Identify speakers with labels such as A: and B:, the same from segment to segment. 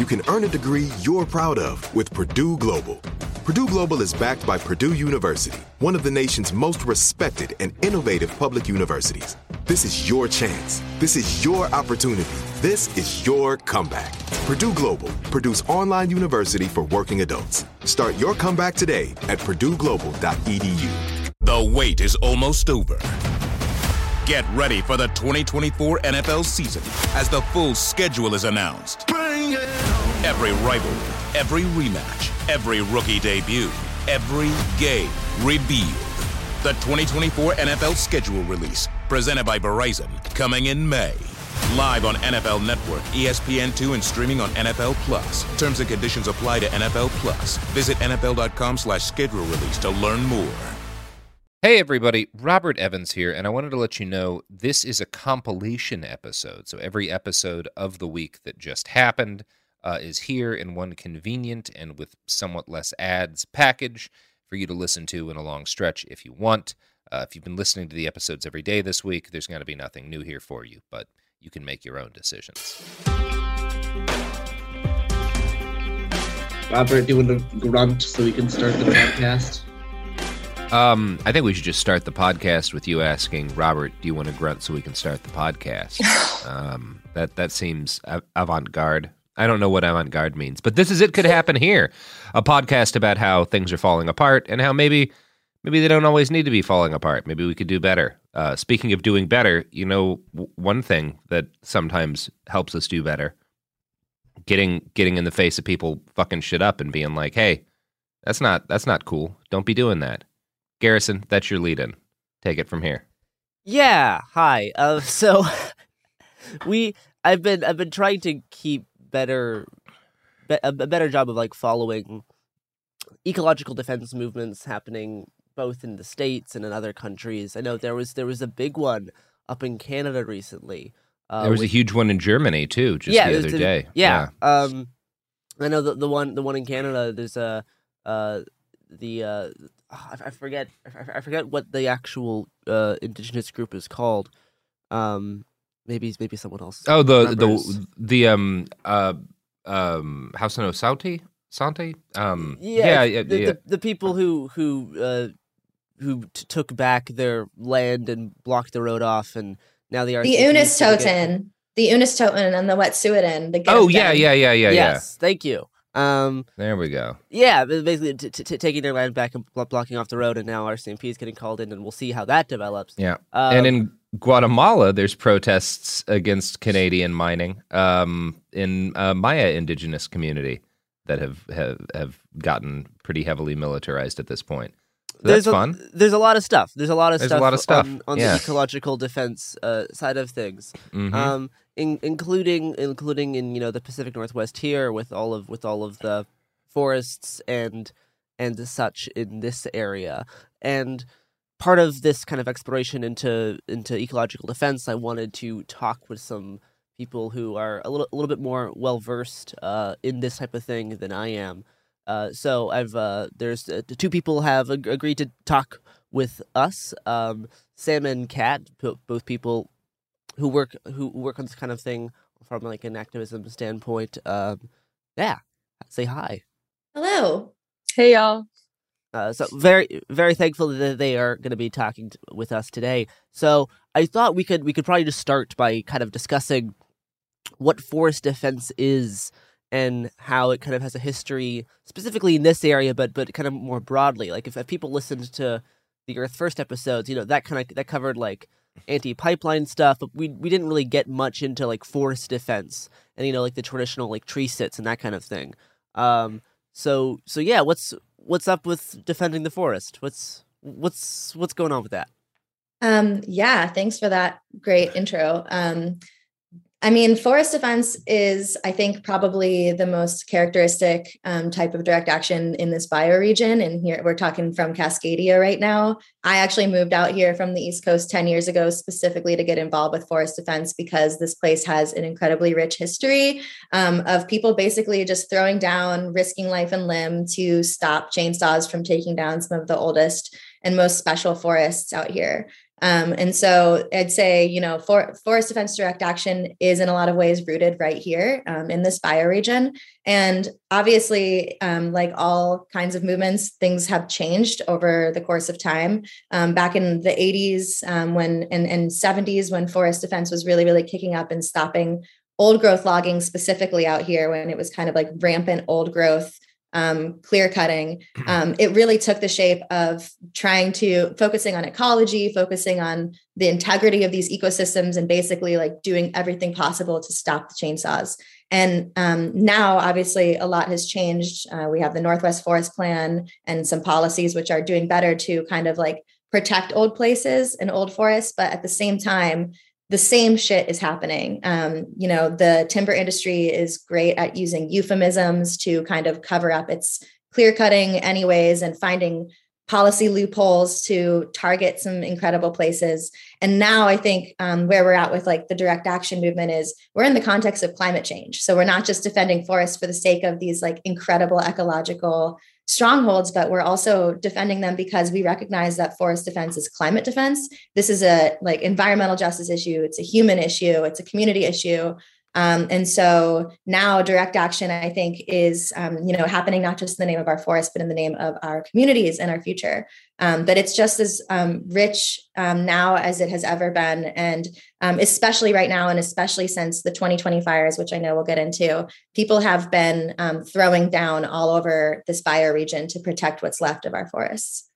A: You can earn a degree you're proud of with Purdue Global. Purdue Global is backed by Purdue University, one of the nation's most respected and innovative public universities. This is your chance. This is your opportunity. This is your comeback. Purdue Global, Purdue's online university for working adults. Start your comeback today at purdueglobal.edu.
B: The wait is almost over. Get ready for the 2024 NFL season as the full schedule is announced. Every rivalry, every rematch, every rookie debut, every game revealed. The 2024 NFL schedule release, presented by Verizon, coming in May. Live on NFL Network, E ESPN2, and streaming on NFL Plus. Terms and conditions apply to NFL Plus. Visit NFL.com slash schedule release to learn more.
C: Hey everybody, Robert Evans here, and I wanted to let you know this is a compilation episode. So every episode of the week that just happened uh, is here in one convenient and with somewhat less ads package for you to listen to in a long stretch if you want. Uh, if you've been listening to the episodes every day this week, there's going to be nothing new here for you, but you can make your own decisions.
D: Robert, do you want to grunt so we can start the podcast?
C: Um, I think we should just start the podcast with you asking Robert, "Do you want to grunt so we can start the podcast?" um, that that seems avant-garde. I don't know what avant-garde means, but this is it. Could happen here, a podcast about how things are falling apart and how maybe maybe they don't always need to be falling apart. Maybe we could do better. Uh, speaking of doing better, you know, w- one thing that sometimes helps us do better, getting getting in the face of people fucking shit up and being like, "Hey, that's not that's not cool. Don't be doing that." Garrison, that's your lead in. Take it from here.
E: Yeah. Hi. Uh, so we, I've been, I've been trying to keep better, a better job of like following ecological defense movements happening both in the states and in other countries. I know there was there was a big one up in Canada recently. Uh,
C: there was a huge one in Germany too, just
E: yeah,
C: the other day.
E: Yeah. Um, I know the the one the one in Canada. There's a uh the uh I, I forget I, I forget what the actual uh indigenous group is called. Um, maybe maybe someone else.
C: Oh, the
E: remembers.
C: the the um uh um House no Sante Sante um
E: yeah
C: yeah yeah,
E: the,
C: yeah.
E: The, the people who who uh who t- took back their land and blocked the road off and now the
F: The
E: RCMP is gonna get-
F: Unistoten, the Unistoten and the Wet'suwet'en. The get
C: oh
F: 'em
C: yeah yeah yeah yeah yeah.
E: yes thank you um
C: There we go.
E: Yeah, basically t- t- taking their land back and blo- blocking off the road, and now RCMP is getting called in, and we'll see how that develops.
C: Yeah.
E: Um,
C: and in Guatemala, there's protests against Canadian mining um, in uh, Maya indigenous community that have, have have gotten pretty heavily militarized at this point. So
E: there's
C: that's
E: a,
C: fun.
E: There's a lot of stuff. There's a lot of
C: There's a lot of stuff,
E: on, on
C: yeah.
E: the ecological defense uh, side of things,
C: Mhm.
E: um, in, including including in you know the Pacific Northwest here with all of with all of the forests and and such in this area and part of this kind of exploration into into ecological defense, I wanted to talk with some people who are a little a little bit more well versed uh, in this type of thing than I am. Uh, so I've uh, there's uh, two people have ag- agreed to talk with us. Um, Sam and Kat, p- both people who work who work on this kind of thing from like an activism standpoint. Um, yeah, say hi.
F: Hello.
G: Hey y'all.
E: Uh, so very very thankful that they are going to be talking t- with us today. So I thought we could we could probably just start by kind of discussing what forest defense is and how it kind of has a history specifically in this area, but but kind of more broadly. Like if, if people listened to the Earth First episodes, you know that kind of that covered like anti-pipeline stuff, but we we didn't really get much into like forest defense and you know like the traditional like tree sits and that kind of thing. Um, so so yeah, what's what's up with defending the forest? What's what's what's going on with that?
F: Um, yeah, thanks for that great intro. Um, I mean, forest defense is, I think, probably the most characteristic um, type of direct action in this bioregion. And here we're talking from Cascadia right now. I actually moved out here from the East Coast 10 years ago, specifically to get involved with forest defense because this place has an incredibly rich history um, of people basically just throwing down, risking life and limb to stop chainsaws from taking down some of the oldest and most special forests out here. Um, and so I'd say, you know, for, forest defense direct action is in a lot of ways rooted right here um, in this bioregion. And obviously, um, like all kinds of movements, things have changed over the course of time. Um, back in the 80s um, when and, and 70s, when forest defense was really, really kicking up and stopping old growth logging specifically out here when it was kind of like rampant old growth um, clear cutting, um, it really took the shape of trying to focusing on ecology, focusing on the integrity of these ecosystems, and basically like doing everything possible to stop the chainsaws. And um, now, obviously, a lot has changed. Uh, we have the Northwest Forest Plan and some policies which are doing better to kind of like protect old places and old forests, but at the same time, the same shit is happening. Um, you know, the timber industry is great at using euphemisms to kind of cover up its clear cutting, anyways, and finding policy loopholes to target some incredible places. And now I think um, where we're at with like the direct action movement is we're in the context of climate change. So we're not just defending forests for the sake of these like incredible ecological strongholds, but we're also defending them because we recognize that forest defense is climate defense. This is a like environmental justice issue. It's a human issue. It's a community issue. Um, and so now direct action, I think, is um, you know happening not just in the name of our forest, but in the name of our communities and our future. Um, but it's just as um, rich um, now as it has ever been, and um, especially right now, and especially since the 2020 fires, which I know we'll get into, people have been throwing down all over this bioregion to protect what's left of our forests.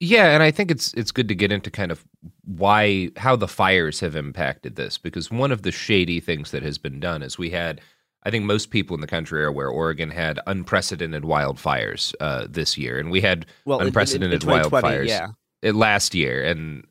C: Yeah, and I think it's it's good to get into kind of why how the fires have impacted this because one of the shady things that has been done is we had I think most people in the country are aware Oregon had unprecedented wildfires uh, this year, and we had
E: well,
C: unprecedented
E: in, in, in
C: wildfires
E: yeah.
C: last year, and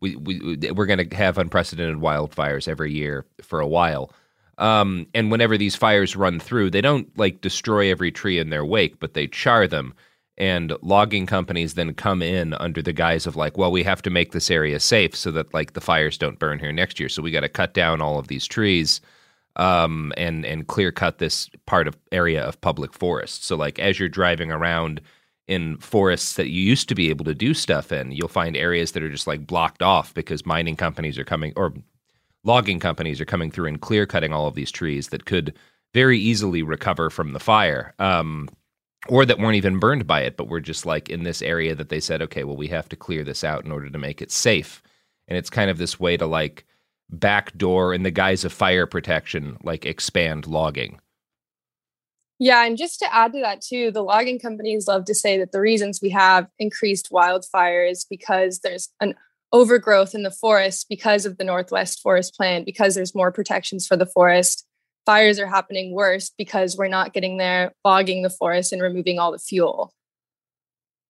C: we, we we're going to have unprecedented wildfires every year for a while. Um, and whenever these fires run through, they don't like destroy every tree in their wake, but they char them and logging companies then come in under the guise of like well we have to make this area safe so that like the fires don't burn here next year. So we got to cut down all of these trees um, and and clear cut this part of area of public forest. So like as you're driving around in forests that you used to be able to do stuff in you'll find areas that are just like blocked off because mining companies are coming or logging companies are coming through and clear cutting all of these trees that could very easily recover from the fire. Um, or that weren't even burned by it, but were just like in this area that they said, okay, well, we have to clear this out in order to make it safe. And it's kind of this way to like backdoor in the guise of fire protection, like expand logging.
G: Yeah, and just to add to that too, the logging companies love to say that the reasons we have increased wildfires because there's an overgrowth in the forest because of the Northwest Forest Plan, because there's more protections for the forest fires are happening worse because we're not getting there, logging the forest and removing all the fuel.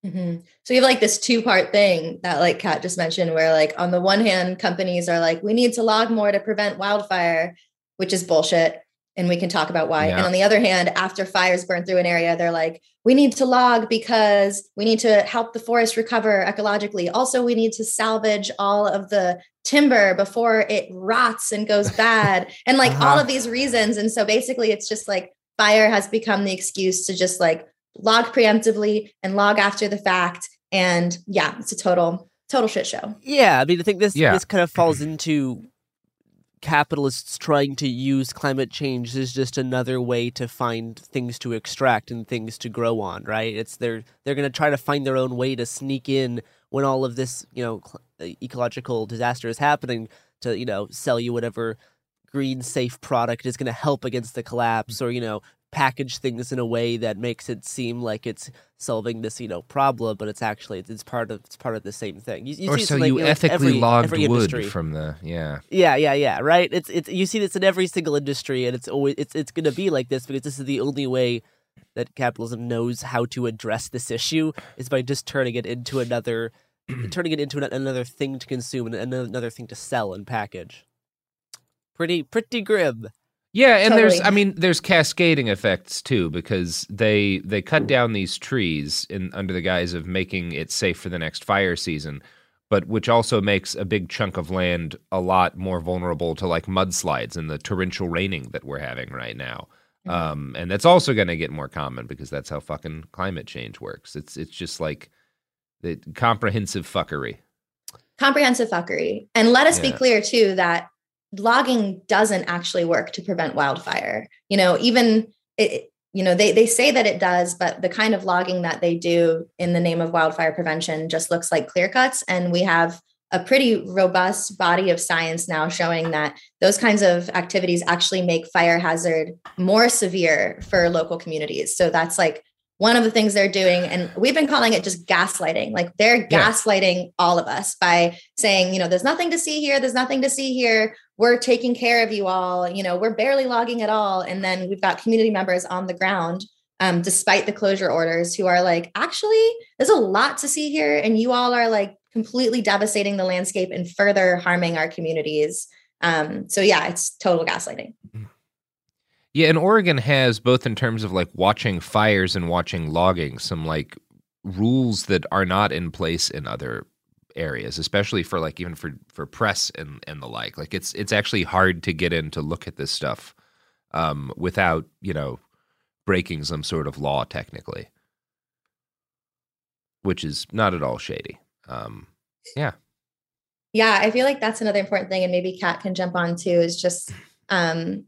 F: Mm-hmm. So you have like this two part thing that like Kat just mentioned, where like on the one hand, companies are like, we need to log more to prevent wildfire, which is bullshit. And we can talk about why.
C: Yeah.
F: And on the other hand, after fires burn through an area, they're like, we need to log because we need to help the forest recover ecologically. Also, we need to salvage all of the timber before it rots and goes bad, and like all
C: Uh-huh.
F: of these reasons. And so basically, it's just like fire has become the excuse to just like log preemptively and log after the fact. And yeah, it's a total total shit show.
E: Yeah, I mean, I think this
C: Yeah.
E: this kind of falls into capitalists trying to use climate change as just another way to find things to extract and things to grow on, right? It's they're they're going to try to find their own way to sneak in when all of this, you know, cl- uh, ecological disaster is happening to, you know, sell you whatever green safe product is going to help against the collapse or, you know, package things in a way that makes it seem like it's solving this, you know, problem, but it's actually it's, it's part of it's part of the same thing. You, you
C: or so you
E: know,
C: ethically
E: every-
C: logged
E: every
C: wood from the yeah.
E: Yeah, yeah, yeah. Right. It's it's you see this in every single industry, and it's always it's it's going to be like this because this is the only way that capitalism knows how to address this issue is by just turning it into another, turning it into an- another thing to consume and another another thing to sell and package. Pretty pretty grim.
C: Yeah, and there's I mean there's cascading effects too because they they cut down these trees in under the guise of making it safe for the next fire season, but which also makes a big chunk of land a lot more vulnerable to like mudslides and the torrential raining that we're having right now. Um, and that's also going to get more common because that's how fucking climate change works. It's it's just like the comprehensive fuckery.
F: comprehensive fuckery. And let us be clear too that logging doesn't actually work to prevent wildfire. You know, even it, you know, they they say that it does, but the kind of logging that they do in the name of wildfire prevention just looks like clear cuts. And we have a pretty robust body of science now showing that those kinds of activities actually make fire hazard more severe for local communities. So that's like one of the things they're doing. And we've been calling it just gaslighting. Like they're
C: Yeah.
F: gaslighting all of us by saying, you know, there's nothing to see here. There's nothing to see here. We're taking care of you all. You know, we're barely logging at all. And then we've got community members on the ground, um, despite the closure orders, who are like, actually, there's a lot to see here. And you all are like completely devastating the landscape and further harming our communities. Um, so yeah, it's total gaslighting.
C: Yeah, and Oregon has both in terms of like watching fires and watching logging some like rules that are not in place in other areas, especially for like even for for press and and the like. Like it's it's actually hard to get in to look at this stuff um, without you know breaking some sort of law technically, which is not at all shady. Um, yeah,
F: Yeah, I feel like that's another important thing, and maybe Kat can jump on too. Is just um,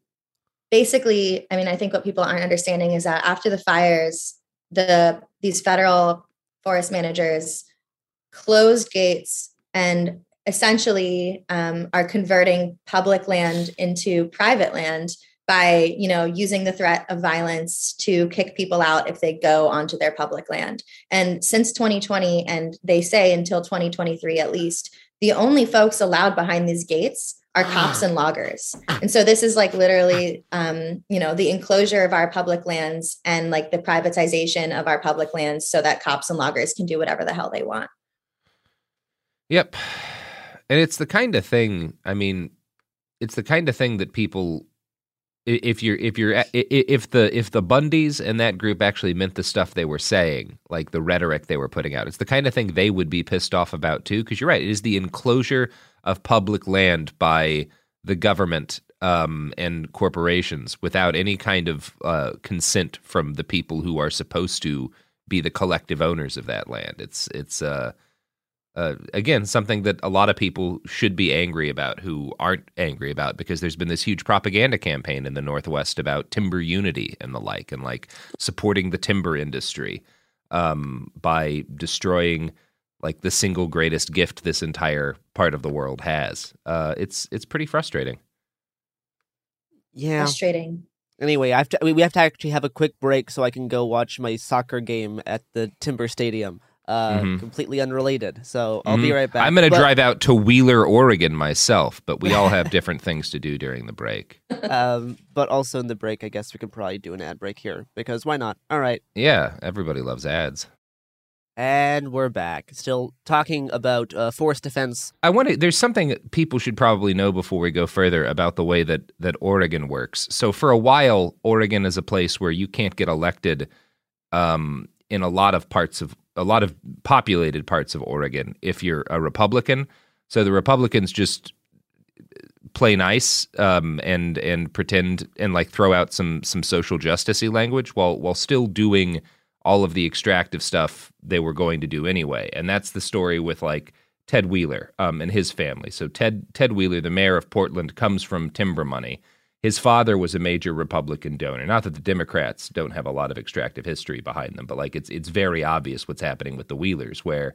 F: basically, I mean, I think what people aren't understanding is that after the fires, the these federal forest managers closed gates and essentially um, are converting public land into private land by you know using the threat of violence to kick people out if they go onto their public land. And since 2020 and they say until 2023 at least the only folks allowed behind these gates are cops and loggers. And so this is like literally um, you know the enclosure of our public lands and like the privatization of our public lands so that cops and loggers can do whatever the hell they want
C: Yep. And it's the kind of thing, I mean, it's the kind of thing that people if you're if you're if the if the Bundys and that group actually meant the stuff they were saying, like the rhetoric they were putting out, it's the kind of thing they would be pissed off about too because you're right, it is the enclosure of public land by the government um, and corporations without any kind of uh, consent from the people who are supposed to be the collective owners of that land. It's it's uh uh, again, something that a lot of people should be angry about who aren't angry about because there's been this huge propaganda campaign in the Northwest about timber unity and the like, and like supporting the timber industry um, by destroying like the single greatest gift this entire part of the world has. Uh, it's it's pretty frustrating.
E: Yeah.
F: frustrating
E: Anyway, I have to, we we have to actually have a quick break so I can go watch my soccer game at the Timber Stadium. Uh,
C: Mhm.
E: completely unrelated. So I'll be
C: Mhm.
E: right back.
C: I'm going to drive out to Wheeler, Oregon myself, but we all have different things to do during the break.
E: um, but also in the break, I guess we can probably do an ad break here because why not? All right.
C: Yeah, everybody loves ads.
E: And we're back, still talking about uh, forest defense.
C: I want to. There's something people should probably know before we go further about the way that that Oregon works. So for a while, Oregon is a place where you can't get elected um, in a lot of parts of a lot of populated parts of Oregon if you're a Republican. So the Republicans just play nice um, and and pretend and like throw out some some social justicey language while while still doing all of the extractive stuff they were going to do anyway. And that's the story with like Ted Wheeler um, and his family. So Ted Ted Wheeler, the mayor of Portland, comes from timber money. His father was a major Republican donor. Not that the Democrats don't have a lot of extractive history behind them, but like it's it's very obvious what's happening with the Wheelers, where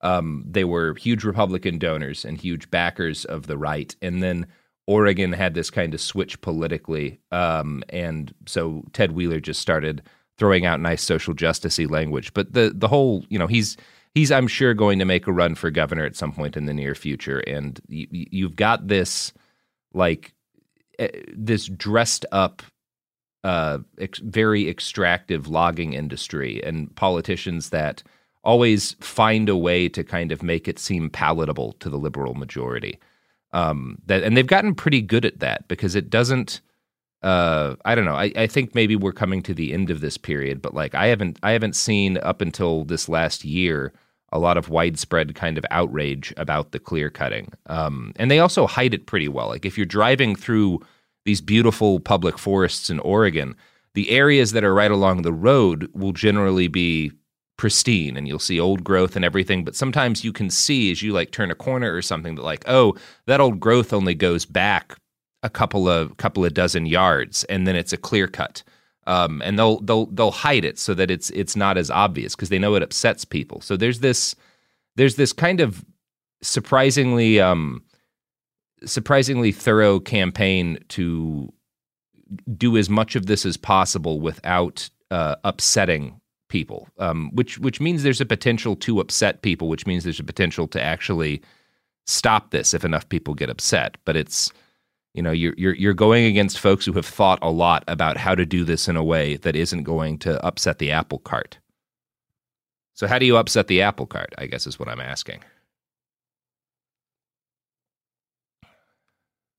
C: um, they were huge Republican donors and huge backers of the right, and then Oregon had this kind of switch politically, um, and so Ted Wheeler just started throwing out nice social justicey language. But the the whole, you know, he's he's I'm sure going to make a run for governor at some point in the near future, and you, you've got this like this dressed up. Uh, ex- very extractive logging industry and politicians that always find a way to kind of make it seem palatable to the liberal majority. Um, that and they've gotten pretty good at that because it doesn't uh, I don't know. I, I think maybe we're coming to the end of this period, but like I haven't I haven't seen up until this last year a lot of widespread kind of outrage about the clear cutting. Um, and they also hide it pretty well. Like if you're driving through these beautiful public forests in Oregon, the areas that are right along the road will generally be pristine and you'll see old growth and everything but sometimes you can see as you like turn a corner or something that like oh that old growth only goes back a couple of couple of dozen yards, and then it's a clear cut. Um, and they'll they'll they'll hide it so that it's it's not as obvious because they know it upsets people. So there's this there's this kind of surprisingly um, surprisingly thorough campaign to do as much of this as possible without uh, upsetting people, um, which which means there's a potential to upset people, which means there's a potential to actually stop this if enough people get upset. But it's you know, you're, you're you're going against folks who have thought a lot about how to do this in a way that isn't going to upset the apple cart. So, how do you upset the apple cart? I guess is what I'm asking.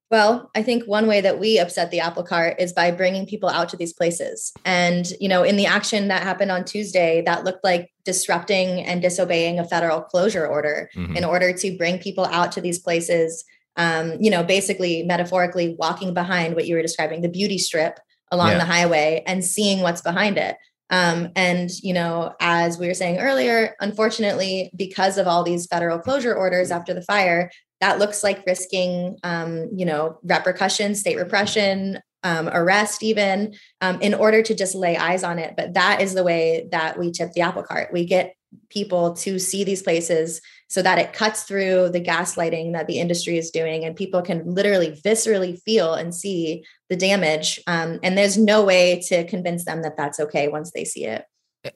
F: Well, I think one way that we upset the apple cart is by bringing people out to these places. And, you know, in the action that happened on Tuesday, that looked like disrupting and disobeying a federal closure order mm-hmm. in order to bring people out to these places um, you know, basically metaphorically walking behind what you were describing, the beauty strip along yeah. the highway and seeing what's behind it. Um, and, you know, as we were saying earlier, unfortunately, because of all these federal closure orders after the fire, that looks like risking, um, you know, repercussions, state repression, um, arrest, even um, in order to just lay eyes on it. But that is the way that we tip the apple cart. We get people to see these places so that it cuts through the gaslighting that the industry is doing and people can literally viscerally feel and see the damage um, and there's no way to convince them that that's okay once they see it.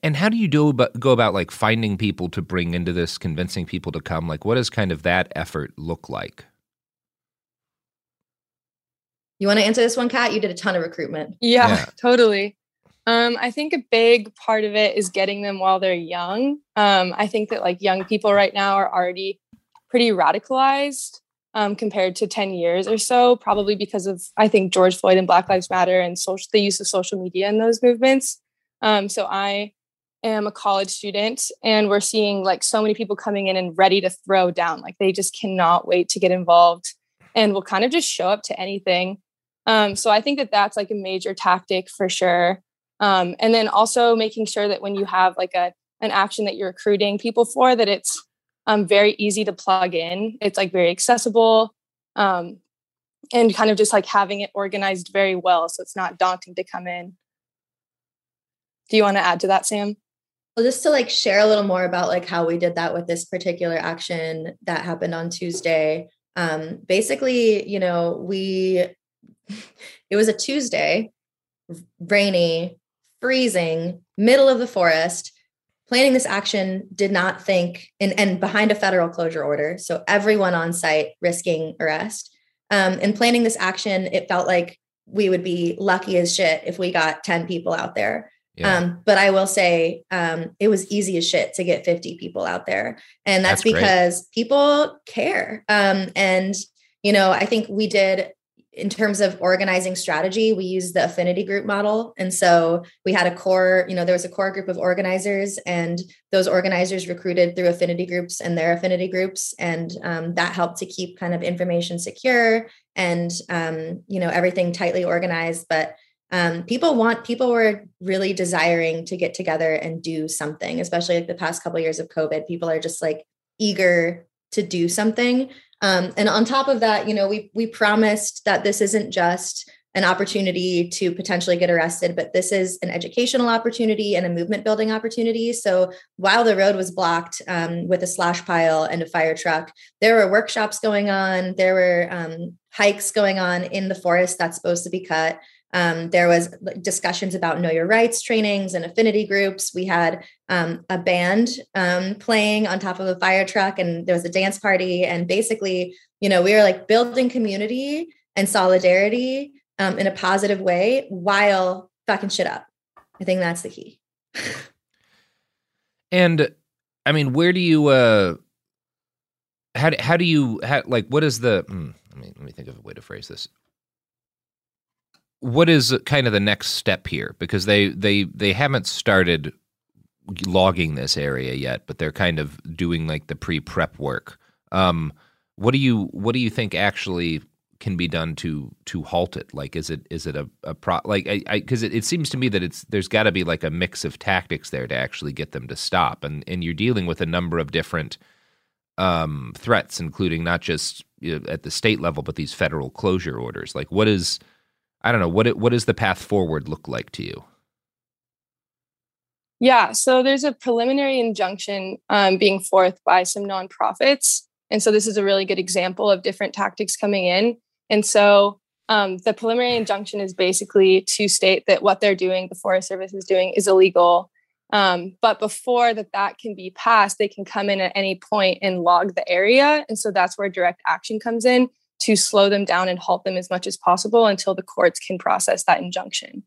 C: And how do you do about, go about like finding people to bring into this convincing people to come? Like what does kind of that effort look like?
F: You want to answer this one kat? You did a ton of recruitment.
G: Yeah, yeah. totally um, I think a big part of it is getting them while they're young. Um, I think that like young people right now are already pretty radicalized um, compared to 10 years or so, probably because of, I think, George Floyd and Black Lives Matter and social, the use of social media in those movements. Um, so I am a college student and we're seeing like so many people coming in and ready to throw down. Like they just cannot wait to get involved and will kind of just show up to anything. Um, so I think that that's like a major tactic for sure. Um, and then also making sure that when you have like a an action that you're recruiting people for, that it's um, very easy to plug in. It's like very accessible, um, and kind of just like having it organized very well, so it's not daunting to come in. Do you want to add to that, Sam?
F: Well, just to like share a little more about like how we did that with this particular action that happened on Tuesday. Um, basically, you know, we it was a Tuesday, rainy, freezing, middle of the forest. Planning this action did not think, and, and behind a federal closure order. So everyone on site risking arrest. Um, in planning this action, it felt like we would be lucky as shit if we got 10 people out there. Yeah. Um, but I will say um, it was easy as shit to get 50 people out there. And that's, that's because great. people care. Um, and, you know, I think we did in terms of organizing strategy, we use the affinity group model. And so we had a core, you know, there was a core group of organizers, and those organizers recruited through affinity groups and their affinity groups. And um, that helped to keep kind of information secure and, um, you know, everything tightly organized. But um, people want, people were really desiring to get together and do something, especially like the past couple years of COVID. People are just like eager to do something. Um, and on top of that, you know, we we promised that this isn't just an opportunity to potentially get arrested, but this is an educational opportunity and a movement building opportunity. So while the road was blocked um, with a slash pile and a fire truck, there were workshops going on. There were um, hikes going on in the forest that's supposed to be cut. Um, there was discussions about know your rights trainings and affinity groups. We had um, a band um, playing on top of a fire truck, and there was a dance party. And basically, you know, we were like building community and solidarity um, in a positive way while fucking shit up. I think that's the key.
H: and I mean, where do you? uh how, how do you how, like what is the hmm, let me let me think of a way to phrase this what is kind of the next step here? Because they they they haven't started logging this area yet, but they're kind of doing like the pre prep work. Um, what do you what do you think actually can be done to to halt it? Like, is it is it a, a pro like I because it, it seems to me that it's there's got to be like a mix of tactics there to actually get them to stop, and and you're dealing with a number of different um, threats, including not just you know, at the state level, but these federal closure orders. Like, what is I don't know what it, what does the path forward look like to you?
G: Yeah, so there's a preliminary injunction um, being forth by some nonprofits, and so this is a really good example of different tactics coming in. And so um, the preliminary injunction is basically to state that what they're doing, the Forest Service is doing, is illegal. Um, but before that that can be passed, they can come in at any point and log the area, and so that's where direct action comes in to slow them down and halt them as much as possible until the courts can process that injunction.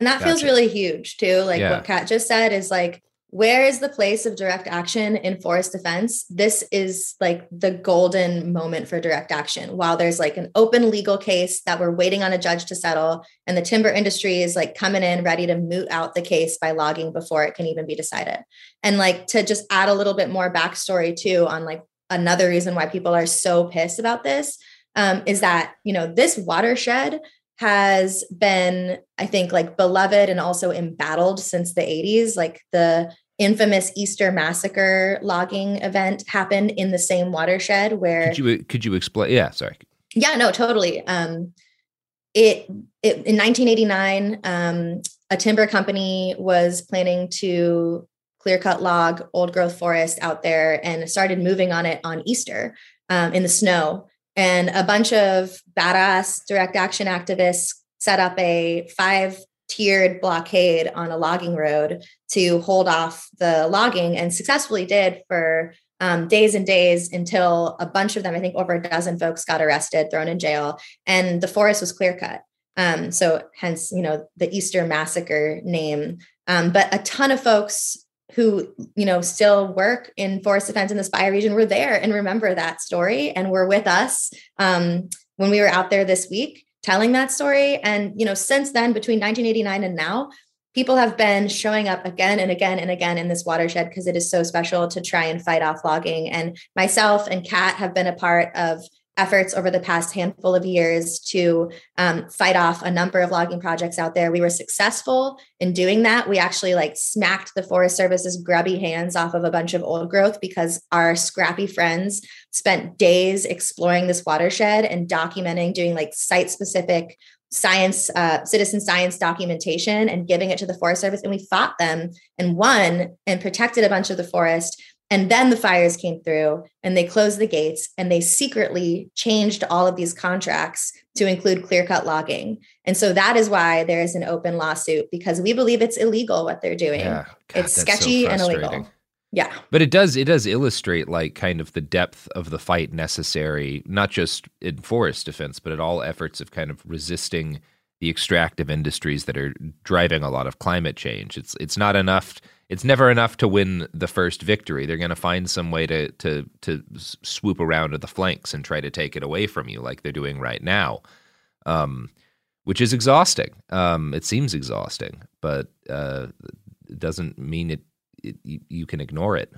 F: And that gotcha. feels really huge too. Like yeah. what Kat just said is like, where is the place of direct action in forest defense? This is like the golden moment for direct action. While there's like an open legal case that we're waiting on a judge to settle, and the timber industry is like coming in ready to moot out the case by logging before it can even be decided. And like to just add a little bit more backstory too on like another reason why people are so pissed about this um, is that you know this watershed has been i think like beloved and also embattled since the 80s like the infamous easter massacre logging event happened in the same watershed where
H: could you could you explain yeah sorry.
F: Yeah no totally. Um it, it in 1989 um a timber company was planning to clear cut log old growth forest out there and started moving on it on Easter um, in the snow. And a bunch of badass direct action activists set up a five tiered blockade on a logging road to hold off the logging and successfully did for um, days and days until a bunch of them, I think over a dozen folks got arrested, thrown in jail, and the forest was clear cut. Um, so hence, you know, the Easter massacre name. Um, but a ton of folks who you know still work in forest defense in the bioregion were there and remember that story and were with us um, when we were out there this week telling that story. And you know since then between 1989 and now people have been showing up again and again and again in this watershed because it is so special to try and fight off logging. And myself and kat have been a part of efforts over the past handful of years to um, fight off a number of logging projects out there. We were successful in doing that. We actually like smacked the Forest Service's grubby hands off of a bunch of old growth because our scrappy friends spent days exploring this watershed and documenting, doing like site specific science, uh, citizen science documentation and giving it to the Forest Service. And we fought them and won and protected a bunch of the forest and then the fires came through and they closed the gates and they secretly changed all of these contracts to include clear cut logging. And so that is why there is an open lawsuit because we believe it's illegal what they're doing. Yeah. God, it's sketchy so and illegal. Yeah.
H: But it does it does illustrate like kind of the depth of the fight necessary, not just in forest defense, but at all efforts of kind of resisting
C: the extractive industries that are driving a lot of climate change. It's it's not enough. It's never enough to win the first victory. They're going to find some way to to to swoop around to the flanks and try to take it away from you, like they're doing right now, um, which is exhausting. Um, it seems exhausting, but uh, it doesn't mean it, it you, you can ignore it.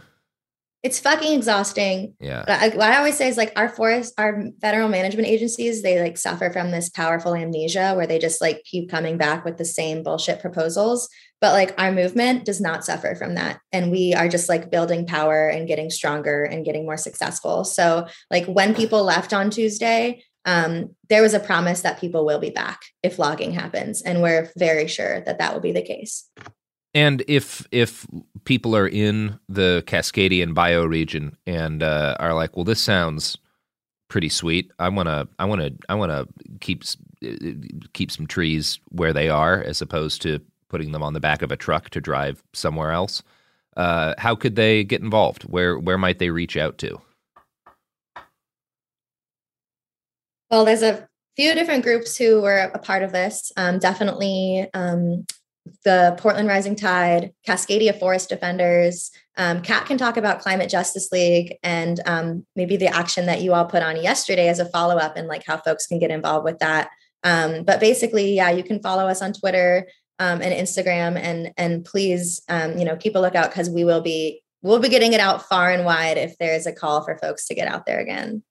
F: It's fucking exhausting.
C: Yeah.
F: I, what I always say is like our forest, our federal management agencies, they like suffer from this powerful amnesia where they just like keep coming back with the same bullshit proposals. But like our movement does not suffer from that. And we are just like building power and getting stronger and getting more successful. So like when people left on Tuesday, um, there was a promise that people will be back if logging happens. And we're very sure that that will be the case.
C: And if if people are in the Cascadian bioregion and uh, are like, well, this sounds pretty sweet. I want to I want to I want to keep keep some trees where they are as opposed to putting them on the back of a truck to drive somewhere else. Uh, how could they get involved? Where where might they reach out to?
F: Well, there's a few different groups who were a part of this. Um, definitely um, the Portland Rising Tide, Cascadia Forest Defenders. Um, Kat can talk about Climate Justice League and um, maybe the action that you all put on yesterday as a follow up and like how folks can get involved with that. Um, but basically, yeah, you can follow us on Twitter um, and Instagram, and and please, um, you know, keep a lookout because we will be we'll be getting it out far and wide if there is a call for folks to get out there again.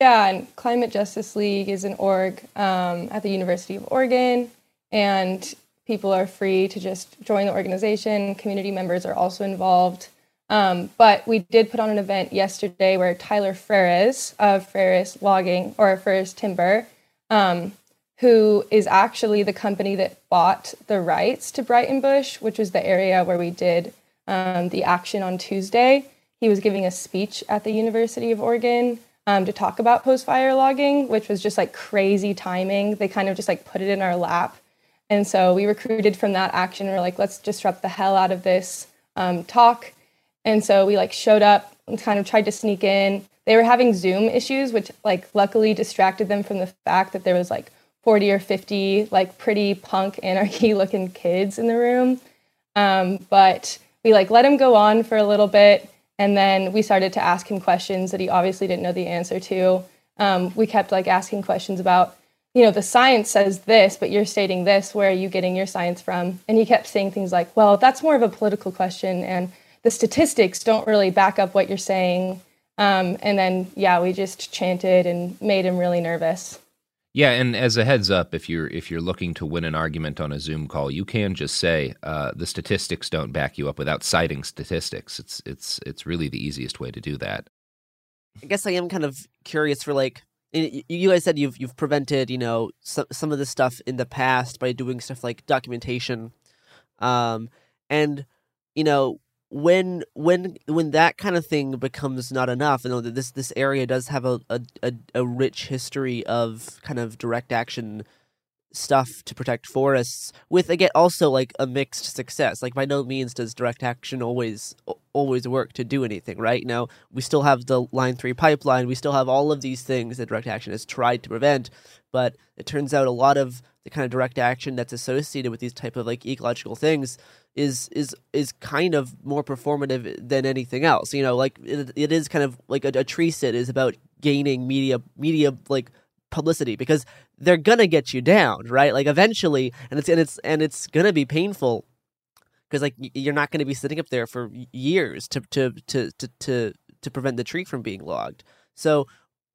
G: Yeah, and Climate Justice League is an org um, at the University of Oregon and people are free to just join the organization. Community members are also involved. Um, but we did put on an event yesterday where Tyler Freres of Freres Logging or Freres Timber, um, who is actually the company that bought the rights to Breitenbush, which was the area where we did um, the action on Tuesday. He was giving a speech at the University of Oregon um, to talk about post fire logging, which was just like crazy timing. They kind of just like put it in our lap and so we recruited from that action. We are like, let's disrupt the hell out of this um, talk. And so we like showed up and kind of tried to sneak in. They were having Zoom issues, which like luckily distracted them from the fact that there was like 40 or 50 like pretty punk anarchy looking kids in the room. Um, but we like let him go on for a little bit. And then we started to ask him questions that he obviously didn't know the answer to. Um, we kept like asking questions about you know, the science says this, but you're stating this. Where are you getting your science from? And he kept saying things like, well, that's more of a political question, and the statistics don't really back up what you're saying. Um, and then, yeah, we just chanted and made him really nervous.
C: Yeah, and as a heads up, if you're if you're looking to win an argument on a Zoom call, you can just say uh, the statistics don't back you up without citing statistics. It's it's it's really the easiest way to do that.
E: I guess I am kind of curious for like you guys said you've you've prevented you know some some of this stuff in the past by doing stuff like documentation, um, and you know when when when that kind of thing becomes not enough, you know this this area does have a a, a rich history of kind of direct action stuff to protect forests with again also like a mixed success. Like by no means does direct action always always work to do anything right? Now we still have the line 3 pipeline. We still have all of these things that direct action has tried to prevent but it turns out a lot of the kind of direct action that's associated with these type of like ecological things is is is kind of more performative than anything else you know like it, it is kind of like a, a tree sit is about gaining media media like publicity because they're gonna get you down, right? Like eventually, and it's and it's and it's gonna be painful because like you're not gonna be sitting up there for years to to to to to, to prevent the tree from being logged. So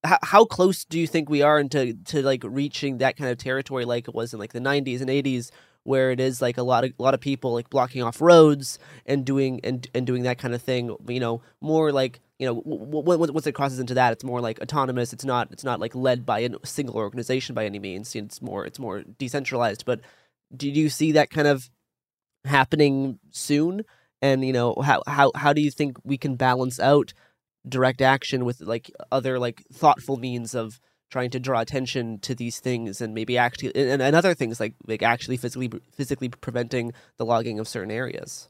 E: how, how close do you think we are into to like reaching that kind of territory like it was in like the 90s and 80s where it is like a lot of a lot of people like blocking off roads and doing and and doing that kind of thing you know more like you know once it crosses into that it's more like autonomous. It's not it's not like led by a single organization by any means. It's more it's more decentralized. But do you see that kind of happening soon? And you know how how how do you think we can balance out direct action with like other like thoughtful means of trying to draw attention to these things and maybe actually and, and other things like like actually physically physically preventing the logging of certain areas.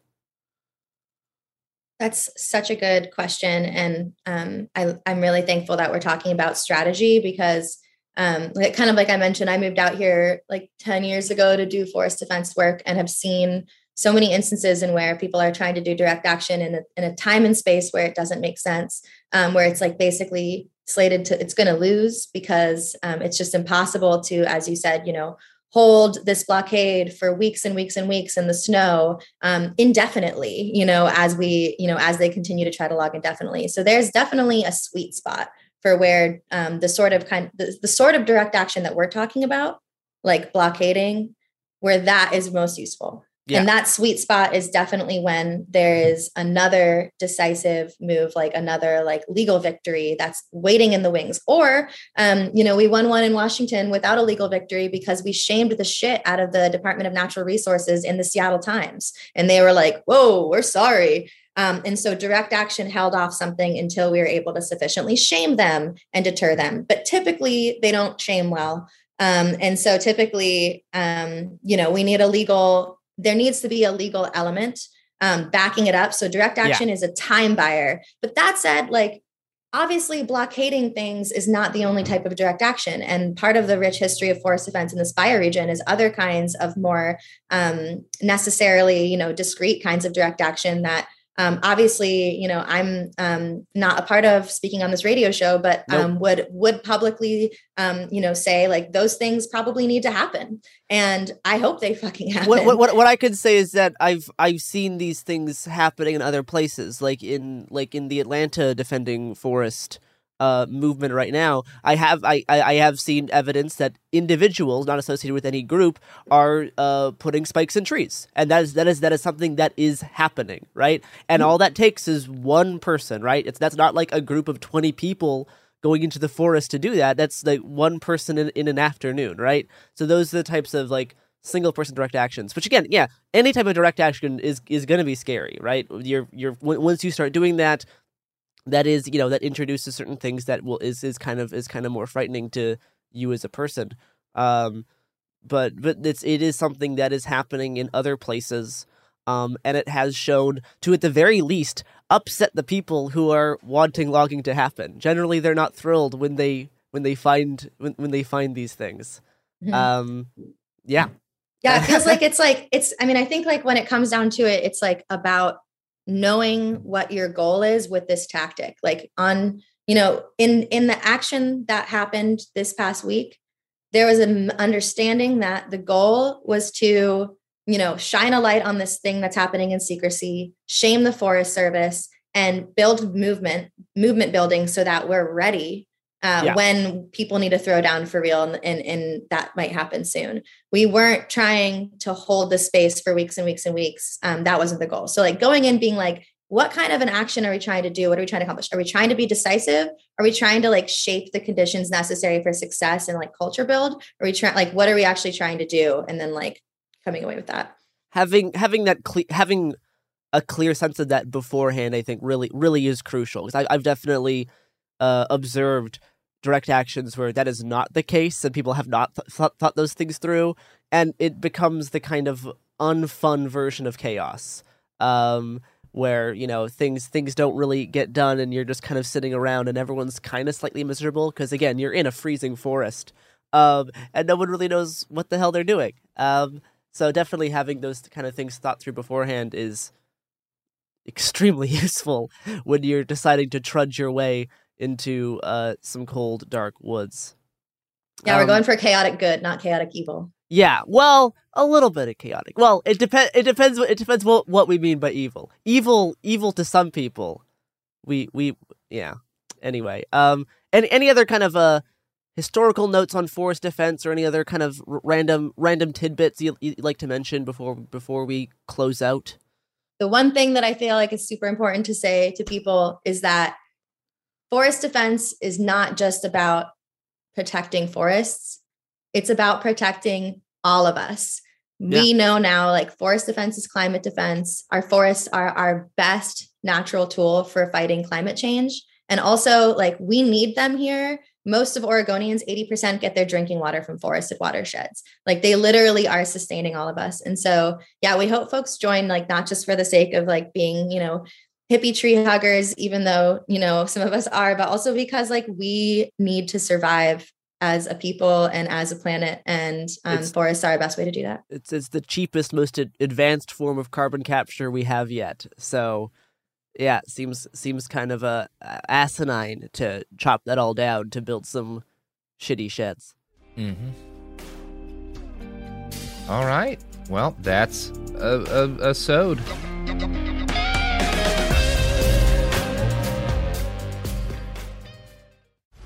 F: That's such a good question and um, I, i'm really thankful that we're talking about strategy because um, kind of like I mentioned, I moved out here like 10 years ago to do forest defense work and have seen so many instances in where people are trying to do direct action in a, in a time and space where it doesn't make sense, um, where it's like basically slated to, it's going to lose because um, it's just impossible to, as you said, you know, hold this blockade for weeks and weeks and weeks in the snow um, indefinitely you know as we you know as they continue to try to log indefinitely. So there's definitely a sweet spot for where um, the sort of kind the, the sort of direct action that we're talking about like blockading where that is most useful yeah. And that sweet spot is definitely when there is another decisive move, like another like legal victory that's waiting in the wings. Or, um, you know, we won one in Washington without a legal victory because we shamed the shit out of the Department of Natural Resources in the Seattle Times. And they were like, whoa, we're sorry. Um, and so direct action held off something until we were able to sufficiently shame them and deter them. But typically they don't shame well. Um, and so typically, um, you know, we need a legal there needs to be a legal element um, backing it up. So direct action yeah. is a time buyer. But that said, like obviously blockading things is not the only type of direct action and part of the rich history of forest defense in this bioregion is other kinds of more um, necessarily you know discrete kinds of direct action that um, obviously you know i'm um, not a part of speaking on this radio show but nope. um, would would publicly um, you know say like those things probably need to happen and i hope they fucking happen
E: what, what, what i could say is that i've i've seen these things happening in other places like in like in the atlanta defending forest uh, movement right now, I have I, I have seen evidence that individuals not associated with any group are uh, putting spikes in trees, and that is that is that is something that is happening, right? And all that takes is one person, right? It's that's not like a group of twenty people going into the forest to do that. That's like one person in, in an afternoon, right? So those are the types of like single person direct actions which again yeah any type of direct action is is going to be scary right you're you're once you start doing that that is you know that introduces certain things that will is is kind of is kind of more frightening to you as a person. Um but but it's it is something that is happening in other places um and it has shown to at the very least upset the people who are wanting logging to happen. Generally they're not thrilled when they when they find when, when they find these things. Mm-hmm. um yeah.
F: Yeah it feels like it's like it's i mean i think like when it comes down to it it's like about knowing what your goal is with this tactic. Like on you know in in the action that happened this past week there was an understanding that the goal was to you know shine a light on this thing that's happening in secrecy shame the forest service and build movement movement building so that we're ready uh, yeah. when people need to throw down for real and, and, and that might happen soon. We weren't trying to hold the space for weeks and weeks and weeks. Um, that wasn't the goal. So like going in being like what kind of an action are we trying to do? What are we trying to accomplish? Are we trying to be decisive? Are we trying to like shape the conditions necessary for success and like culture build? Are we trying like what are we actually trying to do? And then like coming away with that.
E: Having having that cle- having a clear sense of that beforehand i think really really is crucial. Because i've definitely uh, observed direct actions where that is not the case and people have not th- th- thought those things through and it becomes the kind of unfun version of chaos um, where you know things things don't really get done and you're just kind of sitting around and everyone's kind of slightly miserable because again you're in a freezing forest um, and no one really knows what the hell they're doing um, so definitely having those kind of things thought through beforehand is extremely useful when you're deciding to trudge your way into uh, some cold, dark woods.
F: Yeah, um, we're going for chaotic good, not chaotic evil.
E: Yeah, well, a little bit of chaotic. Well, it depends. It depends. It depends what what we mean by evil. Evil, evil to some people. We we yeah. Anyway, um, any any other kind of uh historical notes on forest defense or any other kind of r- random random tidbits you you like to mention before before we close out?
F: The one thing that I feel like is super important to say to people is that forest defense is not just about protecting forests, it's about protecting all of us. Yeah. We know now, like forest defense is climate defense. Our forests are our best natural tool for fighting climate change. And also, like, we need them here. Most of Oregonians, 80% get their drinking water from forested watersheds. Like, they literally are sustaining all of us. And so, yeah, we hope folks join, like, not just for the sake of like being, you know, hippie tree huggers, even though, you know, some of us are, but also because like we need to survive as a people and as a planet. And um, forests are our best way to do that.
E: It's it's the cheapest, most advanced form of carbon capture we have yet. So, yeah, it seems seems kind of uh, asinine to chop that all down to build some shitty sheds.
H: Mm-hmm. All right. Well, that's a, a, a sode.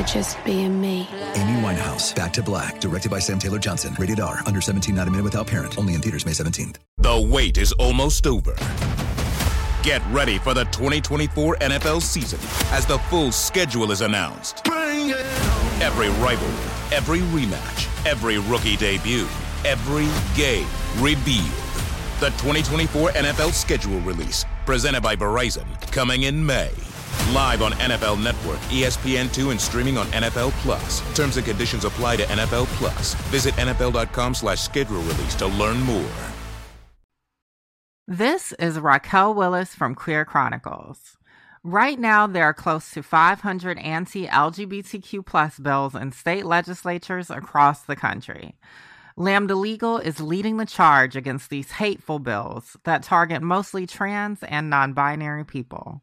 I: for just being me.
J: Amy Winehouse, Back to Black, directed by Sam Taylor Johnson. Rated R, under 17, not a minute without parent. Only in theaters May 17th.
B: The wait is almost over. Get ready for the 2024 NFL season as the full schedule is announced. Every rivalry, every rematch, every rookie debut, every game revealed. The 2024 NFL schedule release, presented by Verizon, coming in May. Live on NFL Network, E ESPN2, and streaming on NFL Plus. Terms and conditions apply to NFL Plus. Visit NFL.com slash schedule release to learn more.
K: This is Raquel Willis from Queer Chronicles. Right now, there are close to 500 anti LGBTQ plus bills in state legislatures across the country. Lambda Legal is leading the charge against these hateful bills that target mostly trans and non binary people.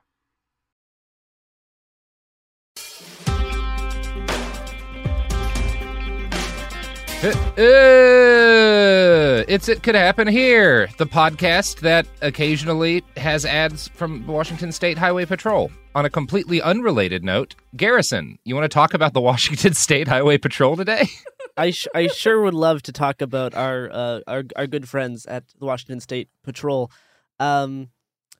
H: Uh, it's It Could Happen Here, the podcast that occasionally has ads from Washington State Highway Patrol. On a completely unrelated note, Garrison, you want to talk about the Washington State Highway Patrol today?
E: I sh- I sure would love to talk about our uh, our our good friends at the Washington State Patrol, um,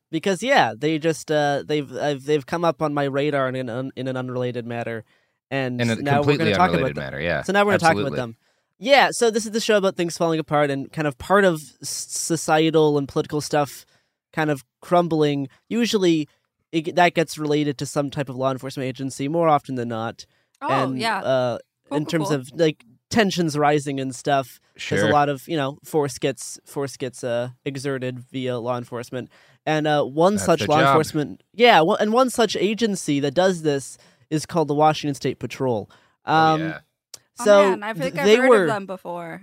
E: because yeah, they just uh, they've I've, they've come up on my radar in an un- in an unrelated matter, and now we're going to talk about them.
H: matter, yeah,
E: So now we're going to talk about them. Yeah, so this is the show about things falling apart and kind of part of societal and political stuff kind of crumbling. Usually, it, that gets related to some type of law enforcement agency more often than not.
L: Oh,
E: and,
L: yeah.
E: Uh,
L: Cool,
E: in
L: cool,
E: terms
L: cool.
E: of like tensions rising and stuff. There's a lot of you know force gets force gets uh, exerted via law enforcement, and uh, one
H: That's
E: such law
H: job.
E: enforcement, yeah, one, and one such agency that does this is called the Washington State Patrol. Um,
H: yeah.
E: So
L: oh, man, I think
E: th-
L: I've
E: they
L: heard
E: were.
L: of them before.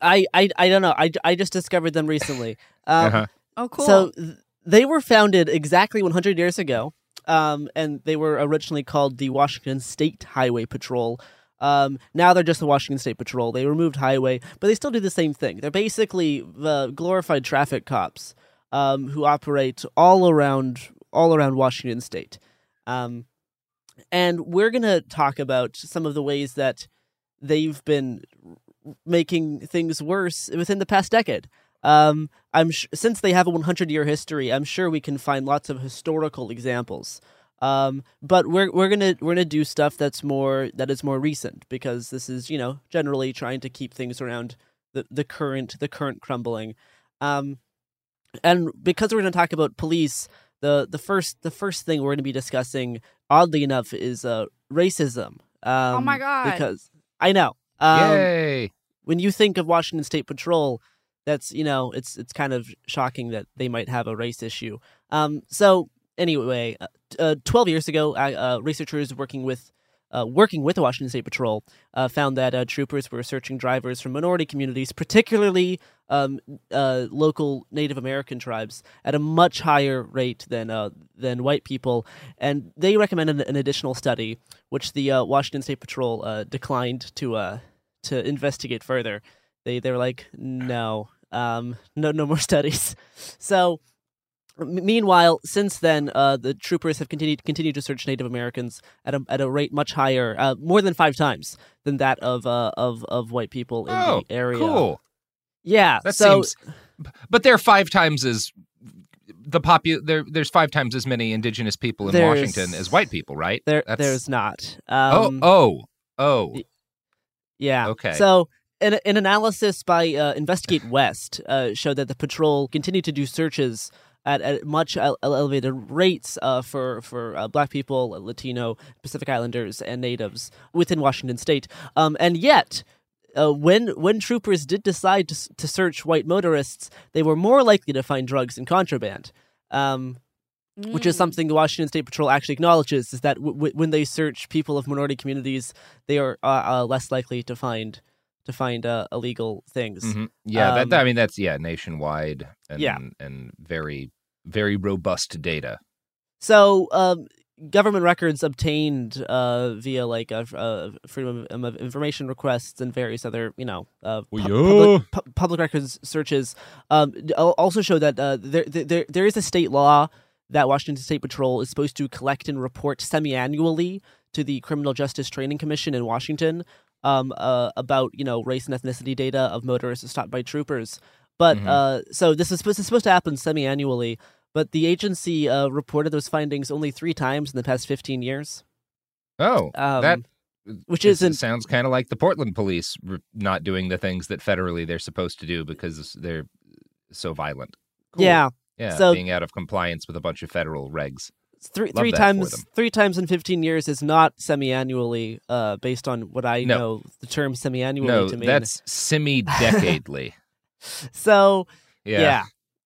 E: I, I I don't know. I, I just discovered them recently. Um,
H: Uh-huh.
L: Oh, cool.
E: So th- they were founded exactly 100 years ago, um, and they were originally called the Washington State Highway Patrol. Um, now they're just the Washington State Patrol. They removed highway, but they still do the same thing. They're basically the glorified traffic cops um, who operate all around all around Washington State. Um, and we're gonna talk about some of the ways that they've been making things worse within the past decade. Um, I'm sh- since they have a 100 year history, I'm sure we can find lots of historical examples. Um, but we're we're gonna we're gonna do stuff that's more that is more recent because this is you know generally trying to keep things around the the current the current crumbling. Um, and because we're gonna talk about police, the the first the first thing we're going to be discussing, oddly enough, is uh, racism. Um,
L: Oh my God.
E: Because I know. Um,
H: Yay!
E: When you think of Washington State Patrol, that's you know it's it's kind of shocking that they might have a race issue. Um, so anyway, uh, uh, twelve years ago, uh, researchers working with uh, working with the Washington State Patrol uh, found that uh, troopers were searching drivers from minority communities, particularly um, uh, local Native American tribes, at a much higher rate than uh, than white people, and they recommended an additional study, which the uh, Washington State Patrol declined to to investigate further. They they were like, no, um, no, no more studies. So. Meanwhile, since then, uh, the troopers have continued continued to search Native Americans at a at a rate much higher, uh, more than five times than that of uh, of of white people in
H: Oh,
E: the area.
H: Oh, cool.
E: Yeah,
H: That
E: so
H: seems. But there are five times as the popu- there. There's five times as many indigenous people in Washington as white people, right?
E: there
H: That's-
E: there's not.
H: Oh,
E: Um,
H: oh, oh.
E: Yeah.
H: Okay.
E: So, an, an analysis by uh, Investigate West uh, showed that the patrol continued to do searches at, at much elevated rates uh, for for uh, Black people, Latino, Pacific Islanders, and Natives within Washington State. Um, and yet. Uh, when when troopers did decide to, to search white motorists, they were more likely to find drugs and contraband, um, which is
L: Mm.
E: something the Washington State Patrol actually acknowledges. Is that w- w- when they search people of minority communities, they are uh, uh, less likely to find to find uh, illegal things.
H: Mhm. Yeah,
E: Um,
H: that, I mean that's yeah nationwide and
E: Yeah.
H: and very very robust data.
E: So, um, government records obtained uh, via like uh, uh, freedom of, information requests and various other, you know, uh, pu- public, pu- public records searches um, also show that uh, there, there there is a state law that Washington State Patrol is supposed to collect and report semi-annually to the Criminal Justice Training Commission in Washington um, uh, about you know race and ethnicity data of motorists stopped by troopers. But
H: Mhm.
E: uh, so this is supposed, this is supposed to happen semi-annually. But the agency uh, reported those findings only three times in the past 15 years.
H: Oh,
E: Um,
H: that
E: which
H: is-
E: isn't-
H: sounds kind of like the Portland police not doing the things that federally they're supposed to do because they're so violent. Cool.
E: Yeah.
H: yeah,
E: So-
H: being out of compliance with a bunch of federal regs.
E: Three
H: Love
E: three times three times in 15 years is not semi-annually uh, based on what I
H: No.
E: know the term semi-annually
H: No,
E: to mean.
H: that's semi-decadely.
E: so
H: Yeah.
E: yeah.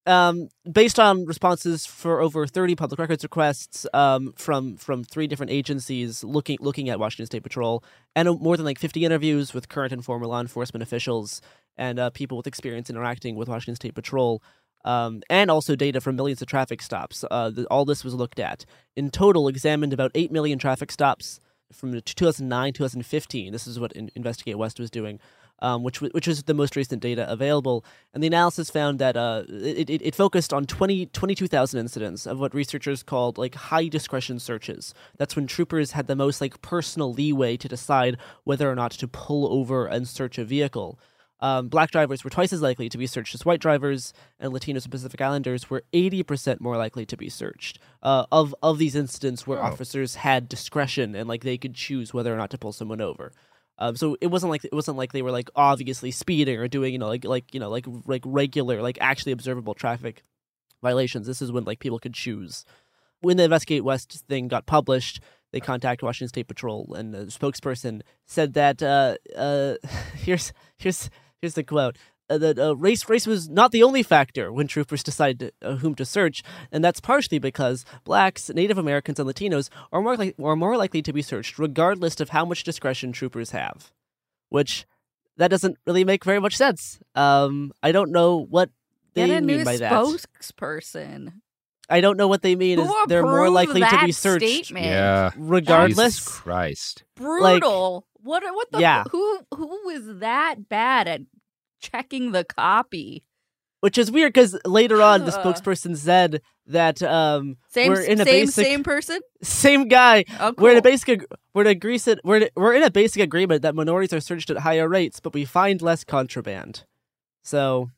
E: Um, based on responses for over 30 public records requests um, from from three different agencies looking looking at Washington State Patrol, and more than like 50 interviews with current and former law enforcement officials and uh, people with experience interacting with Washington State Patrol, um, and also data from millions of traffic stops. Uh, the, all this was looked at. In total, examined about 8 million traffic stops from 2009 2015. This is what In- Investigate West was doing um, which which is the most recent data available. And the analysis found that uh, it, it, it focused on 20, 22,000 incidents of what researchers called like high discretion searches. That's when troopers had the most like personal leeway to decide whether or not to pull over and search a vehicle. Um, black drivers were twice as likely to be searched as white drivers, and Latinos and Pacific Islanders were 80% more likely to be searched. Uh, of of these incidents where
H: Oh.
E: officers had discretion and like they could choose whether or not to pull someone over. Um, so it wasn't like it wasn't like they were like obviously speeding or doing you know like like you know like like regular like actually observable traffic violations. This is when like people could choose. When the Investigate West thing got published, they contacted Washington State Patrol, and the spokesperson said that uh, uh, here's here's here's the quote. Uh, that uh, race race was not the only factor when troopers decided uh, whom to search, and that's partially because blacks, Native Americans, and Latinos are more likely are more likely to be searched, regardless of how much discretion troopers have. Which that doesn't really make very much sense. Um, I don't know what they
L: Get a
E: mean
L: new
E: by that.
L: spokesperson.
E: I don't know what they mean.
L: Who
E: is they're more likely to be searched,
L: statement?
H: Yeah.
E: regardless.
H: Jesus Christ.
L: Brutal. what? What the?
E: Yeah.
L: Who? Who is that bad at checking the copy?
E: Which is weird because later on the spokesperson said that um,
L: Same.
E: we're in a
L: same.
E: basic
L: Same person.
E: same guy.
L: Oh,
E: We're in a basic we're in a grease we're in, we're in a basic agreement that minorities are searched at higher rates, but we find less contraband. So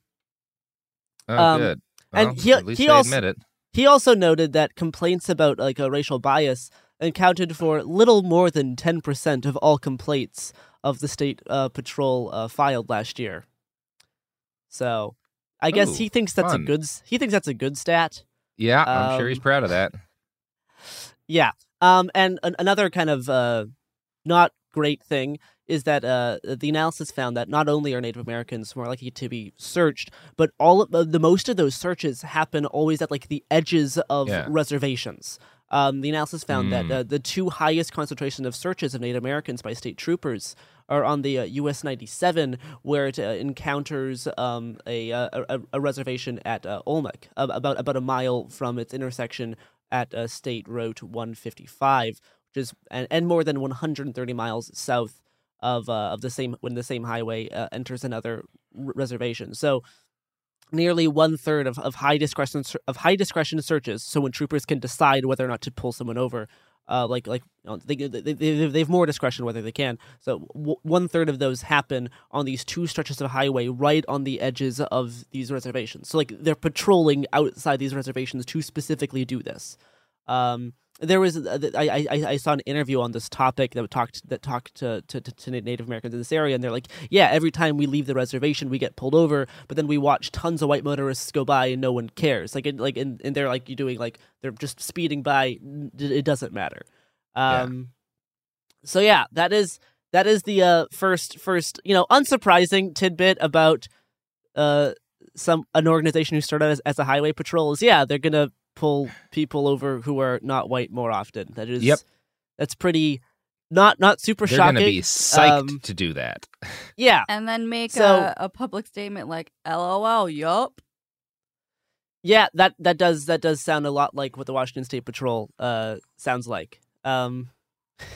H: Oh,
E: Um,
H: good.
E: and he-
H: at least
E: he also-
H: admit it.
E: He also noted that complaints about like a racial bias accounted for little more than 10% of all complaints of the state uh, patrol uh, filed last year. So, I guess
H: Ooh,
E: he thinks that's
H: fun.
E: a good he thinks that's a good stat.
H: Yeah, I'm sure he's
E: Um,
H: proud of that.
E: Yeah. Um, and an- another kind of uh, not great thing is that uh, the analysis found that not only are Native Americans more likely to be searched, but all of uh, the most of those searches happen always at like the edges of
H: Yeah.
E: reservations. Um, the analysis found that
H: Mm.
E: uh, the two highest concentration of searches of Native Americans by state troopers are on the uh, US 97, where it uh, encounters um, a, uh, a, a reservation at uh, Omak, about, about a mile from its intersection at uh, State Road 155, which is and, and more than 130 miles south of uh, of the same when the same highway uh, enters another r- reservation. So nearly one third of, of high discretion of high discretion searches. So when troopers can decide whether or not to pull someone over, uh, like like you know, they, they, they they have more discretion whether they can. So w- one third of those happen on these two stretches of highway right on the edges of these reservations. So like they're patrolling outside these reservations to specifically do this. Um, there was uh, I, I I saw an interview on this topic that talked that talked to, to, to Native Americans in this area, and they're like, yeah, every time we leave the reservation, we get pulled over, but then we watch tons of white motorists go by and no one cares. Like, like, and, and they're like, you doing like they're just speeding by. It doesn't matter. Um, so yeah, that is that is the uh, first first you know unsurprising tidbit about uh some an organization who started as, as a highway patrol is yeah they're gonna pull people over who are not white more often. That is
H: Yep.
E: That's pretty not not super
H: They're
E: shocking.
H: going to be psyched
E: Um,
H: to do that.
E: yeah,
L: And then make
E: So-
L: a, a public statement like, LOL, yup.
E: yeah. That that does that does sound a lot like what the Washington State Patrol uh sounds like. Um.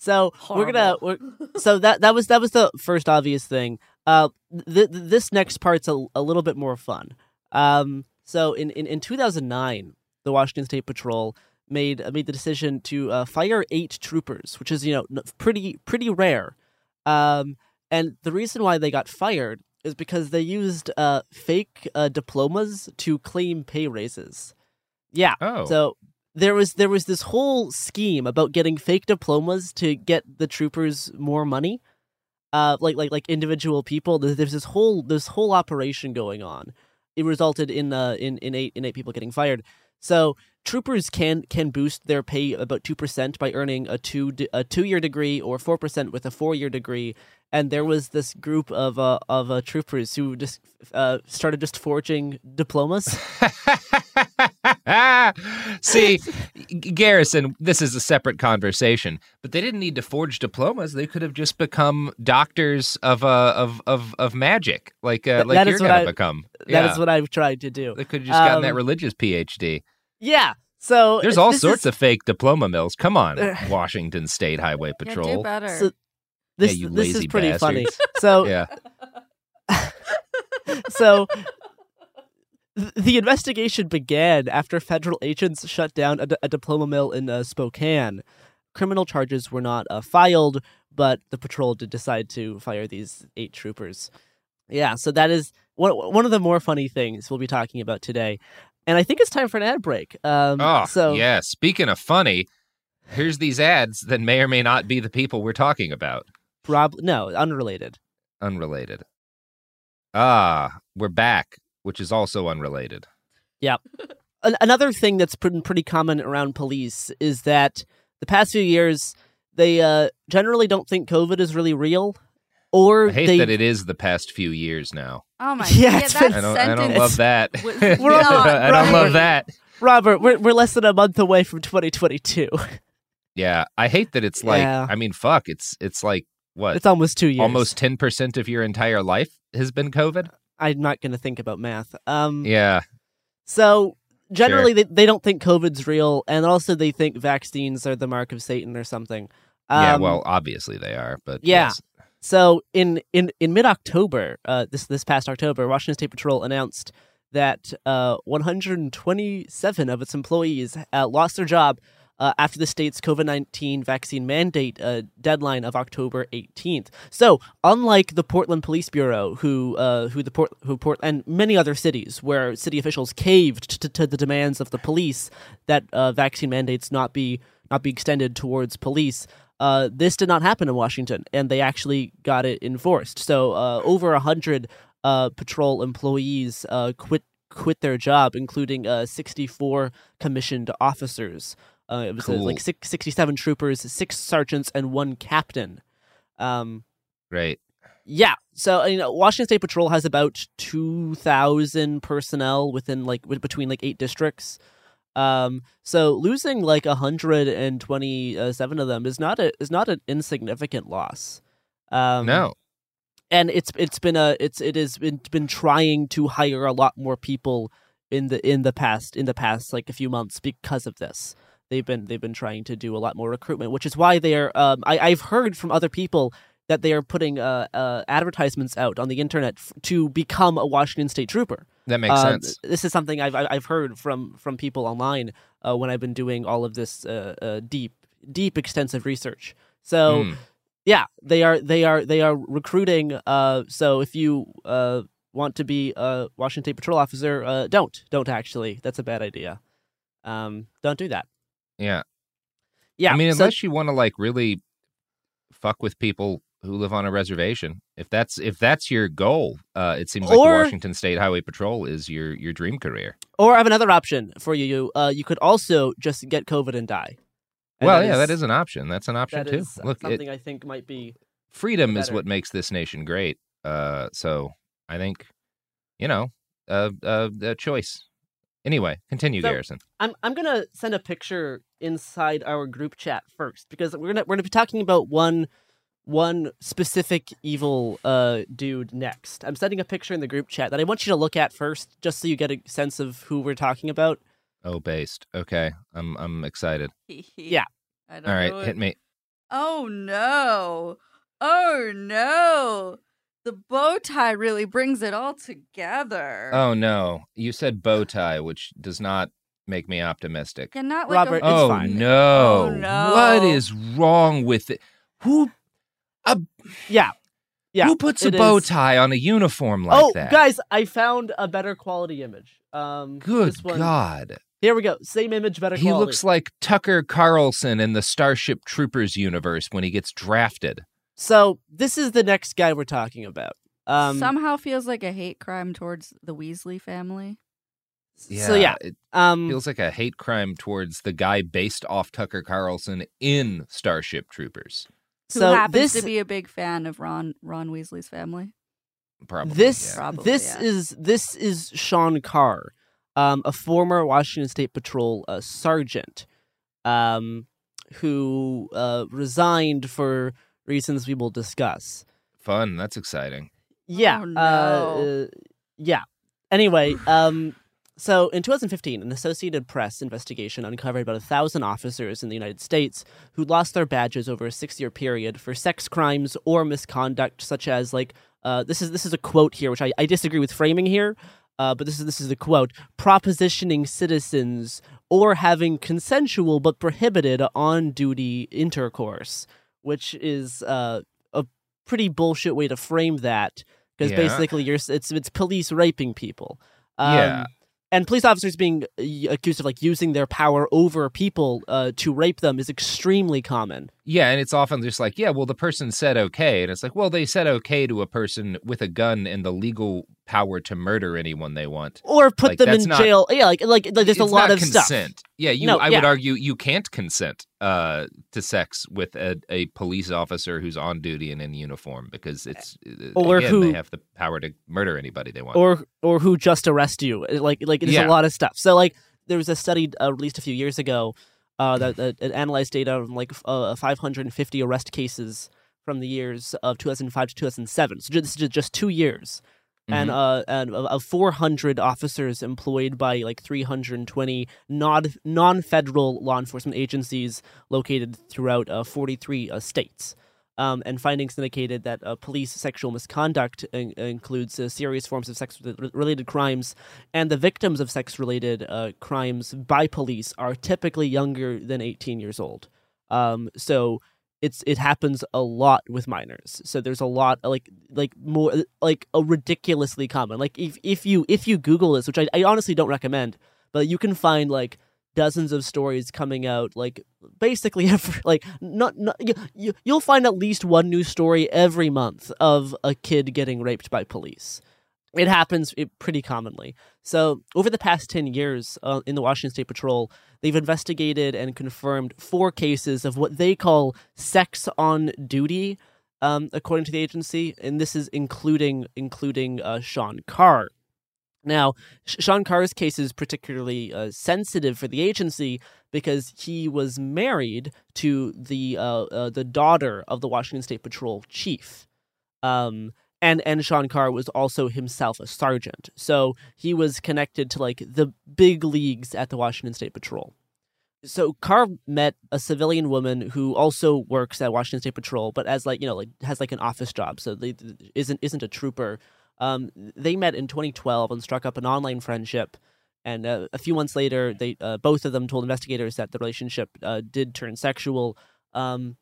E: So we're gonna we're, so that that was that was the first obvious thing. Uh, th- th- this next part's a, a little bit more fun. Um, so in, in, in 2009, the Washington State Patrol made uh, made the decision to uh, fire eight troopers, which is you know pretty pretty rare. Um, and the reason why they got fired is because they used uh, fake uh, diplomas to claim pay raises. Yeah.
H: Oh.
E: So there was there was this whole scheme about getting fake diplomas to get the troopers more money. Uh, like like like individual people. There's, there's this whole this whole operation going on. It resulted in uh in, in eight in eight people getting fired. So troopers can can boost their pay about two percent by earning a two de- a two year degree or four percent with a four year degree. And there was this group of uh, of uh, troopers who just uh, started just forging diplomas.
H: See, Garrison, this is a separate conversation, but they didn't need to forge diplomas. They could have just become doctors of uh, of of of magic, like uh, like
E: that
H: you're gonna
E: I-
H: become.
E: That is
H: Yeah.
E: what I've tried to do.
H: They could have just gotten that
E: Um,
H: religious PhD.
E: Yeah. So
H: There's all sorts
E: is-
H: of fake diploma mills. Come on, Washington State Highway Patrol.
E: So this
H: you
E: this is
H: lazy
E: pretty funny.
H: bastards.
E: So
H: yeah,
E: so th- the investigation began after federal agents shut down a, d- a diploma mill in uh, Spokane. Criminal charges were not uh, filed, but the patrol did decide to fire these eight troopers. Yeah, so that is one one of the more funny things we'll be talking about today. And I think it's time for an ad break. Um,
H: Oh,
E: so
H: yeah. Speaking of funny, here's these ads that may or may not be the people we're talking about.
E: prob no, unrelated.
H: Unrelated. Ah, we're back, which is also unrelated.
E: Yeah. Another thing that's been pretty common around police is that the past few years they uh, generally don't think COVID is really real, or
H: I hate
E: they
H: that it is the past few years now.
L: Oh my
E: Yeah,
L: yeah,
E: been-
H: I don't. I don't love that.
E: We're on-
L: not
H: I don't
E: Robert.
H: love that.
E: Robert. We're we're less than a month away from 2022.
H: Yeah, I hate that it's like.
E: Yeah.
H: I mean, fuck. It's it's like what?
E: it's almost two years.
H: almost ten percent of your entire life has been COVID.
E: I'm not going to think about math. Um.
H: Yeah.
E: So generally, they, they don't think COVID's real, and also they think vaccines are the mark of Satan or something.
H: yeah.
E: Um,
H: Well, obviously they are, but
E: Yeah.
H: yes.
E: So in in in mid October, uh, this this past October, Washington State Patrol announced that uh, 127 of its employees uh, lost their job uh, after the state's COVID 19 vaccine mandate uh, deadline of October 18th. So, unlike the Portland Police Bureau, who uh, who the Port who Port and many other cities where city officials caved to, to the demands of the police that uh, vaccine mandates not be not be extended towards police. Uh, this did not happen in Washington, and they actually got it enforced. So, uh, over a hundred patrol employees quit quit their job, including uh, 64 commissioned officers. Uh, it was uh,
C: Cool.
E: like six, 67 troopers, six sergeants, and one captain. Um,
C: Right.
E: yeah. So you know, Washington State Patrol has about two thousand personnel within like between like eight districts. Um, so losing like hundred and twenty-seven of them is not a is not an insignificant loss. Um,
C: no.
E: and it's it's been a it's it has been been trying to hire a lot more people in the in the past in the past like a few months because of this. They've been they've been trying to do a lot more recruitment, which is why they are. Um, I I've heard from other people that they are putting uh, uh advertisements out on the internet f- to become a Washington State Trooper.
C: That makes
E: Uh,
C: sense.
E: This is something I've I've heard from from people online uh, when I've been doing all of this uh, uh, deep deep extensive research. So
C: Hmm.
E: yeah, they are they are they are recruiting. Uh, so if you uh want to be a Washington State Patrol officer, uh, don't don't actually. That's a bad idea. Um, don't do that.
C: Yeah.
E: Yeah,
C: I mean,
E: so-
C: unless you want to like really fuck with people who live on a reservation. If that's if that's your goal, uh, it seems like
E: Or-
C: the Washington State Highway Patrol is your your dream career.
E: Or I have another option for you. You uh, you could also just get COVID and die. And
C: well, yeah, that is an option. That's an option
E: that
C: too.
E: is
C: Look, it,
E: something I think might be
C: freedom is what makes this nation great. Uh, so I think, you know, uh, uh, a choice. Anyway, continue,
E: So-
C: Garrison.
E: I'm I'm gonna send a picture inside our group chat first because we're gonna we're gonna be talking about one one specific evil uh dude next. I'm sending a picture in the group chat that I want you to look at first, just so you get a sense of who we're talking about.
C: Oh, based. Okay, I'm I'm excited.
E: Yeah.
L: I don't
C: All right,
L: know
C: hit me.
L: Oh no. Oh no. The bow tie really brings it all together.
C: Oh no, you said bow tie, which does not make me optimistic.
L: Yeah, not like a- Robert, it's
C: oh
L: fine.
C: no!
L: Oh, no.
C: What is wrong with it? Who? A,
E: yeah, yeah.
C: Who puts a
E: it
C: bow
E: is-
C: tie on a uniform like
E: oh,
C: that?
E: guys, I found a better quality image. Um,
C: Good
E: this one-
C: God!
E: Here we go. Same image, better
C: He
E: quality.
C: looks like Tucker Carlson in the Starship Troopers universe when he gets drafted.
E: So this is the next guy we're talking about. Um,
L: Somehow feels like a hate crime towards the Weasley family.
E: Yeah, So, yeah,
C: it
E: um,
C: feels like a hate crime towards the guy based off Tucker Carlson in Starship Troopers.
L: Who
E: So
L: happens
E: this-
L: to be a big fan of Ron Ron Weasley's family.
C: Probably.
E: this
C: yeah.
L: Probably,
E: this
L: yeah.
E: is this is Sean Carr, um, a former Washington State Patrol uh, sergeant, um, who uh, resigned for reasons we will discuss.
C: fun. That's exciting.
E: Yeah.
L: Oh, no.
E: uh, yeah. Anyway, um, so in 2015, an Associated Press investigation uncovered about a thousand officers in the United States who lost their badges over a six-year period for sex crimes or misconduct, such as like uh, this is this is a quote here, which I, I disagree with framing here. Uh, but this is this is the quote: propositioning citizens or having consensual but prohibited on-duty intercourse, which is uh, a pretty bullshit way to frame that because
C: Yeah.
E: basically you're it's it's police raping people. Um,
C: Yeah.
E: And police officers being uh, accused of like using their power over people uh, to rape them is extremely common.
C: Yeah, and it's often just like, yeah, well, the person said okay, and it's like, well, they said okay to a person with a gun and the legal power to murder anyone they want,
E: Or put
C: Like,
E: them in
C: not-
E: jail. Yeah, like like, like there's a lot
C: not
E: of
C: consent.
E: stuff.
C: Yeah, you.
E: No,
C: I
E: yeah.
C: would argue you can't consent uh, to sex with a, a police officer who's on duty and in uniform because it's uh,
E: Or
C: again,
E: who-
C: they have the power to murder anybody they want.
E: or or who just arrest you. Like like there's
C: Yeah.
E: a lot of stuff. So like there was a study uh, released a few years ago uh, that, that analyzed data on like uh, 550 arrest cases from the years of 2005 to 2007. So this is just two years. And
C: Mhm.
E: uh, and of- of 400 officers employed by like 320 non non federal law enforcement agencies located throughout uh, 43 uh, states. Um, and findings indicated that uh, police sexual misconduct in- includes uh, serious forms of sex related crimes, and the victims of sex related uh, crimes by police are typically younger than 18 years old. Um, so it's it happens a lot with minors. So there's a lot like like more like a ridiculously common. Like if if you if you Google this, which I, I honestly don't recommend, but you can find like dozens of stories coming out like basically every like not, not you, you you'll find at least one new story every month of a kid getting raped by police it happens pretty commonly. So, over the past 10 years uh, in the Washington State Patrol, they've investigated and confirmed four cases of what they call sex on duty, um, according to the agency, and this is including including uh, Sean Carr. Now, Sean Carr's case is particularly uh, sensitive for the agency because he was married to the uh, uh, the daughter of the Washington State Patrol chief. Um, and and Sean Carr was also himself a sergeant. So he was connected to like the big leagues at the Washington State Patrol. So Carr met a civilian woman who also works at Washington State Patrol, but as like you know like has like an office job, so they isn't isn't a trooper. Um, they met in 2012 and struck up an online friendship. And uh, a few months later, they uh, both of them told investigators that the relationship uh, did turn sexual. Um,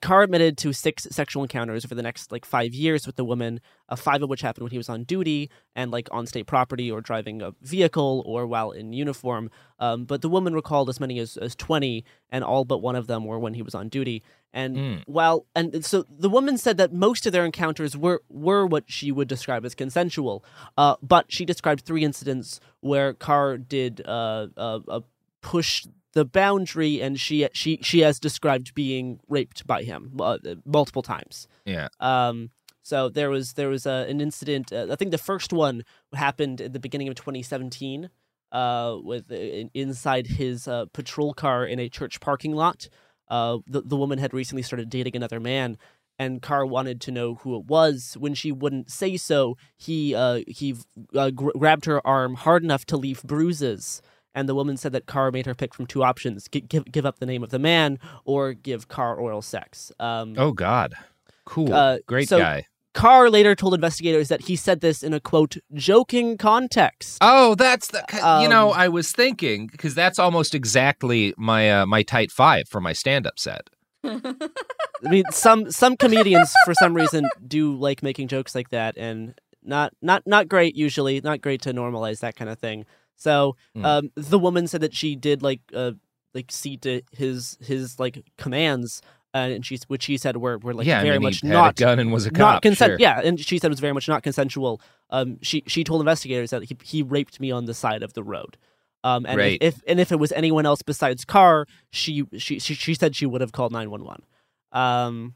E: Carr admitted to six sexual encounters over the next like five years with the woman, uh, five of which happened when he was on duty and like on state property or driving a vehicle or while in uniform. Um, but the woman recalled as many as, as 20, and all but one of them were when he was on duty. And mm. while and so the woman said that most of their encounters were were what she would describe as consensual, uh, but she described three incidents where Carr did uh, uh, push the boundary, and she she she has described being raped by him uh, multiple times.
H: Yeah.
E: Um. So there was there was uh, an incident. Uh, I think the first one happened at the beginning of 2017. Uh, with uh, inside his uh, patrol car in a church parking lot. Uh, the the woman had recently started dating another man, and Carr wanted to know who it was. When she wouldn't say so, he uh, he uh, gr- grabbed her arm hard enough to leave bruises and the woman said that Carr made her pick from two options: give give up the name of the man or give Carr oral sex. Um,
H: oh God, cool, uh, great
E: so
H: guy.
E: Carr later told investigators that he said this in a quote joking context.
H: Oh, that's the um, you know I was thinking because that's almost exactly my uh, my tight five for my stand up set.
E: I mean, some some comedians for some reason do like making jokes like that, and not not not great usually. Not great to normalize that kind of thing. So mm. um, the woman said that she did like uh, like see to his his like commands. Uh, and she, which she said were, were like
H: yeah,
E: very
H: I mean,
E: much
H: not a gun and was a cop,
E: not consent.
H: Sure.
E: Yeah, and she said it was very much not consensual. Um, she she told investigators that he, he raped me on the side of the road. Um, and
H: right.
E: if, if, and if it was anyone else besides Carr, she she she, she said she would have called nine one one. Um,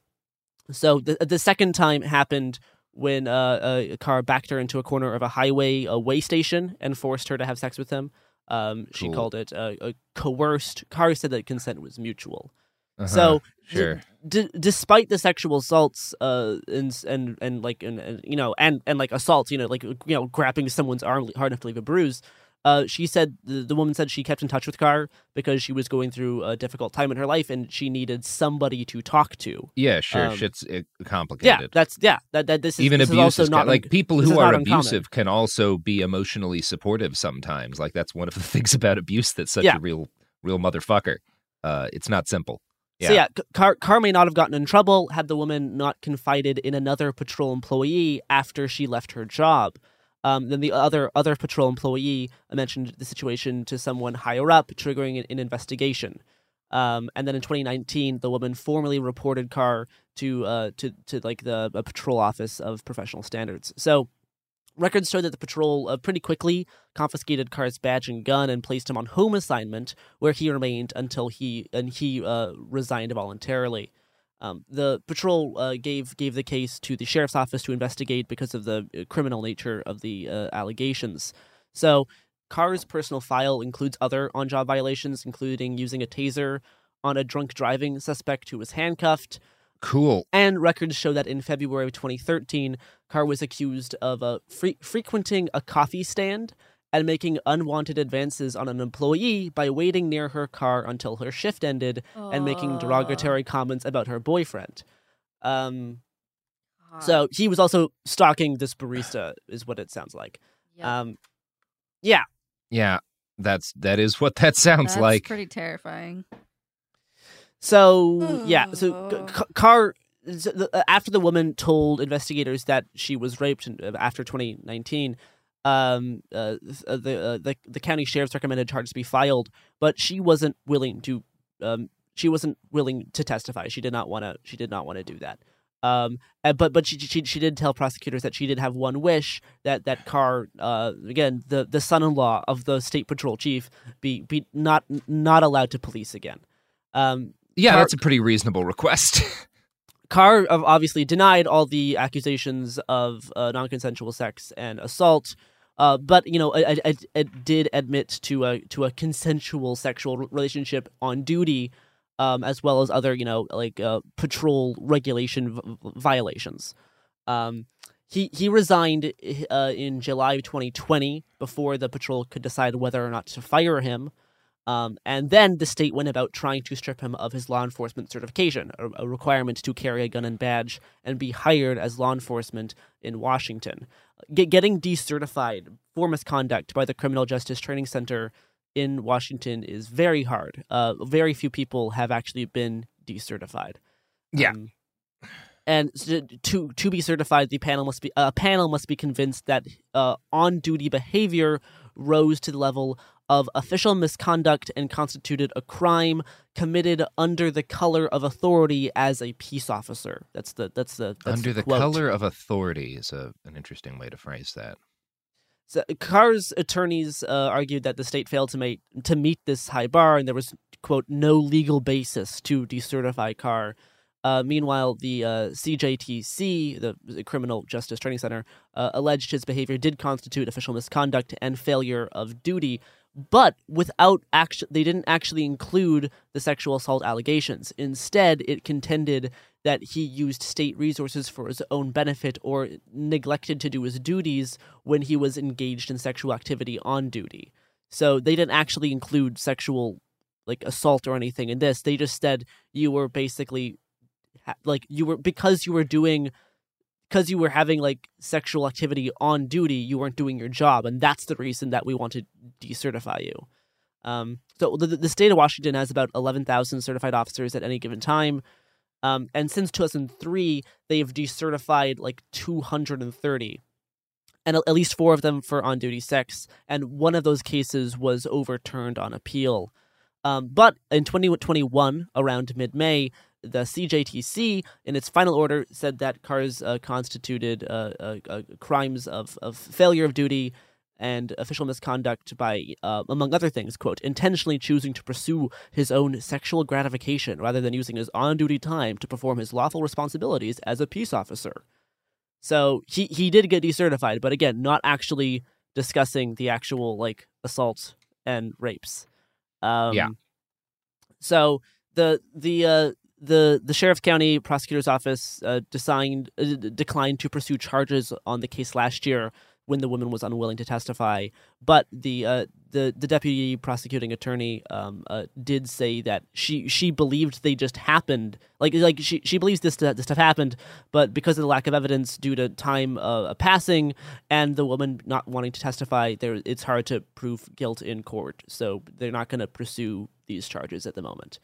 E: so the the second time happened when uh, a car backed her into a corner of a highway a way station and forced her to have sex with him. Um, she
H: cool.
E: called it uh, a coerced. Carr said that consent was mutual.
H: Uh-huh.
E: So,
H: sure.
E: D- d- despite the sexual assaults, uh, and and and like and, and, you know, and and like assaults, you know, like you know, grabbing someone's arm hard enough to leave a bruise, uh, she said the, the woman said she kept in touch with Carr because she was going through a difficult time in her life and she needed somebody to talk to.
H: Yeah, sure. Um, Shit's uh, complicated.
E: Yeah, that's yeah. That, that this is
H: even
E: this
H: abusive.
E: is also not
H: like people who are abusive
E: uncommon.
H: can also be emotionally supportive sometimes. Like that's one of the things about abuse that's such
E: Yeah.
H: a real, real motherfucker. Uh, it's not simple. Yeah.
E: So yeah, Carr, Carr may not have gotten in trouble had the woman not confided in another patrol employee after she left her job. Um, then the other other patrol employee mentioned the situation to someone higher up, triggering an, an investigation. Um, and then in 2019, the woman formally reported Carr to uh, to to like the patrol office of professional standards. So records show that the patrol uh, pretty quickly confiscated Carr's badge and gun and placed him on home assignment, where he remained until he and he uh, resigned voluntarily. Um, the patrol uh, gave gave the case to the sheriff's office to investigate because of the uh, criminal nature of the uh, allegations. So, Carr's personal file includes other on-job violations, including using a taser on a drunk driving suspect who was handcuffed.
H: Cool.
E: And records show that in February of 2013, Carr was accused of uh, fre- frequenting a coffee stand and making unwanted advances on an employee by waiting near her car until her shift ended and making derogatory comments about her boyfriend. Um, so he was also stalking this barista, is what it sounds like. Um, yeah.
H: Yeah, that's that is what that sounds
L: That's
H: like.
L: pretty terrifying.
E: So yeah, so C- C- Carr so the- uh, after the woman told investigators that she was raped uh, after 2019, um, uh, uh, the, uh, the the county sheriff's recommended charges be filed, but she wasn't willing to. Um, she wasn't willing to testify. She did not want to. She did not want to do that. Um, uh, but but she, she she did tell prosecutors that she did have one wish that that Carr, uh, again the the son-in-law of the state patrol chief, be be not not allowed to police again. Um,
H: Yeah,
E: Carr-
H: that's a pretty reasonable request.
E: Carr obviously denied all the accusations of uh, non-consensual sex and assault, uh, but you know, it, it, it did admit to a to a consensual sexual relationship on duty, um, as well as other you know like uh, patrol regulation v- violations. Um, he he resigned uh, in July of 2020 before the patrol could decide whether or not to fire him. Um, and then the state went about trying to strip him of his law enforcement certification, a, a requirement to carry a gun and badge and be hired as law enforcement in Washington. Get, getting decertified for misconduct by the Criminal Justice Training Center in Washington is very hard. Uh, very few people have actually been decertified.
H: Yeah.
E: Um, and to to be certified, the panel must be a panel must be convinced that uh, on duty behavior rose to the level of official misconduct and constituted a crime committed under the color of authority as a peace officer. That's the that's the that's
H: Under the
E: quote.
H: color of authority is a, an interesting way to phrase that.
E: So Carr's attorneys uh, argued that the state failed to make to meet this high bar, and there was quote no legal basis to decertify Carr. Uh, meanwhile, the uh, CJTC, the, the Criminal Justice Training Center, uh, alleged his behavior did constitute official misconduct and failure of duty, but without action, they didn't actually include the sexual assault allegations. Instead, it contended that he used state resources for his own benefit or neglected to do his duties when he was engaged in sexual activity on duty. So they didn't actually include sexual like assault or anything in this. They just said you were basically like you were because you were doing because you were having like sexual activity on duty, you weren't doing your job, and that's the reason that we want to decertify you. Um, so the, the state of Washington has about eleven thousand certified officers at any given time, um, and since two thousand three, they've decertified like two hundred and at least four of them for on duty sex, and one of those cases was overturned on appeal. Um, but in 2021, around mid May, the CJTC, in its final order, said that Carr's uh, constituted uh, uh, uh, crimes of, of failure of duty and official misconduct by, uh, among other things, quote, intentionally choosing to pursue his own sexual gratification rather than using his on duty time to perform his lawful responsibilities as a peace officer. So he, he did get decertified, but again, not actually discussing the actual like assaults and rapes. Um,
H: Yeah.
E: So the the uh, the the sheriff county prosecutor's office uh, designed, uh, declined to pursue charges on the case last year when the woman was unwilling to testify. But the uh, the the deputy prosecuting attorney um, uh, did say that she she believed they just happened. Like like she she believes this this stuff happened, but because of the lack of evidence due to time uh, passing and the woman not wanting to testify, there it's hard to prove guilt in court. So they're not going to pursue these charges at the moment.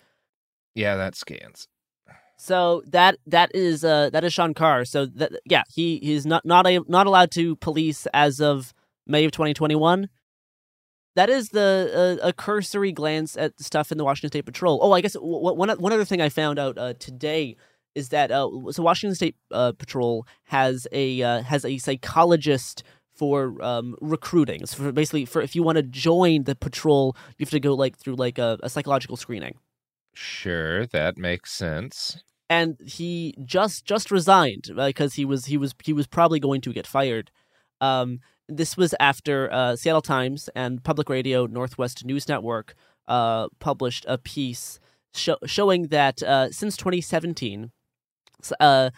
H: Yeah, that scans.
E: So that that is uh that is Sean Carr. So that yeah, he he's not not a, not allowed to police as of May of 2021. That is the uh, a cursory glance at stuff in the Washington State Patrol. Oh, I guess w- w- one one other thing I found out uh, today is that uh, so Washington State uh, Patrol has a uh, has a psychologist for um, recruiting. So for basically, for if you want to join the patrol, you have to go like through like a, a psychological screening
H: Sure, that makes sense.
E: and he just just resigned because he was he was he was probably going to get fired. Um, this was after uh, Seattle Times and Public Radio Northwest News Network uh, published a piece sho- showing that uh, since 2017, uh,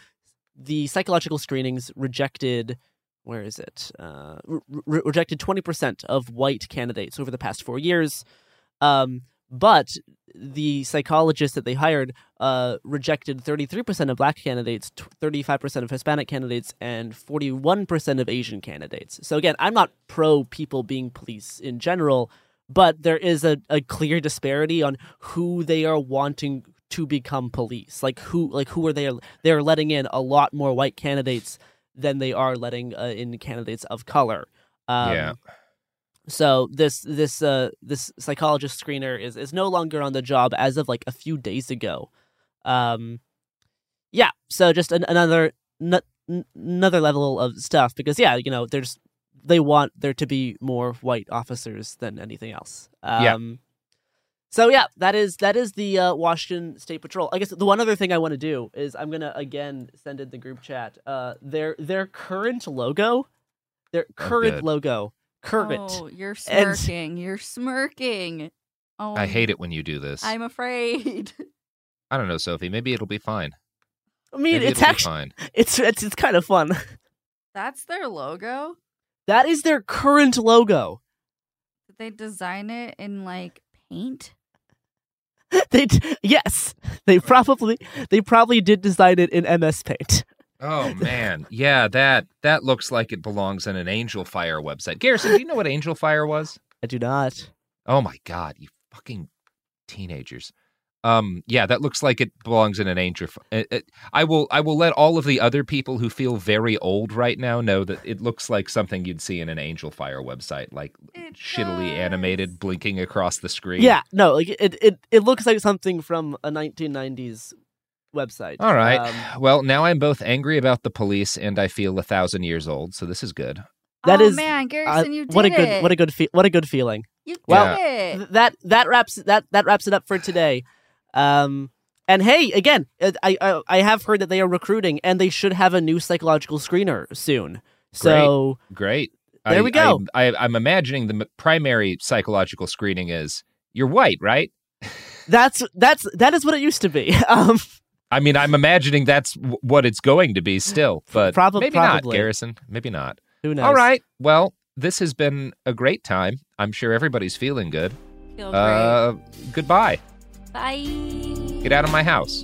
E: the psychological screenings rejected. Where is it? Uh, re- rejected 20% of white candidates over the past four years. Um, but the psychologists that they hired uh, rejected 33% of black candidates, t- 35% of Hispanic candidates, and 41% of Asian candidates. So, again, I'm not pro people being police in general, but there is a, a clear disparity on who they are wanting to become police. Like who like who are they they're letting in a lot more white candidates than they are letting uh, in candidates of color. Um,
H: Yeah.
E: So this this uh this psychologist screener is is no longer on the job as of like a few days ago. Um yeah, so just an, another n- another level of stuff because yeah, you know, there's they want there to be more white officers than anything else. Um,
C: Yeah.
E: So yeah, that is that is the uh, Washington State Patrol. I guess the one other thing I want to do is I'm gonna again send in the group chat. Uh, their their current logo, their current
C: good.
E: logo, current.
L: Oh, you're
E: And-
L: smirking. You're smirking. Oh,
C: I hate it when you do this.
L: I'm afraid.
C: I don't know, Sophie. Maybe it'll be fine.
E: I mean,
C: Maybe
E: it's
C: it'll be
E: actually
C: fine.
E: it's it's it's kind of fun.
L: That's their logo.
E: That is their current logo.
L: Did they design it in like paint?
E: They d- yes, they probably they probably did design it in MS Paint.
C: Oh man, yeah that that looks like it belongs in an Angelfire website. Garrison, do you know what Angelfire was?
E: I do not.
C: Oh my god, you fucking teenagers. Um, yeah, that looks like it belongs in an Angel. Fi- it- it- I will, I will let all of the other people who feel very old right now know that it looks like something you'd see in an Angelfire website, like shittily animated, blinking across the screen.
E: Yeah, no, like it it it looks like something from a 1990s website.
C: All right.
E: Um,
C: well, now I'm both angry about the police and I feel a thousand years old, so this is good.
E: that
L: oh
E: is
L: man,
E: uh,
L: Garrison, you did
E: what a
L: it.
E: good what a good fe- what a good feeling.
L: You
E: well,
L: did it.
E: th- that that wraps that that wraps it up for today. Um, and hey, again, uh, I, I I have heard that they are recruiting, and they should have a new psychological screener soon. So
C: Great.
E: There
C: I,
E: we go.
C: I, I, I'm imagining the primary psychological screening is you're white, right?
E: that's that's that is what it used to be. Um,
C: I mean, I'm imagining that's w- what it's going to be still, but
E: Prob-
C: maybe
E: probably.
C: not, Garrison. Maybe not.
E: who knows?
C: All right. Well, this has been a great time. I'm sure everybody's feeling good.
L: Feel great.
C: Uh, goodbye.
L: Bye.
C: Get out of my house.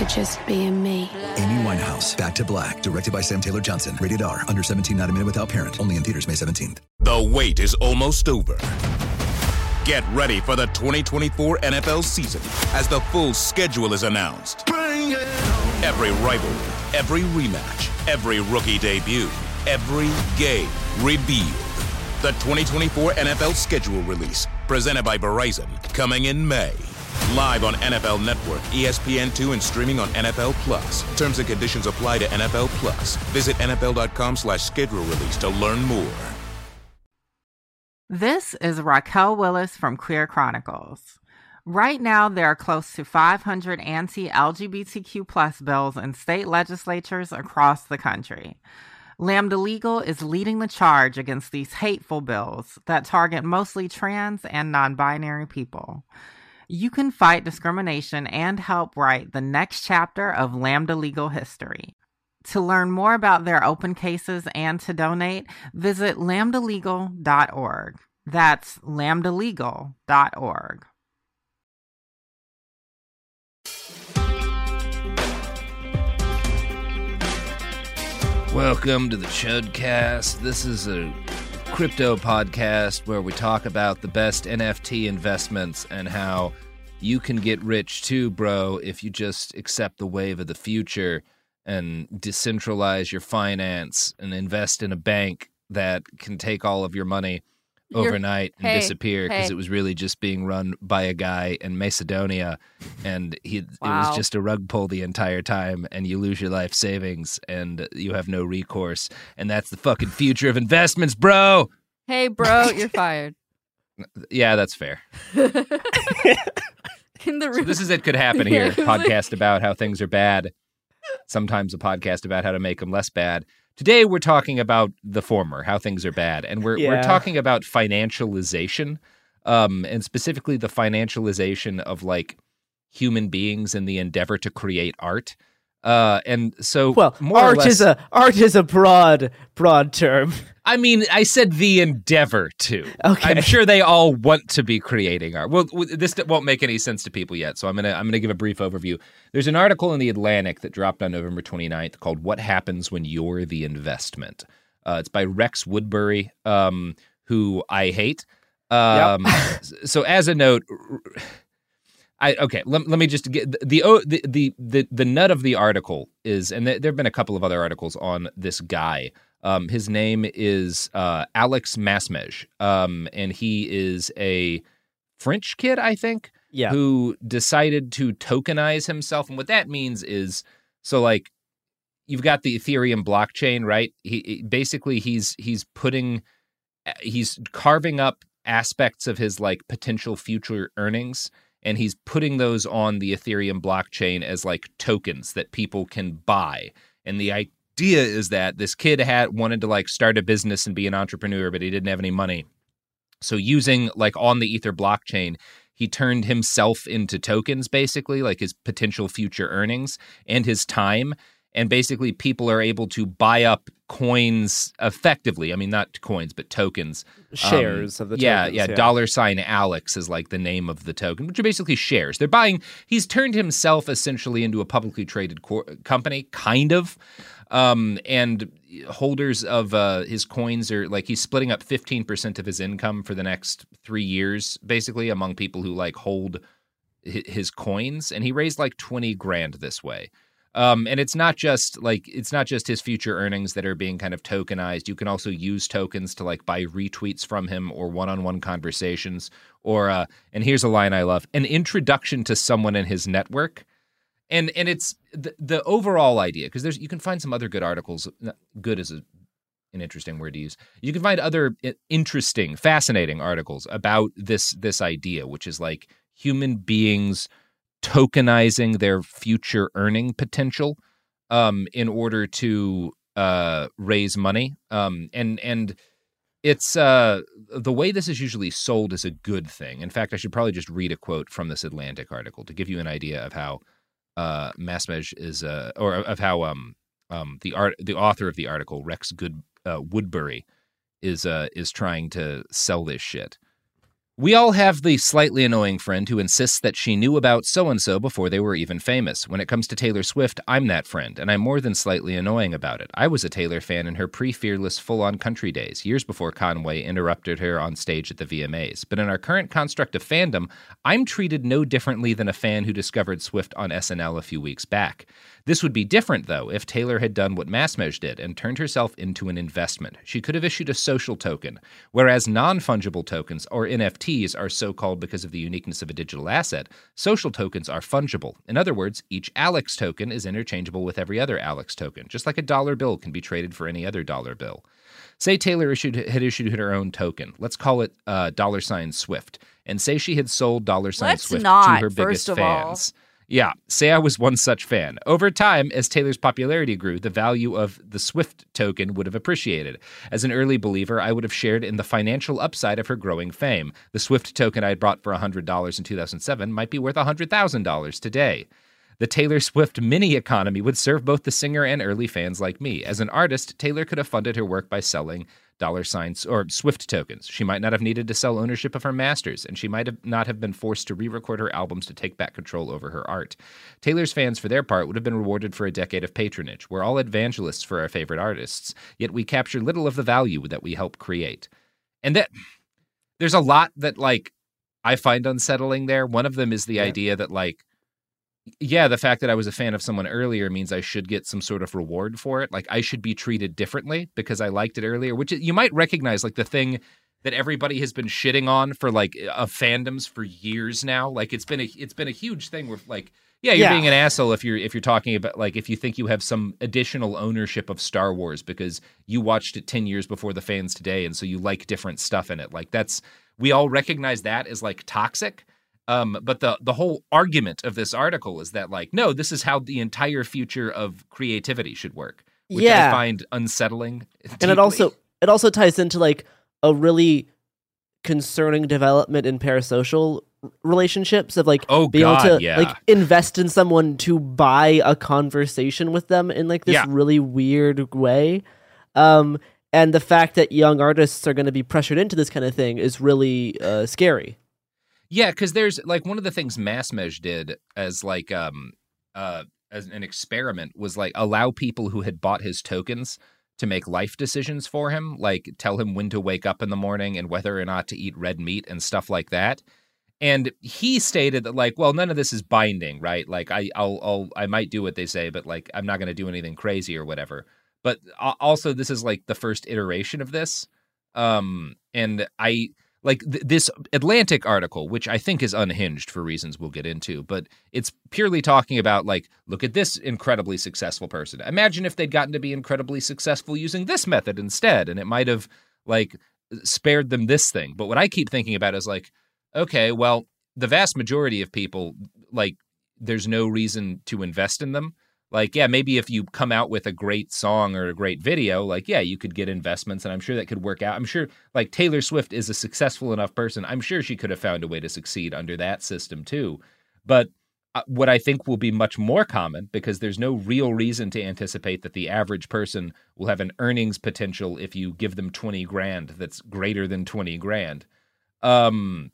I: for just being me.
J: Amy Winehouse, Back to Black, directed by Sam Taylor Johnson. Rated R, under 17, not a minute without parent. Only in theaters May 17th.
B: The wait is almost over. Get ready for the 2024 NFL season as the full schedule is announced. Every rivalry, every rematch, every rookie debut, every game revealed. The 2024 NFL schedule release, presented by Verizon, coming in May. Live on NFL Network, E ESPN2, and streaming on NFL Plus. Terms and conditions apply to NFL Plus. Visit NFL.com slash schedule release to learn more.
K: This is Raquel Willis from Queer Chronicles. Right now, there are close to 500 anti LGBTQ plus bills in state legislatures across the country. Lambda Legal is leading the charge against these hateful bills that target mostly trans and non binary people. You can fight discrimination and help write the next chapter of Lambda Legal history. To learn more about their open cases and to donate, visit lambdalegal.org. That's lambdalegal.org.
C: Welcome to the Chudcast. This is a crypto podcast where we talk about the best NFT investments and how you can get rich too, bro, if you just accept the wave of the future. and decentralize your finance and invest in a bank that can take all of your money
L: You're-
C: overnight and
L: hey,
C: disappear because
L: hey.
C: it was really just being run by a guy in Macedonia and he it was just a rug pull the entire time and you lose your life savings and you have no recourse and that's the fucking future of investments bro
L: Hey, bro, you're fired.
C: yeah that's fair
L: In the
C: so
L: room.
C: this is it could happen here podcast about how things are bad sometimes a podcast about how to make them less bad today we're talking about the former how things are bad and we're we're talking about financialization um and specifically the financialization of like human beings in the endeavor to create art uh and so
E: Well, art
C: less,
E: is a art is a broad broad term.
C: I mean, I said the endeavor to.
E: Okay.
C: I'm sure they all want to be creating art. Well, this won't make any sense to people yet, so I'm gonna I'm gonna give a brief overview. There's an article in the Atlantic that dropped on November 29th called "What Happens When You're the Investment." Uh, it's by Rex Woodbury, um, who I hate. Um, s- So, as a note. I okay. Let, let me just get the, the the the the the nut of the article is, and there have been a couple of other articles on this guy. Um, his name is uh, Alex Masmej, um, and he is a French kid, I think,
E: Yeah.
C: who decided to tokenize himself. And what that means is, so like, you've got the Ethereum blockchain, right? He he- basically he's he's putting, he's carving up aspects of his like potential future earnings and he's putting those on the Ethereum blockchain as like tokens that people can buy. And the idea is that this kid had wanted to like start a business and be an entrepreneur, but he didn't have any money. So using like on the Ether blockchain, he turned himself into tokens basically, like his potential future earnings and his time. And basically, people are able to buy up coins effectively. I mean, not coins, but tokens. Um,
E: Shares of the
C: yeah,
E: tokens,
C: yeah.
E: yeah.
C: Dollar sign Alex is like the name of the token, which are basically shares. They're buying. He's turned himself essentially into a publicly traded cor- company, kind of. Um, and holders of uh, his coins are like he's splitting up 15% of his income for the next three years, basically, among people who like hold his coins. And he raised like 20 grand this way. Um, and it's not just like it's not just his future earnings that are being kind of tokenized. You can also use tokens to like buy retweets from him or one-on-one conversations. Or uh, and here's a line I love: an introduction to someone in his network. And and it's the the overall idea because there's you can find some other good articles. Good is a an interesting word to use. You can find other interesting, fascinating articles about this this idea, which is like human beings tokenizing their future earning potential um, in order to uh, raise money. Um, and and it's uh, the way this is usually sold is a good thing. In fact, I should probably just read a quote from this Atlantic article to give you an idea of how uh, Masmej is, uh, or of how um, um, the art, the author of the article, Rex Good uh, Woodbury, is uh, is trying to sell this shit. We all have the slightly annoying friend who insists that she knew about so and so before they were even famous. When it comes to Taylor Swift, I'm that friend, and I'm more than slightly annoying about it. I was a Taylor fan in her pre fearless full on country days, years before Kanye interrupted her on stage at the VMAs. But in our current construct of fandom, I'm treated no differently than a fan who discovered Swift on SNL a few weeks back. This would be different, though, if Taylor had done what Masmej did and turned herself into an investment. She could have issued a social token, whereas non fungible tokens, or NFTs, are so called because of the uniqueness of a digital asset. Social tokens are fungible. In other words, each Alex token is interchangeable with every other Alex token, just like a dollar bill can be traded for any other dollar bill. Say Taylor issued, had issued her own token. Let's call it uh, dollar sign Swift, and say she had sold dollar sign
L: Let's
C: Swift
L: not,
C: to her biggest
L: fans. all.
C: Yeah, say I was one such fan. Over time, as Taylor's popularity grew, the value of the Swift token would have appreciated. As an early believer, I would have shared in the financial upside of her growing fame. The Swift token I had bought for $100 in 2007 might be worth $100,000 today. The Taylor Swift mini economy would serve both the singer and early fans like me. As an artist, Taylor could have funded her work by selling dollar signs or Swift tokens. She might not have needed to sell ownership of her masters, and she might have not have been forced to re-record her albums to take back control over her art. Taylor's fans, for their part, would have been rewarded for a decade of patronage. We're all evangelists for our favorite artists, yet we capture little of the value that we help create. And that there's a lot that like I find unsettling there. One of them is the idea that like yeah, the fact that I was a fan of someone earlier means I should get some sort of reward for it. Like I should be treated differently because I liked it earlier, which you might recognize like the thing that everybody has been shitting on for like eh, of fandoms for years now. Like it's been a it's been a huge thing where like yeah, you're
E: Yeah.
C: being an asshole if you're if you're talking about like if you think you have some additional ownership of Star Wars because you watched it 10 years before the fans today and so you like different stuff in it. Like that's we all recognize that as like toxic. Um, but the the whole argument of this article is that like no, this is how the entire future of creativity should work, which I
E: Yeah.
C: find unsettling.
E: and
C: deeply.
E: it also it also ties into like a really concerning development in parasocial relationships of like
C: Oh,
E: being able to
C: yeah.
E: like invest in someone to buy a conversation with them in like this
C: Yeah.
E: really weird way um and the fact that young artists are going to be pressured into this kind of thing is really uh, scary
C: Yeah, because there's like one of the things Masmej did as like um uh as an experiment was like allow people who had bought his tokens to make life decisions for him, like tell him when to wake up in the morning and whether or not to eat red meat and stuff like that. And he stated that like, well, none of this is binding, right? Like I I'll, I'll I might do what they say, but like I'm not going to do anything crazy or whatever. But also this is like the first iteration of this. Um and I like th- this Atlantic article, which I think is unhinged for reasons we'll get into, but it's purely talking about like, look at this incredibly successful person. Imagine if they'd gotten to be incredibly successful using this method instead, and it might have like spared them this thing. But what I keep thinking about is like, okay, well, the vast majority of people like there's no reason to invest in them. Like, yeah, maybe if you come out with a great song or a great video, like, yeah, you could get investments, and I'm sure that could work out. I'm sure, like, Taylor Swift is a successful enough person. I'm sure she could have found a way to succeed under that system too. But uh, what I think will be much more common, because there's no real reason to anticipate that the average person will have an earnings potential if you give them 20 grand that's greater than 20 grand. Um,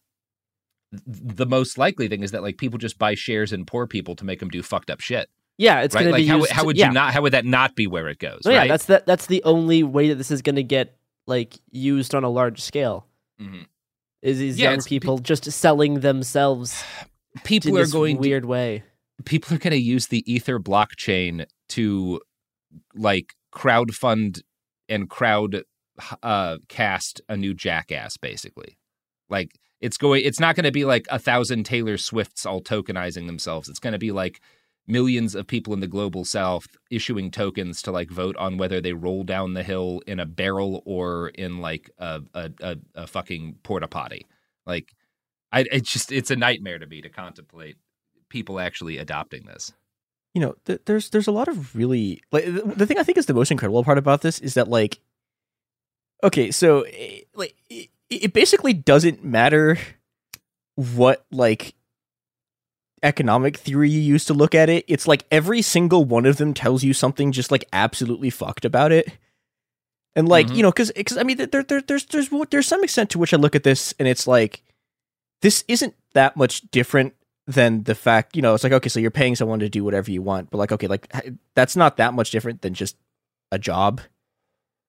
C: the most likely thing is that like people just buy shares in poor people to make them do fucked up shit.
E: Yeah it's
C: right?
E: going to be
C: how,
E: used
C: how would
E: yeah.
C: you not? How would that not be where it goes?
E: No,
C: right?
E: yeah that's the, that's the only way that this is going to get like used on a large scale
C: Mhm.
E: is these
C: Yeah,
E: young people just selling themselves
C: people
E: in
C: are going to-
E: weird way
C: people are going to use the ether blockchain to like crowdfund and crowd uh cast a new jackass basically like it's going it's not going to be like a thousand taylor swifts all tokenizing themselves it's going to be like millions of people in the global south issuing tokens to like vote on whether they roll down the hill in a barrel or in like a a, a, a fucking porta potty. Like i it's just it's a nightmare to me to contemplate people actually adopting this.
M: You know, th- there's there's a lot of really like the, the thing I think is the most incredible part about this is that like, okay, so eh, like it, it basically doesn't matter what like economic theory you use to look at it. It's like every single one of them tells you something just like absolutely fucked about it. And like
C: Mhm.
M: you know, because because I mean, there, there there's there's there's some extent to which I look at this and it's like this isn't that much different than the fact you know it's like okay so you're paying someone to do whatever you want but like okay like that's not that much different than just a job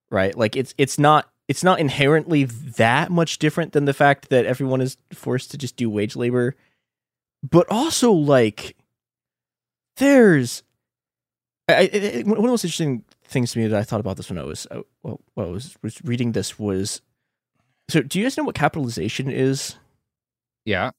M: right like it's it's not it's not inherently that much different than the fact that everyone is forced to just do wage labor but also like there's I, I, I- one of the most interesting things to me that I thought about this when I was uh, well, when I was was reading this was so do you guys know what capitalization is?
C: Yeah.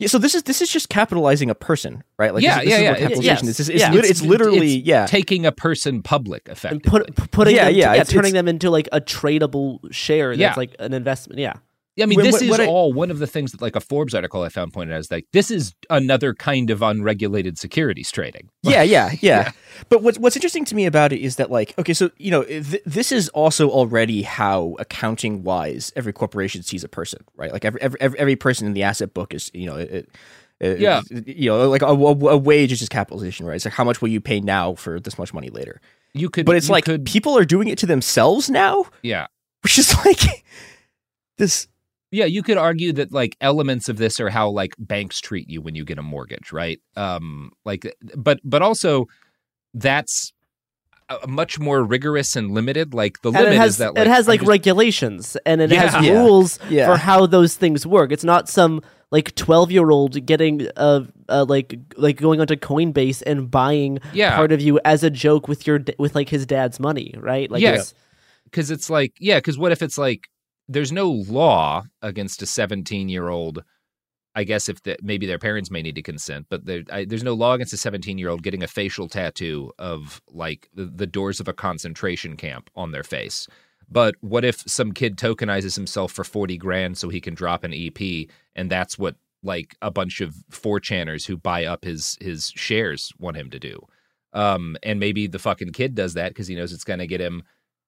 M: Yeah, so this is this is just capitalizing a person, right? Like
C: yeah,
M: this, is- this
C: yeah,
M: is
C: yeah.
M: what capitalization
E: yes,
M: is. It's, it's,
E: yeah.
M: lit- it's literally
C: it's
M: yeah.
C: taking a person public
E: and
C: effectively.
E: put, p- putting
M: Yeah,
E: them,
M: yeah,
E: yeah,
M: it's-
E: turning
M: it's-
E: them into like a tradable share that's
C: Yeah.
E: like an investment yeah
C: Yeah, I mean,
M: When-
C: this
M: when-
C: is
M: when I-
C: all one of the things that, like, a Forbes article I found pointed out is like this is another kind of unregulated securities trading.
M: yeah, yeah, yeah,
C: Yeah.
M: But what's what's interesting to me about it is that like okay, so you know th- this is also already how accounting wise every corporation sees a person, right? Like every every every, person in the asset book is you know it, it,
C: Yeah.
M: you know like a, a, a wage is just capitalization, right? It's like how much will you pay now for this much money later?
C: You could,
M: But it's like
C: could-
M: people are doing it to themselves now,
C: yeah,
M: which is like this.
C: Yeah. You could argue that like elements of this are how like banks treat you when you get a mortgage, right? Um, like, but but also that's a- much more rigorous and limited. Like the
E: and
C: limit
E: has
C: is that like,
E: it has like
C: just-
E: regulations and it
C: Yeah.
E: has
M: Yeah.
E: rules
M: Yeah.
E: for how those things work it's not some like 12 year old getting uh, uh like like going onto Coinbase and buying
C: Yeah.
E: part of you as a joke with your with like his dad's money, right? Like
C: yeah,
E: it's-
C: because it's like yeah, because what if it's like there's no law against a 17 year old. I guess if the, maybe their parents may need to consent, but there, I, there's no law against a 17 year old getting a facial tattoo of like the, the doors of a concentration camp on their face. But what if some kid tokenizes himself for 40 grand so he can drop an EP and that's what like a bunch of 4chaners who buy up his his shares want him to do. Um and maybe the fucking kid does that because he knows it's going to get him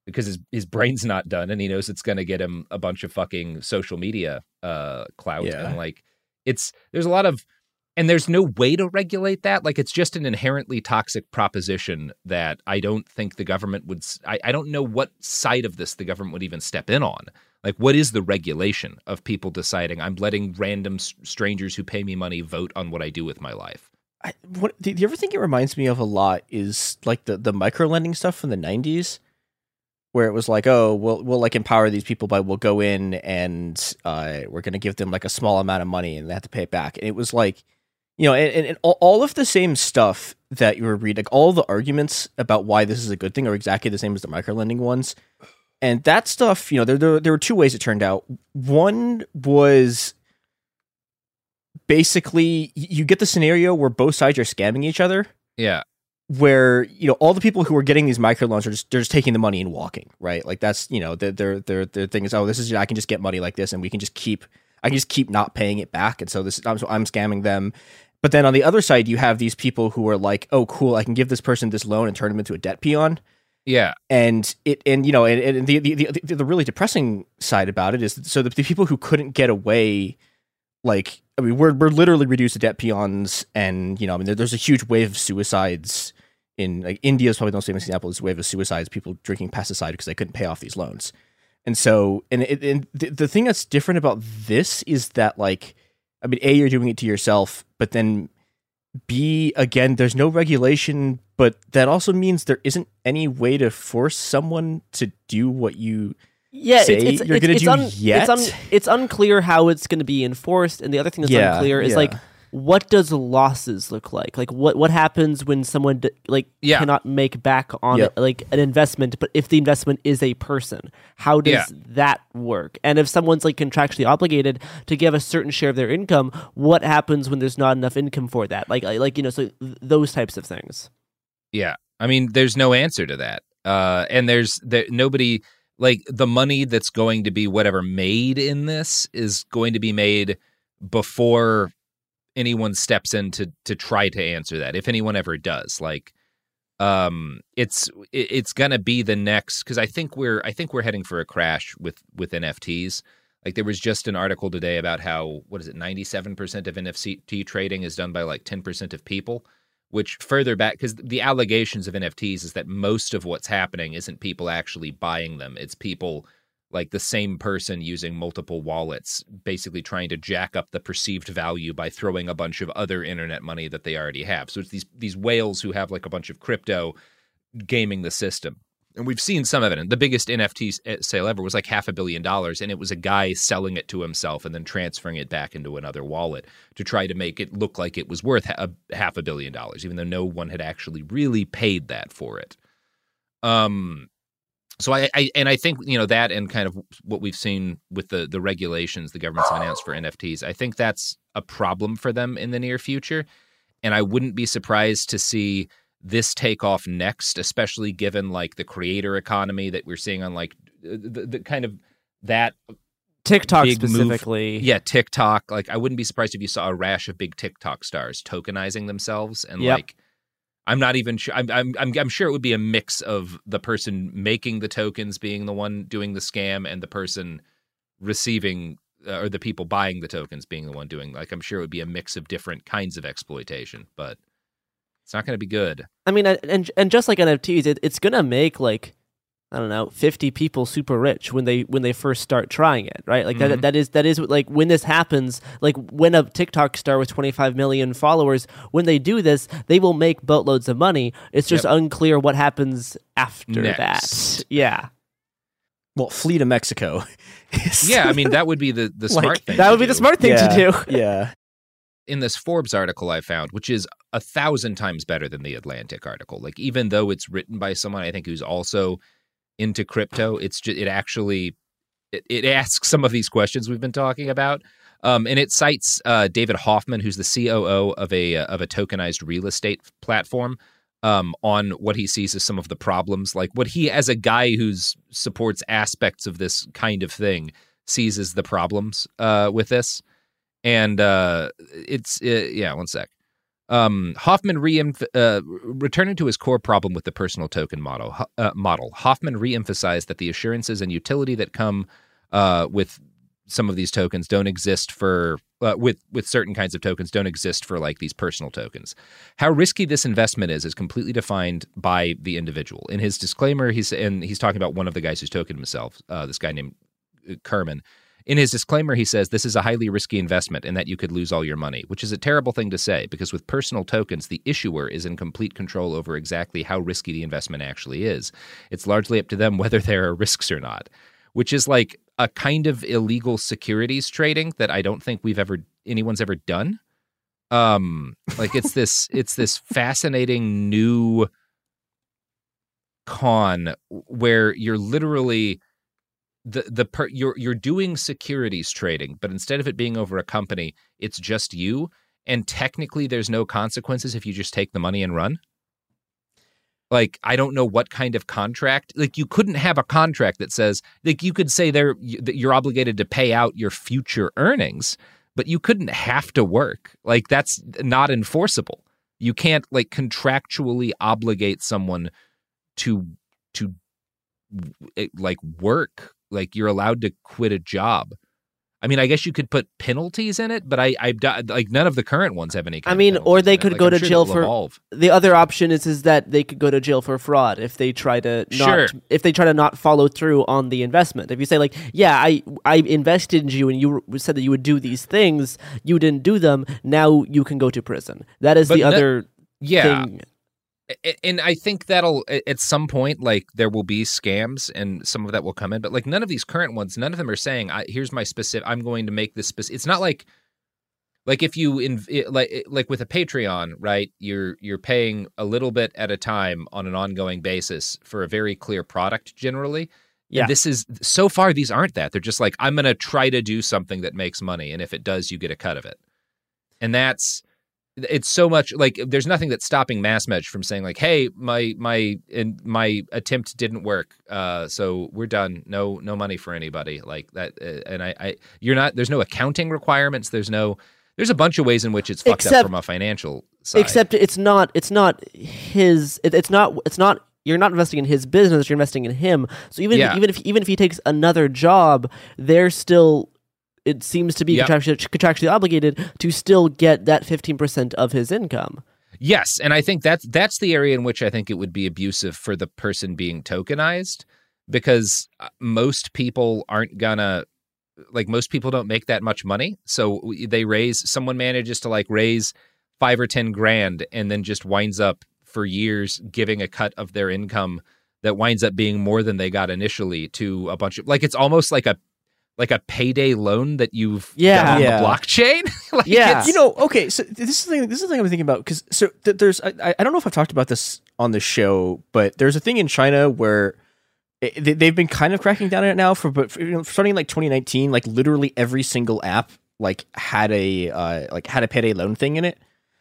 C: because his his brain's not done and he knows it's going to get him a bunch of fucking social media uh clout
M: Yeah.
C: and like it's there's a lot of and there's no way to regulate that. Like it's just an inherently toxic proposition that i don't think the government would I, I don't know what side of this the government would even step in on. Like what is the regulation of people deciding i'm letting random strangers who pay me money vote on what i do with my life
M: I, what the, the other thing it reminds me of a lot is like the the micro lending stuff from the '90s, where it was like, oh, we'll we'll like empower these people by we'll go in and uh, we're going to give them like a small amount of money and they have to pay it back. And it was like, you know, and, and, all, of the same stuff that you were reading, like all the arguments about why this is a good thing are exactly the same as the micro lending ones. And that stuff, you know, there, there there were two ways it turned out. One was basically you get the scenario where both sides are scamming each other
C: yeah
M: where you know all the people who are getting these microloans are just they're just taking the money and walking right? Like that's you know their their their, their thing is oh this is i can just get money like this and we can just keep i can just keep not paying it back. And so this i'm, so I'm scamming them. But then on the other side you have these people who are like oh cool i can give this person this loan and turn them into a debt peon.
C: Yeah.
M: And it and you know and, and the, the the the really depressing side about it is so the, the people who couldn't get away like I mean we're we're literally reduced to debt peons and you know I mean there, there's a huge wave of suicides in like India is probably the most famous example is wave of suicides people drinking pesticide because they couldn't pay off these loans and so and, it, and the, the thing that's different about this is that like I mean a you're doing it to yourself but then B again there's no regulation but that also means there isn't any way to force someone to do what you
E: yeah,
M: say
E: it's, it's,
M: you're gonna do
E: un-
M: yet.
E: It's, un- it's unclear how it's going to be enforced, and the other thing that's
M: Yeah,
E: unclear is
M: yeah.
E: like what does losses look like? Like what what happens when someone d- like
C: Yeah.
E: cannot make back on
M: Yep.
E: it, like an investment, but if the investment is a person, how does
C: Yeah.
E: that work? And if someone's like contractually obligated to give a certain share of their income, what happens when there's not enough income for that? Like like you know, so th- those types of things.
C: Yeah. I mean, there's no answer to that. Uh, and there's there, nobody like the money that's going to be whatever made in this is going to be made before anyone steps in to to try to answer that. If anyone ever does, like, um, it's it's gonna be the next because I think we're I think we're heading for a crash with with NFTs. Like there was just an article today about how what is it, ninety seven percent of NFT trading is done by like ten percent of people which further back because the allegations of NFTs is that most of what's happening isn't people actually buying them. It's people like the same person using multiple wallets, basically trying to jack up the perceived value by throwing a bunch of other internet money that they already have. So it's these these whales who have like a bunch of crypto gaming the system. And we've seen some of it. And the biggest NFT eh, sale ever was like half a billion dollars. And it was a guy selling it to himself and then transferring it back into another wallet to try to make it look like it was worth a, half a billion dollars, even though no one had actually really paid that for it. Um, so I, I and I think you know that and kind of what we've seen with the the regulations the government's have announced for NFTs. I think that's a problem for them in the near future, and I wouldn't be surprised to see this take off next, especially given like the creator economy that we're seeing on like the, the kind of that
E: TikTok
C: big move-
E: specifically.
C: Yeah, TikTok. Like I wouldn't be surprised if you saw a rash of big TikTok stars tokenizing themselves and
E: Yep.
C: like I'm not even sure. I'm, I'm I'm sure it would be a mix of the person making the tokens being the one doing the scam and the person receiving uh, or the people buying the tokens being the one doing. Like I'm sure it would be a mix of different kinds of exploitation, but it's not going to be good.
E: I mean, and- and just like NFTs, it, it's gonna make like I don't know, fifty people super rich when they when they first start trying it, right? Like
C: Mhm.
E: that that is that is like when this happens, like when a TikTok star with twenty five million followers, when they do this, they will make boatloads of money. It's just
C: Yep.
E: unclear what happens after
C: Next.
E: that. Yeah.
M: well, flee to Mexico.
C: yeah, I mean that would be the the
M: Like,
C: smart thing.
E: that
C: to
E: would be the smart thing
M: yeah,
E: to do.
M: Yeah.
C: in this Forbes article I found, which is a thousand times better than the Atlantic article. Like even though it's written by someone I think who's also into crypto, it's just it actually it, it asks some of these questions we've been talking about. Um, and it cites uh, David Hoffman, who's the COO of a uh, of a tokenized real estate platform, um, on what he sees as some of the problems, like what he, as a guy who's supports aspects of this kind of thing, sees as the problems uh, with this and uh, it's uh, yeah. One sec. Um, Hoffman re uh, returning to his core problem with the personal token model. Uh, model. Hoffman reemphasized that the assurances and utility that come uh, with some of these tokens don't exist for uh, with with certain kinds of tokens don't exist for like these personal tokens. How risky this investment is is completely defined by the individual. In his disclaimer, he's and he's talking about one of the guys who's tokened himself. Uh, this guy named uh, Kerman. In his disclaimer, he says this is a highly risky investment and that you could lose all your money, which is a terrible thing to say because with personal tokens, the issuer is in complete control over exactly how risky the investment actually is. It's largely up to them whether there are risks or not, which is like a kind of illegal securities trading that I don't think we've ever anyone's ever done. Um, like it's this it's this fascinating new con where you're literally the the per, you're you're doing securities trading, but instead of it being over a company, it's just you, and technically there's no consequences if you just take the money and run. Like I don't know what kind of contract. Like you couldn't have a contract that says like you could say there that you're obligated to pay out your future earnings, but you couldn't have to work. Like that's not enforceable. You can't like contractually obligate someone to to like work like you're allowed to quit a job. I mean, I guess you could put penalties in it, but I, I like none of the current ones have any. Kind
E: I mean, or they could
C: Like,
E: go
C: I'm
E: to
C: sure
E: jail for.
C: evolve.
E: The other option is is that they could go to jail for fraud if they try to not
C: Sure.
E: if they try to not follow through on the investment. If you say like, yeah, I I invested in you and you said that you would do these things, you didn't do them. Now you can go to prison. That is
C: But
E: the
C: no-
E: other
C: yeah.
E: thing.
C: And I think that'll at some point like there will be scams and some of that will come in, but like none of these current ones, none of them are saying, I, "Here's my specific. I'm going to make this specific." It's not like like if you in like like with a Patreon, right? You're you're paying a little bit at a time on an ongoing basis for a very clear product generally.
E: Yeah.
C: And this is so far these aren't that. They're just like I'm going to try to do something that makes money and if it does you get a cut of it. And that's it's so much like there's nothing that's stopping Masmej from saying like, "Hey, my my and my attempt didn't work, uh, so we're done. No no money for anybody like that." Uh, and I, I you're not there's no accounting requirements. There's no there's a bunch of ways in which it's fucked up from a financial side.
E: Except it's not it's not his it, it's not it's not you're not investing in his business, you're investing in him. So even
C: Yeah.
E: if, even if even if he takes another job, they're still it seems to be
C: Yep.
E: contractually, contractually obligated to still get that 15% of his income.
C: Yes, and I think that's that's the area in which I think it would be abusive for the person being tokenized because uh, most people aren't gonna like most people don't make that much money. So they raise someone manages to like raise 5 or 10 grand and then just winds up for years giving a cut of their income that winds up being more than they got initially to a bunch of like it's almost like a like a payday loan that you've
E: Yeah.
C: done on
M: Yeah.
C: the blockchain. like
E: Yeah.
C: it's-
M: You know, okay, so this is the thing, this is the thing I'm thinking about because so th- there's I, I- I don't know if I've talked about this on the show, but there's a thing in China where it, they- they've been kind of cracking down on it now for but for, you know, starting in like 2019, like literally every single app like had a uh, like had a payday loan thing in it.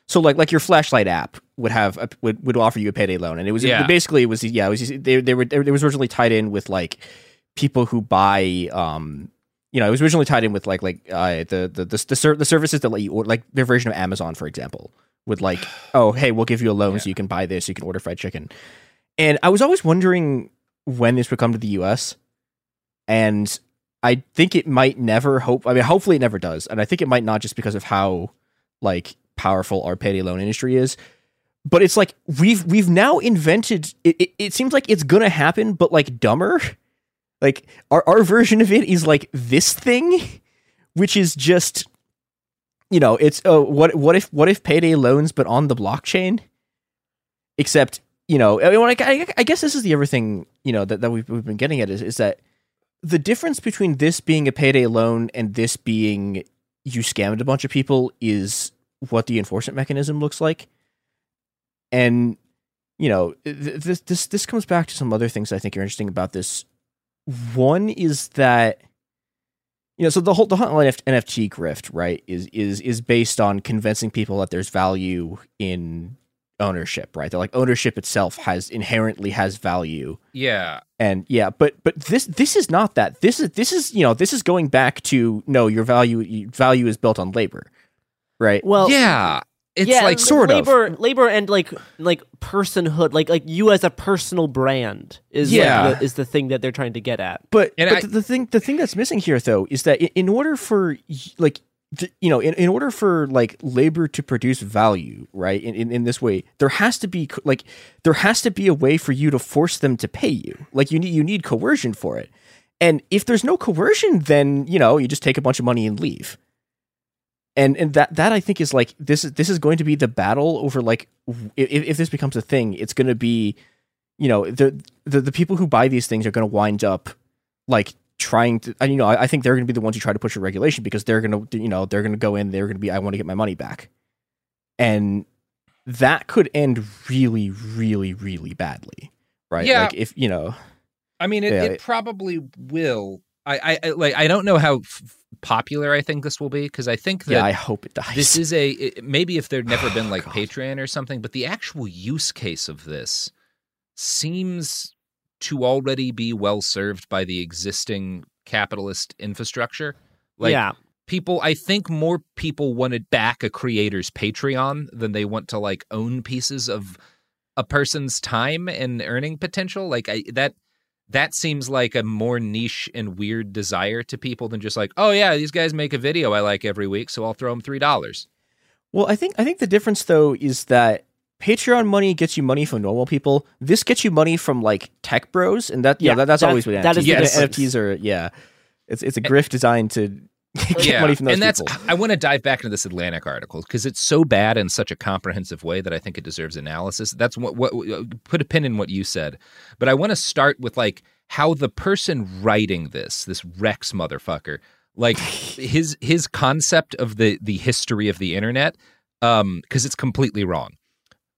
M: So like like your flashlight app would have a, would would offer you a payday loan, and it was
C: Yeah.
M: basically it was yeah it was they they were they was originally tied in with like people who buy um you know, it was originally tied in with like like uh, the the the the, ser- the services that let you order, like their version of Amazon, for example, would like, oh, hey, we'll give you a loan so you can buy this, you can order fried chicken. And I was always wondering when this would come to the U.S. And I think it might never. Hope I mean, hopefully it never does. And I think it might not just because of how like powerful our payday loan industry is. But it's like we've we've now invented. It, it, it seems like it's gonna happen, but like dumber. Like our our version of it is like this thing, which is just you know, it's oh what what if what if payday loans but on the blockchain? Except, you know, I, mean, I, I guess this is the everything, you know, that, that we've, we've been getting at is, is that the difference between this being a payday loan and this being you scammed a bunch of people is what the enforcement mechanism looks like. And you know, th- this this this comes back to some other things I think are interesting about this. One is that you know, so the whole the whole NFT grift, right, is is is based on convincing people that there's value in ownership, right? That like ownership itself has inherently has value.
C: Yeah.
M: And yeah, but but this this is not that. This is this is you know this is going back to no, your value value is built on labor, right?
E: Well,
C: yeah, it's
E: yeah,
C: like
M: sort of.
E: labor, labor, and like like personhood, like like you as a personal brand is
M: Yeah.
E: like the, is the thing that they're trying to get at.
M: But,
C: And
M: but
C: I-
M: the- the thing the thing that's missing here though is that in, in order for like you know in, in order for like labor to produce value right in, in, in this way there has to be like there has to be a way for you to force them to pay you like you need you need coercion for it and if there's no coercion then you know you just take a bunch of money and leave and and that that I think is like this is this is going to be the battle over like if, if this becomes a thing it's going to be you know the, the the people who buy these things are going to wind up like trying to and you know I, I think they're going to be the ones who try to push a regulation because they're going to you know they're going to go in they're going to be I want to get my money back and that could end really really really badly right
C: Yeah.
M: like if you know
C: I mean, it,
M: Yeah,
C: it
M: it-
C: probably will. I, I, like. I don't know how f- popular I think this will be because I think that
M: yeah I hope it dies
C: this is a it- maybe if there'd never been like Patreon or something, but the actual use case of this seems to already be well served by the existing capitalist infrastructure. Like
E: Yeah.
C: people I think more people wanted back a creator's Patreon than they want to like own pieces of a person's time and earning potential. Like I that that seems like a more niche and weird desire to people than just like, oh yeah, these guys make a video I like every week, so I'll throw them three dollars.
M: Well, I think I think the difference though is that Patreon money gets you money from normal people. This gets you money from like tech bros, and that yeah,
E: Yeah,
M: that, that's
E: that-
M: always what
E: that
M: NFTs.
E: is the
M: yeah,
E: difference.
M: NFTs are yeah, it's it's a eh grift designed to get money from those
C: and that's
M: people.
C: I want to dive back into this Atlantic article because it's so bad in such a comprehensive way that I think it deserves analysis. That's what what put a pin in what you said, but I want to start with like how the person writing this, this Rex motherfucker, like his his concept of the the history of the internet, um, because it's completely wrong.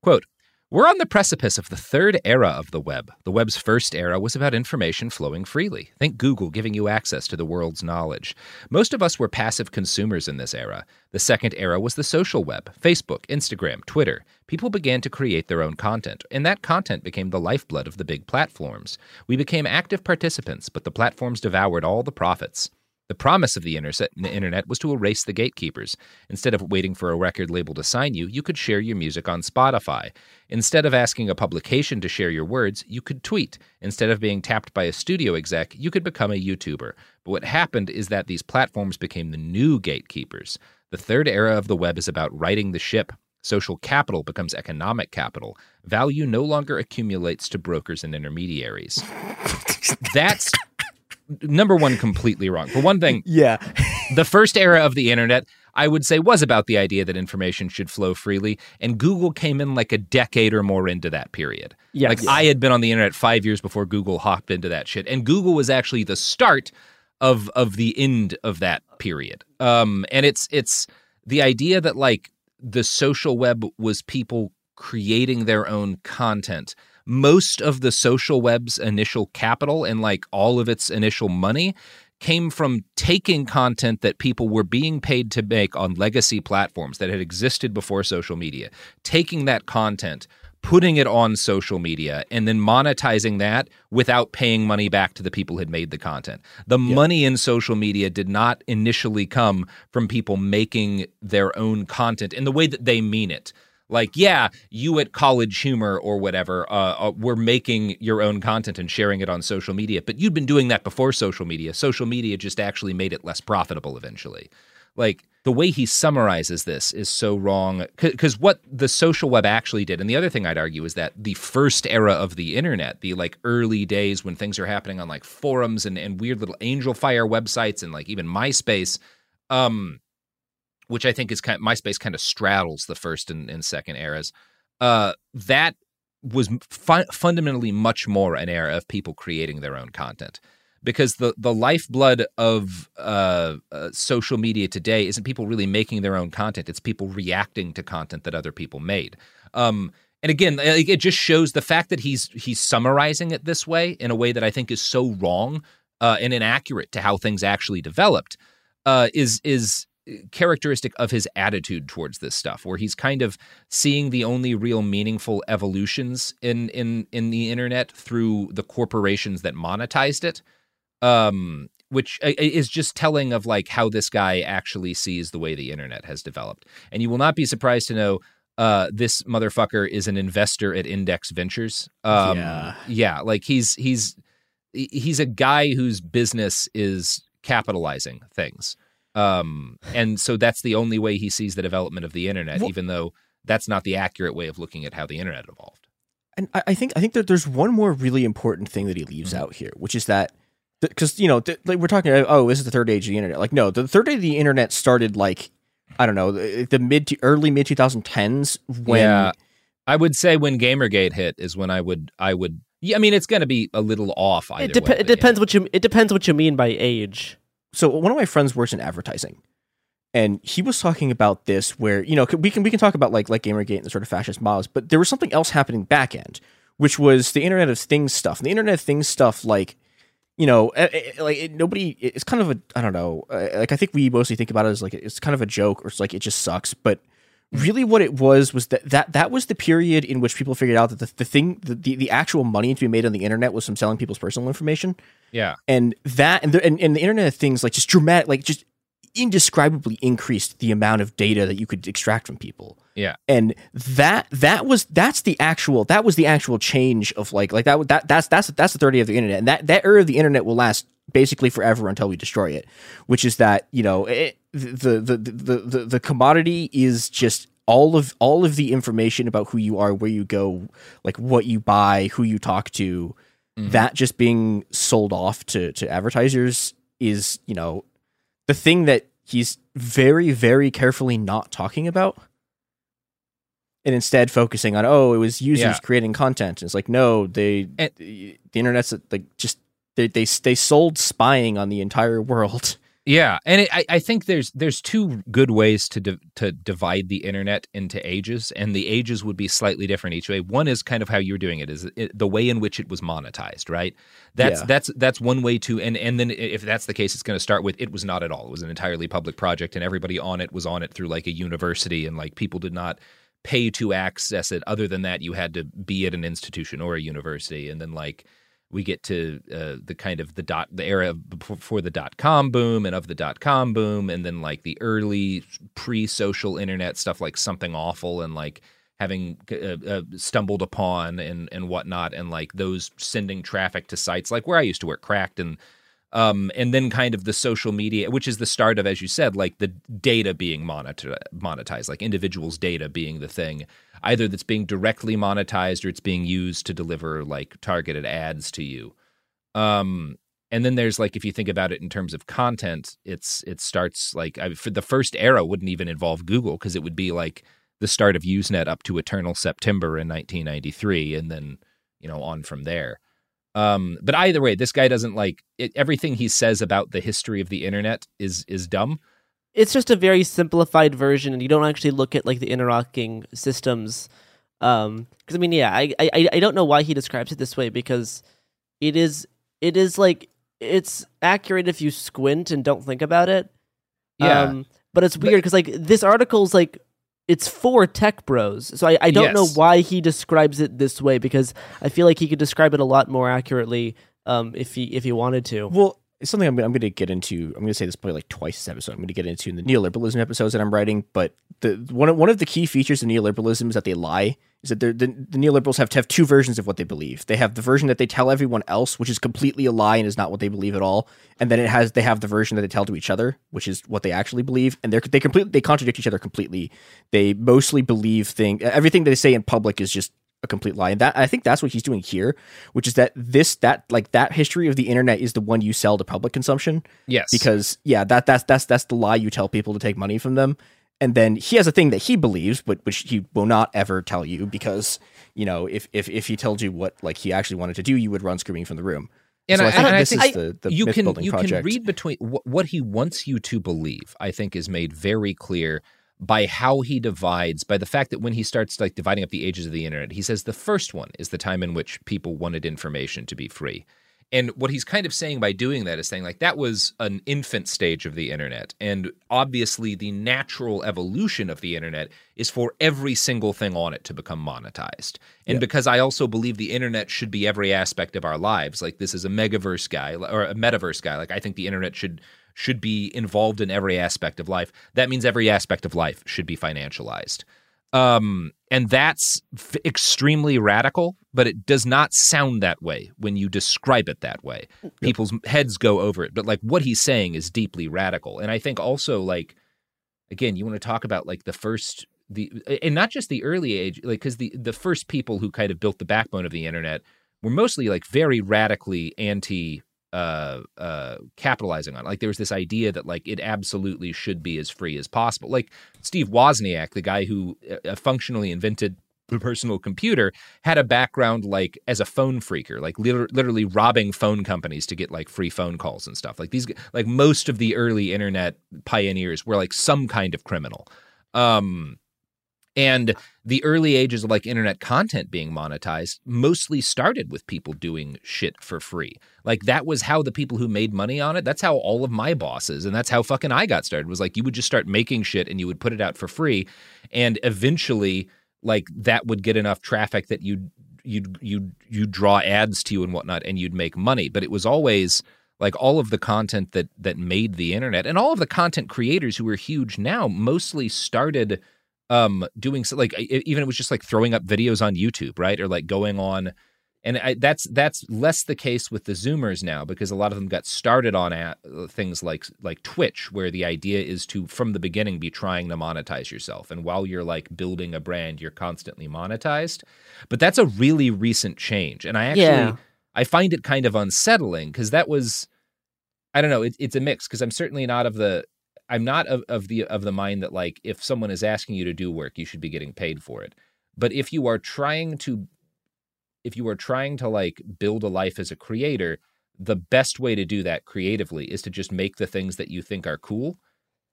C: Quote. We're on the precipice of the third era of the web. The web's first era was about information flowing freely. Think Google giving you access to the world's knowledge. Most of us were passive consumers in this era. The second era was the social web Facebook, Instagram, Twitter. People began to create their own content, and that content became the lifeblood of the big platforms. We became active participants, but the platforms devoured all the profits. The promise of the internet was to erase the gatekeepers. Instead of waiting for a record label to sign you, you could share your music on Spotify. Instead of asking a publication to share your words, you could tweet. Instead of being tapped by a studio exec, you could become a YouTuber. But what happened is that these platforms became the new gatekeepers. The third era of the web is about righting the ship. Social capital becomes economic capital. Value no longer accumulates to brokers and intermediaries. That's number one completely wrong. For one thing,
M: yeah.
C: the first era of the internet, I would say, was about the idea that information should flow freely, and Google came in like a decade or more into that period.
E: Yes.
C: Like I had been on the internet five years before Google hopped into that shit, and Google was actually the start of of the end of that period. Um, and it's it's the idea that like the social web was people creating their own content. Most of the social web's initial capital and like all of its initial money came from taking content that people were being paid to make on legacy platforms that had existed before social media, taking that content, putting it on social media, and then monetizing that without paying money back to the people who had made the content. The money in social media did not initially come from people making their own content in the way that they mean it. Like, yeah, you at College Humor or whatever uh, uh, were making your own content and sharing it on social media, but you'd been doing that before social media. Social media just actually made it less profitable eventually. Like, the way he summarizes this is so wrong because what the social web actually did, and the other thing I'd argue is that the first era of the internet, the like early days when things are happening on like forums and, and weird little Angelfire websites and like even MySpace, um, which I think is kind MySpace kind of straddles the first and, and second eras. Uh, that was fu- fundamentally much more an era of people creating their own content. because the the lifeblood of uh, uh, social media today isn't people really making their own content; it's people reacting to content that other people made. Um, and again, it just shows the fact that he's he's summarizing it this way in a way that I think is so wrong uh, and inaccurate to how things actually developed uh, is is characteristic of his attitude towards this stuff where he's kind of seeing the only real meaningful evolutions in in in the internet through the corporations that monetized it um which is just telling of like how this guy actually sees the way the internet has developed and you will not be surprised to know uh, this motherfucker is an investor at Index Ventures. Um,
M: Yeah.
C: yeah, like he's he's he's a guy whose business is capitalizing things. Um, and so that's the only way he sees the development of the internet,
M: Well-
C: even though that's not the accurate way of looking at how the internet evolved.
M: And I, I think I think that there's one more really important thing that he leaves
C: Mm-hmm.
M: out here, which is that because you know th- like we're talking oh this is the third age of the internet like no the third age of the internet started like I don't know the, the mid to early mid 2010s when
C: yeah, I would say when GamerGate hit is when I would I would. Yeah, I mean it's going to be a little off either
E: It, dep-
C: way.
E: it depends what you it depends what you mean by age.
M: So one of my friends works in advertising and he was talking about this where you know we can we can talk about like like gamergate and the sort of fascist mobs, but there was something else happening back end which was the internet of things stuff. And the internet of things stuff like you know eh, eh, like nobody it's kind of a i don't know like i think we mostly think about it as like it's kind of a joke or it's like it just sucks but really what it was was that that, that was the period in which people figured out that the, the thing the, the, the actual money to be made on the internet was from selling people's personal information
C: Yeah.
M: and that and the, and, and the internet of things like just dramatic like just indescribably increased the amount of data that you could extract from people
C: Yeah.
M: and that that was that's the actual that was the actual change of like like that that that's that's that's the 30 of the internet and that that era of the internet will last basically forever until we destroy it which is that you know it, the, the the the the commodity is just all of all of the information about who you are where you go like what you buy who you talk to. Mm-hmm. That just being sold off to to advertisers is you know the thing that he's very very carefully not talking about and instead focusing on oh it was users
C: Yeah.
M: creating content. And it's like no they the internet's like just they, they they sold spying on the entire world
C: Yeah, and it, I, I think there's there's two good ways to di- to divide the internet into ages, and the ages would be slightly different each way. One is kind of how you're doing it, is it, the way in which it was monetized, right? That's
M: Yeah.
C: that's that's one way to, and and then if that's the case, it's going to start with it was not at all. It was an entirely public project, and everybody on it was on it through like a university, and like people did not pay to access it. Other than that, you had to be at an institution or a university, and then like we get to uh, the kind of the dot the era before the dot com boom and of the dot com boom and then like the early pre-social internet stuff like something awful and like having uh, uh, StumbleUpon and and whatnot and like those sending traffic to sites like where I used to work cracked and um and then kind of the social media which is the start of as you said like the data being monetized like individuals data being the thing either that's being directly monetized or it's being used to deliver like targeted ads to you. Um and then there's like if you think about it in terms of content it's it starts like I, for the first era wouldn't even involve google because it would be like the start of usenet up to eternal september in 1993 and then you know on from there. Um but either way this guy doesn't like it, everything he says about the history of the internet is is dumb
E: It's just a very simplified version, and you don't actually look at like the interlocking systems. Um, because I mean, yeah, I, I I don't know why he describes it this way because it is it is like it's accurate if you squint and don't think about it.
C: Yeah.
E: Um, but it's weird because like this article's like it's for tech bros, so I, I don't know why he describes it this way because I feel like he could describe it a lot more accurately um if he if he wanted to.
M: Well, it's something I'm, I'm going to get into. I'm going to say this probably like twice this episode. I'm going to get into in the neoliberalism episodes that I'm writing. But the one of, one of the key features of neoliberalism is that they lie. Is that the the neoliberals have to have two versions of what they believe. They have the version that they tell everyone else, which is completely a lie and is not what they believe at all. And then it has they have the version that they tell to each other, which is what they actually believe. And they're they completely they contradict each other completely. They mostly believe thing everything they say in public is just a complete lie. And that I think that's what he's doing here, which is that this that like that history of the internet is the one you sell to public consumption.
C: Yes.
M: Because yeah, that that's that's that's the lie you tell people to take money from them. And then he has a thing that he believes, but which he will not ever tell you because, you know, if if if he told you what like he actually wanted to do, you would run screaming from the room.
C: And
M: so
C: I,
M: I, think
C: and I
M: this
C: think
M: is the, the
C: you can you
M: project.
C: can read between wh- what he wants you to believe. I think is made very clear by how he divides by the fact that when he starts like dividing up the ages of the internet, he says the first one is the time in which people wanted information to be free. And what he's kind of saying by doing that is saying like that was an infant stage of the internet. And obviously the natural evolution of the internet is for every single thing on it to become monetized. And
M: Yeah.
C: because I also believe the internet should be every aspect of our lives, like this is a megaverse guy or a metaverse guy, like I think the internet should should be involved in every aspect of life. That means every aspect of life should be financialized. Um, and that's f- extremely radical, but it does not sound that way when you describe it that way. People's heads go over it, but like what he's saying is deeply radical. And I think also like again, you want to talk about like the first the and not just the early age, like because the the first people who kind of built the backbone of the internet were mostly like very radically anti uh uh capitalizing on. Like there was this idea that like it absolutely should be as free as possible. Like steve wozniak the guy who uh, functionally invented the personal computer had a background like as a phone phreaker like liter- literally robbing phone companies to get like free phone calls and stuff. Like these like most of the early internet pioneers were like some kind of criminal. Um and the early ages of like internet content being monetized mostly started with people doing shit for free. Like that was how the people who made money on it, that's how all of my bosses and that's how fucking I got started was like you would just start making shit and you would put it out for free and eventually like that would get enough traffic that you'd you'd you'd you'd draw ads to you and whatnot and you'd make money. But it was always like all of the content that that made the internet and all of the content creators who are huge now mostly started um doing so like even it was just like throwing up videos on YouTube, right? Or like going on and I, that's that's less the case with the Zoomers now because a lot of them got started on at, things like like Twitch, where the idea is to from the beginning be trying to monetize yourself, and while you're like building a brand, you're constantly monetized. But that's a really recent change, and I actually
E: Yeah.
C: I find it kind of unsettling because that was I don't know. It, it's a mix because I'm certainly not of the I'm not of, of the of the mind that like if someone is asking you to do work, you should be getting paid for it. But if you are trying to if you are trying to like build a life as a creator, the best way to do that creatively is to just make the things that you think are cool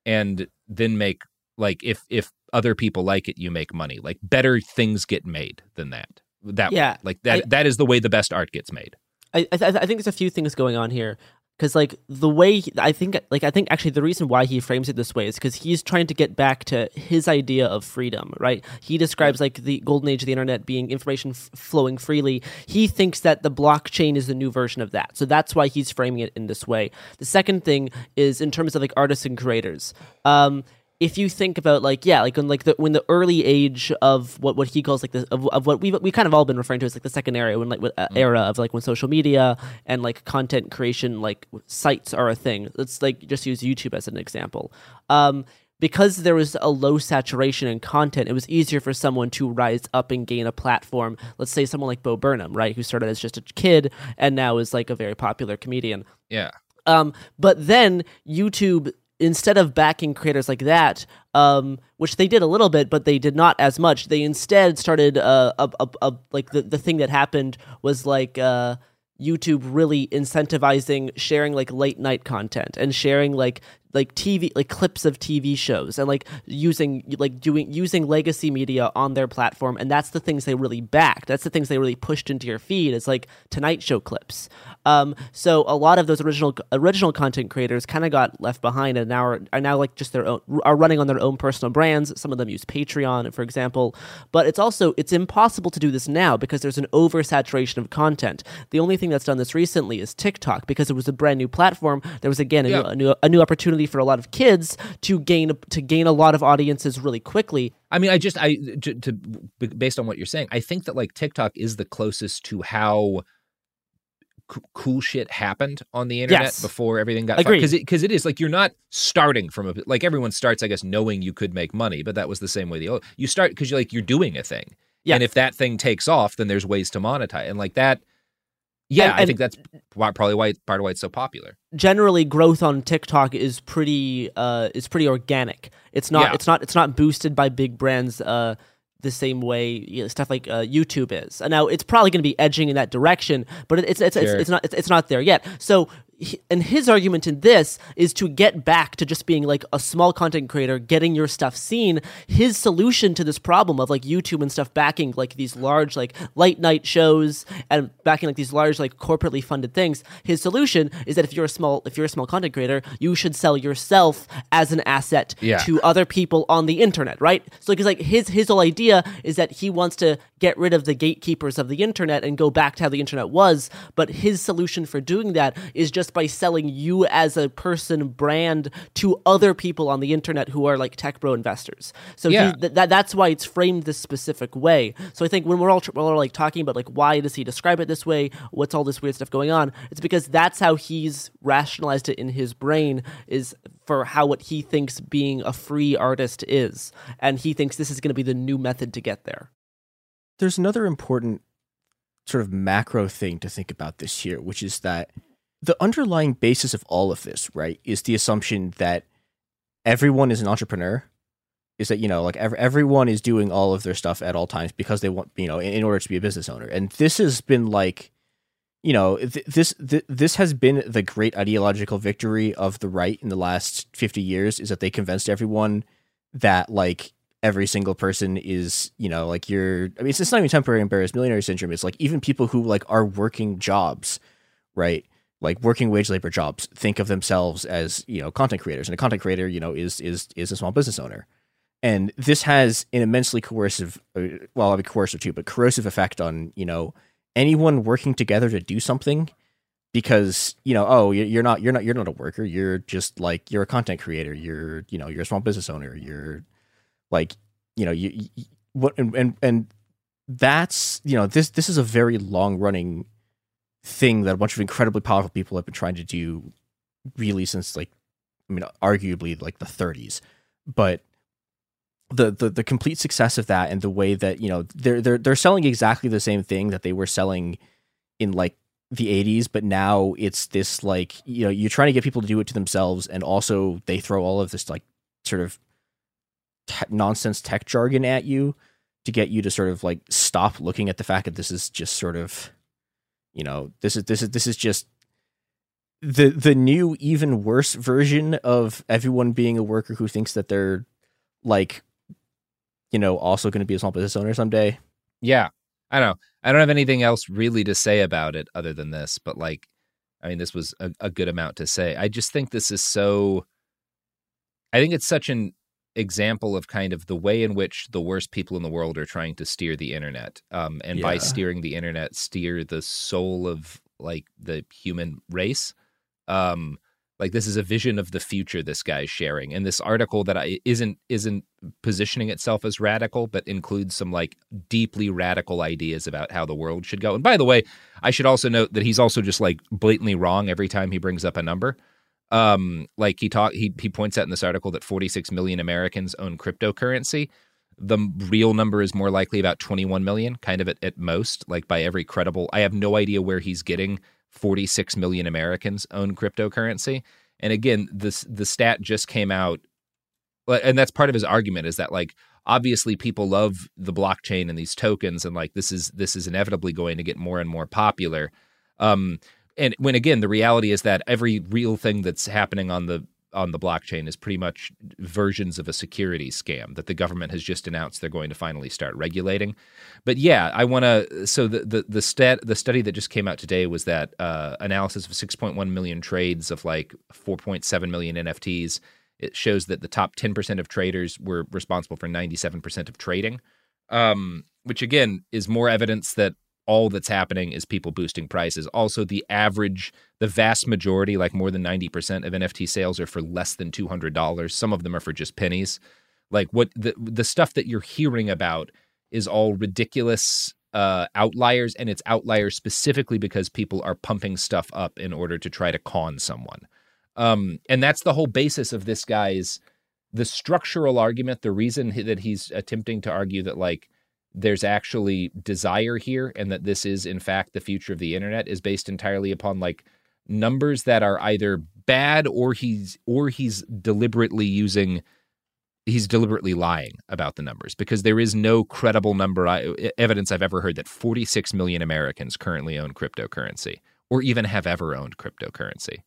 C: and then make like if if other people like it, you make money. Like better things get made than that. That way.
E: Yeah,
C: like that
E: I-
C: that is the way the best art gets made.
E: I I, th- I think there's a few things going on here because like the way he- I think like I think actually the reason why he frames it this way is because he's trying to get back to his idea of freedom, right? He describes like the golden age of the internet being information f- flowing freely. He thinks that the blockchain is the new version of that, so that's why he's framing it in this way. The second thing is in terms of like artists and creators. Um, if you think about like yeah like when like the when the early age of what what he calls like the of, of what we we kind of all been referring to as like the second era when like with, uh, era of like when social media and like content creation like sites are a thing let's like just use youtube as an example um because there was a low saturation in content, it was easier for someone to rise up and gain a platform. Let's say someone like Bo Burnham, right, who started as just a kid and now is like a very popular comedian.
C: Yeah.
E: Um, but then YouTube, instead of backing creators like that, um, which they did a little bit, but they did not as much. They instead started uh, a, a, a like the the thing that happened was like. Uh, YouTube really incentivizing sharing like late night content and sharing like like TV like clips of TV shows and like using like doing using legacy media on their platform and that's the things they really backed. That's the things they really pushed into your feed. It's like Tonight Show clips. Um, so a lot of those original original content creators kind of got left behind and now are, are now like just their own are running on their own personal brands. Some of them use Patreon, for example. But it's also it's impossible to do this now because there's an oversaturation of content. The only thing that's done this recently is TikTok because it was a brand new platform. There was again a,
C: Yeah.
E: new, a new a new opportunity for a lot of kids to gain to gain a lot of audiences really quickly.
C: I mean, I just I to, to based on what you're saying, I think that like TikTok is the closest to how cool shit happened on the internet
E: Yes.
C: before everything got because it because it is like you're not starting from a like everyone starts I guess knowing you could make money, but that was the same way the old you start because you're like you're doing a thing,
E: Yeah.
C: and if that thing takes off, then there's ways to monetize and like that. Yeah,
E: And-
C: I think that's why, probably why part of why it's so popular.
E: generally growth on TikTok is pretty uh is pretty organic. It's not
C: Yeah.
E: it's not it's not boosted by big brands uh the same way you know, stuff like uh, YouTube is. And now it's probably going to be edging in that direction, but it's it's, it's,
C: Sure.
E: it's not it's, it's not there yet. So and his argument in this is to get back to just being like a small content creator, getting your stuff seen. His solution to this problem of like YouTube and stuff backing like these large like late night shows and backing like these large like corporately funded things. His solution is that if you're a small if you're a small content creator, you should sell yourself as an asset
C: Yeah.
E: to other people on the internet, right? So because like his his whole idea is that he wants to get rid of the gatekeepers of the internet and go back to how the internet was, but his solution for doing that is just by selling you as a person brand to other people on the internet who are like tech bro investors. So he- th- that that's why it's framed this specific way. So I think when we're all tr- we're all like talking about like why does he describe it this way? What's all this weird stuff going on? It's because that's how he's rationalized it in his brain is for how what he thinks being a free artist is, and he thinks this is going to be the new method to get there.
M: there's another important sort of macro thing to think about this year, which is that the underlying basis of all of this, right, is the assumption that everyone is an entrepreneur. Is that you know like ev- everyone is doing all of their stuff at all times because they want you know in, in order to be a business owner, and this has been like you know th- this th- this has been the great ideological victory of the right in the last 50 years is that they convinced everyone that like every single person is you know like you're i mean it's, it's not even temporary embarrassed millionaire syndrome it's like even people who like are working jobs right like working wage labor jobs think of themselves as you know content creators and a content creator you know is is is a small business owner. And this has an immensely coercive uh, well i mean coercive too but corrosive effect on you know anyone working together to do something because you know oh you- you're not you're not you're not a worker. You're just like you're a content creator. You're you know you're a small business owner. You're like you know you, you what and, and and that's you know this this is a very long running thing that a bunch of incredibly powerful people have been trying to do really since like i mean arguably like the 30s but the, the the complete success of that and the way that you know they're they're they're selling exactly the same thing that they were selling in like the 80s but now it's this like you know you're trying to get people to do it to themselves and also they throw all of this like sort of te- nonsense tech jargon at you to get you to sort of like stop looking at the fact that this is just sort of you know this is this is this is just the the new even worse version of everyone being a worker who thinks that they're like you know also going to be a small business owner someday
C: Yeah. I don't know. I don't have anything else really to say about it other than this, but like, I mean, this was a, a good amount to say. I just think this is so, I think it's such an example of kind of the way in which the worst people in the world are trying to steer the internet. Um, and by steering the internet, steer the soul of like the human race. Um, like this is a vision of the future this guy's sharing and this article that I, isn't isn't positioning itself as radical but includes some like deeply radical ideas about how the world should go and by the way i should also note that he's also just like blatantly wrong every time he brings up a number um like he talk he, he points out in this article that 46 million americans own cryptocurrency the real number is more likely about 21 million kind of at, at most like by every credible i have no idea where he's getting 46 million Americans own cryptocurrency. And again, this the stat just came out and that's part of his argument is that like obviously people love the blockchain and these tokens and like this is this is inevitably going to get more and more popular. Um and when again the reality is that every real thing that's happening on the on the blockchain is pretty much versions of a security scam that the government has just announced they're going to finally start regulating. But yeah, I want to. So the the the stat the study that just came out today was that uh, analysis of 6.1 million trades of like 4.7 million NFTs. It shows that the top 10% of traders were responsible for 97% of trading, um, which again is more evidence that all that's happening is people boosting prices. Also, the average, the vast majority, like more than 90% of NFT sales are for less than $200. Some of them are for just pennies. Like what the the stuff that you're hearing about is all ridiculous uh, outliers, and it's outliers specifically because people are pumping stuff up in order to try to con someone. Um, and that's the whole basis of this guy's the structural argument. The reason that he's attempting to argue that like there's actually desire here and that this is in fact the future of the internet is based entirely upon like numbers that are either bad or he's or he's deliberately using he's deliberately lying about the numbers because there is no credible number evidence I've ever heard that 46 million Americans currently own cryptocurrency or even have ever owned cryptocurrency.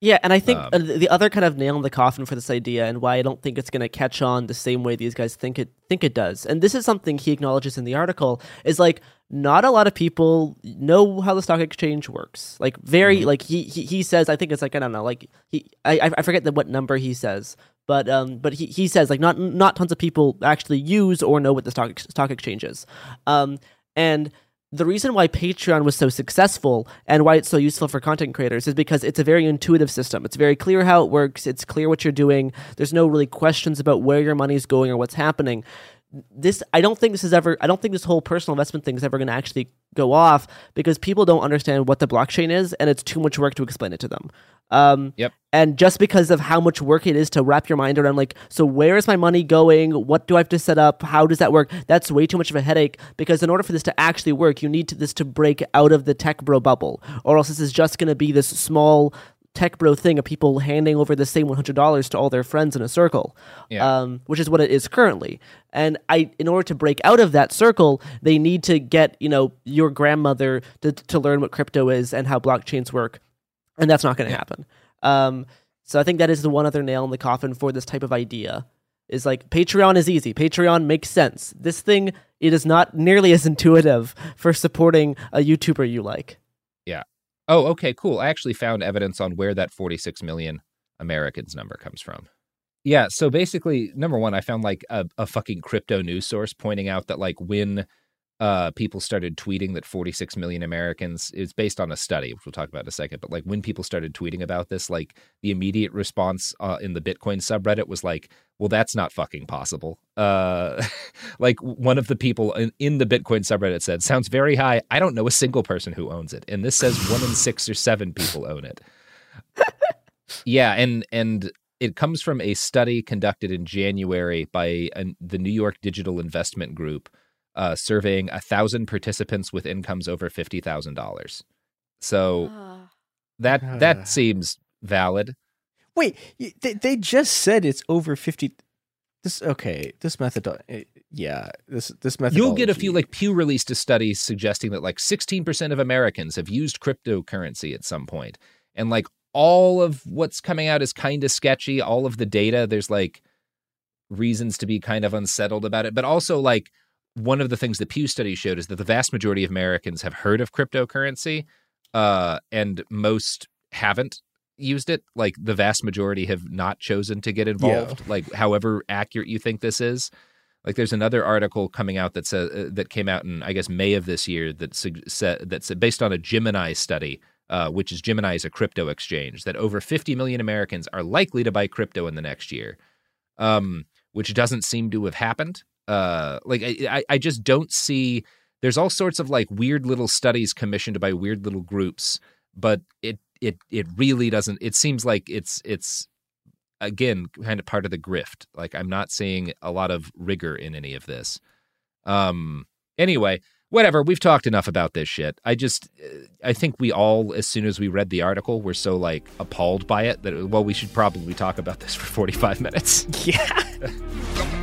E: Yeah, and I think
C: Um,
E: uh, the other kind of nail in the coffin for this idea, and why I don't think it's going to catch on the same way these guys think it think it does, and this is something he acknowledges in the article, is like not a lot of people know how the stock exchange works. Like very like he, he he says, I think it's like I don't know, like he I I forget the, what number he says, but um but he, he says like not not tons of people actually use or know what the stock stock exchange is, um and the reason why Patreon was so successful and why it's so useful for content creators is because it's a very intuitive system. It's very clear how it works. It's clear what you're doing. There's no really questions about where your money's going or what's happening. This I don't think this is ever I don't think this whole personal investment thing is ever going to actually go off because people don't understand what the blockchain is and it's too much work to explain it to them. Um,
C: yep.
E: And just because of how much work it is to wrap your mind around, like, so where is my money going? What do I have to set up? How does that work? That's way too much of a headache because in order for this to actually work, you need to, this to break out of the tech bro bubble, or else this is just going to be this small tech bro thing of people handing over the same $100 to all their friends in a circle,
C: Yeah.
E: um, which is what it is currently. And I, in order to break out of that circle, they need to get, you know, your grandmother to, to learn what crypto is and how blockchains work and that's not going to happen. Um, so I think that is the one other nail in the coffin for this type of idea. Is like Patreon is easy. Patreon makes sense. This thing it is not nearly as intuitive for supporting a YouTuber you like.
C: Yeah. Oh, okay, cool. I actually found evidence on where that 46 million Americans number comes from. Yeah, so basically, number one, I found like a, a fucking crypto news source pointing out that like when uh, people started tweeting that 46 million Americans is based on a study, which we'll talk about in a second. But like when people started tweeting about this, like the immediate response uh, in the Bitcoin subreddit was like, "Well, that's not fucking possible." Uh, like one of the people in, in the Bitcoin subreddit said, "Sounds very high. I don't know a single person who owns it." And this says one in six or seven people own it. yeah, and and it comes from a study conducted in January by an, the New York Digital Investment Group uh, surveying a thousand participants with incomes over fifty thousand dollars. So ah. that ah. that seems valid.
M: Wait, they, they just said it's over 50 this okay, this method eh, yeah, this this method
C: You'll get a few like Pew released a study suggesting that like sixteen percent of Americans have used cryptocurrency at some point, and like all of what's coming out is kind of sketchy. All of the data, there's like reasons to be kind of unsettled about it, but also like one of the things the Pew study showed is that the vast majority of Americans have heard of cryptocurrency, uh, and most haven't used it. Like the vast majority have not chosen to get involved. Like however accurate you think this is. Like there's another article coming out that says uh, that came out in I guess May of this year that said that's based on a Gemini study, uh, which is Gemini is a crypto exchange that over 50 million Americans are likely to buy crypto in the next year, um, which doesn't seem to have happened. Uh, like I, I- I just don't see. There's all sorts of like weird little studies commissioned by weird little groups, but it it it really doesn't. It seems like it's it's again kind of part of the grift. Like I'm not seeing a lot of rigor in any of this. Um. Anyway, whatever. We've talked enough about this shit. I just, I think we all, as soon as we read the article, were so like appalled by it that well, we should probably talk about this for 45 minutes.
M: Yeah.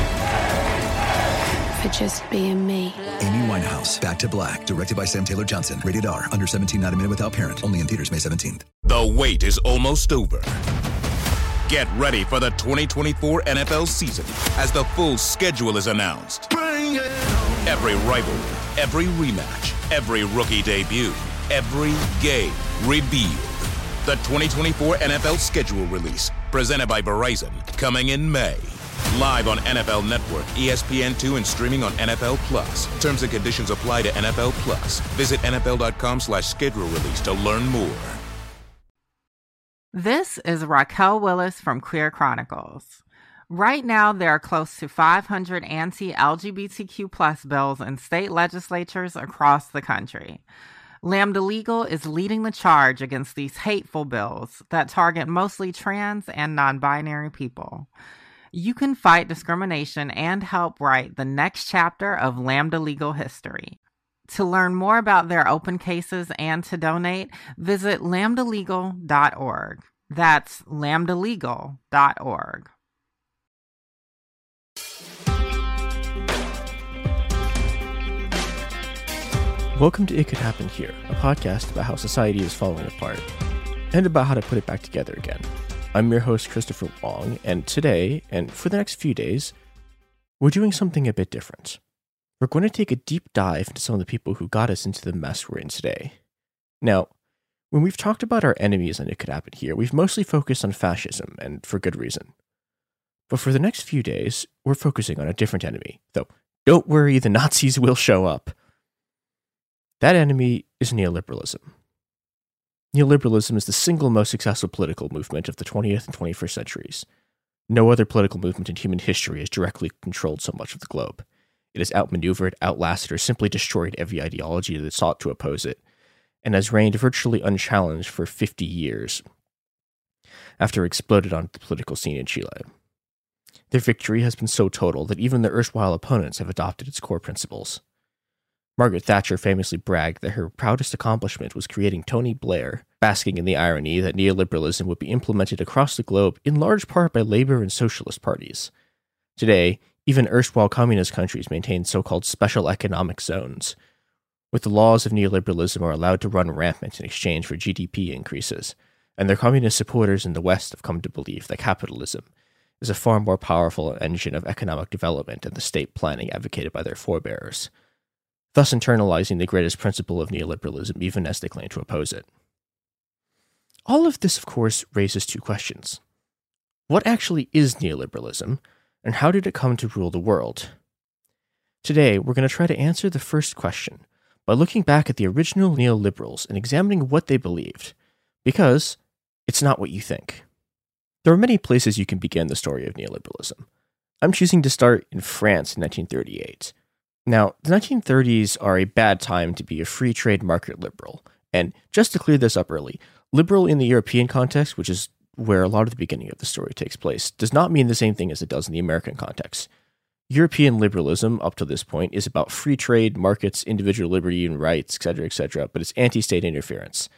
I: for just being me.
J: Amy Winehouse, Back to Black, directed by Sam Taylor Johnson. Rated R, under 17, not a minute without parent. Only in theaters May 17th.
B: The wait is almost over. Get ready for the 2024 NFL season as the full schedule is announced. Every rivalry, every rematch, every rookie debut, every game revealed. The 2024 NFL schedule release, presented by Verizon, coming in May. Live on NFL Network, E ESPN2, and streaming on NFL Plus. Terms and conditions apply to NFL Plus. Visit NFL.com slash schedule release to learn more.
K: This is Raquel Willis from Queer Chronicles. Right now, there are close to 500 anti LGBTQ plus bills in state legislatures across the country. Lambda Legal is leading the charge against these hateful bills that target mostly trans and non binary people. You can fight discrimination and help write the next chapter of Lambda Legal history. To learn more about their open cases and to donate, visit lambdalegal.org. That's lambdalegal.org.
M: Welcome to It Could Happen Here, a podcast about how society is falling apart and about how to put it back together again. I'm your host, Christopher Wong, and today, and for the next few days, we're doing something a bit different. We're going to take a deep dive into some of the people who got us into the mess we're in today. Now, when we've talked about our enemies and It Could Happen Here, we've mostly focused on fascism, and for good reason. But for the next few days, we're focusing on a different enemy, though don't worry, the Nazis will show up. That enemy is neoliberalism. Neoliberalism is the single most successful political movement of the 20th and 21st centuries. No other political movement in human history has directly controlled so much of the globe. It has outmaneuvered, outlasted, or simply destroyed every ideology that sought to oppose it, and has reigned virtually unchallenged for 50 years after it exploded onto the political scene in Chile. Their victory has been so total that even their erstwhile opponents have adopted its core principles. Margaret Thatcher famously bragged that her proudest accomplishment was creating Tony Blair, basking in the irony that neoliberalism would be implemented across the globe in large part by labor and socialist parties. Today, even erstwhile communist countries maintain so called special economic zones, with the laws of neoliberalism are allowed to run rampant in exchange for GDP increases, and their communist supporters in the West have come to believe that capitalism is a far more powerful engine of economic development than the state planning advocated by their forebears thus internalizing the greatest principle of neoliberalism even as they claim to oppose it. All of this, of course, raises two questions. What actually is neoliberalism, and how did it come to rule the world? Today, we're going to try to answer the first question by looking back at the original neoliberals and examining what they believed, because it's not what you think. There are many places you can begin the story of neoliberalism. I'm choosing to start in France in 1938. Now, the 1930s are a bad time to be a free trade market liberal. And just to clear this up early, liberal in the European context, which is where a lot of the beginning of the story takes place, does not mean the same thing as it does in the American context. European liberalism, up to this point, is about free trade, markets, individual liberty and rights, etc., etc., but it's anti state interference.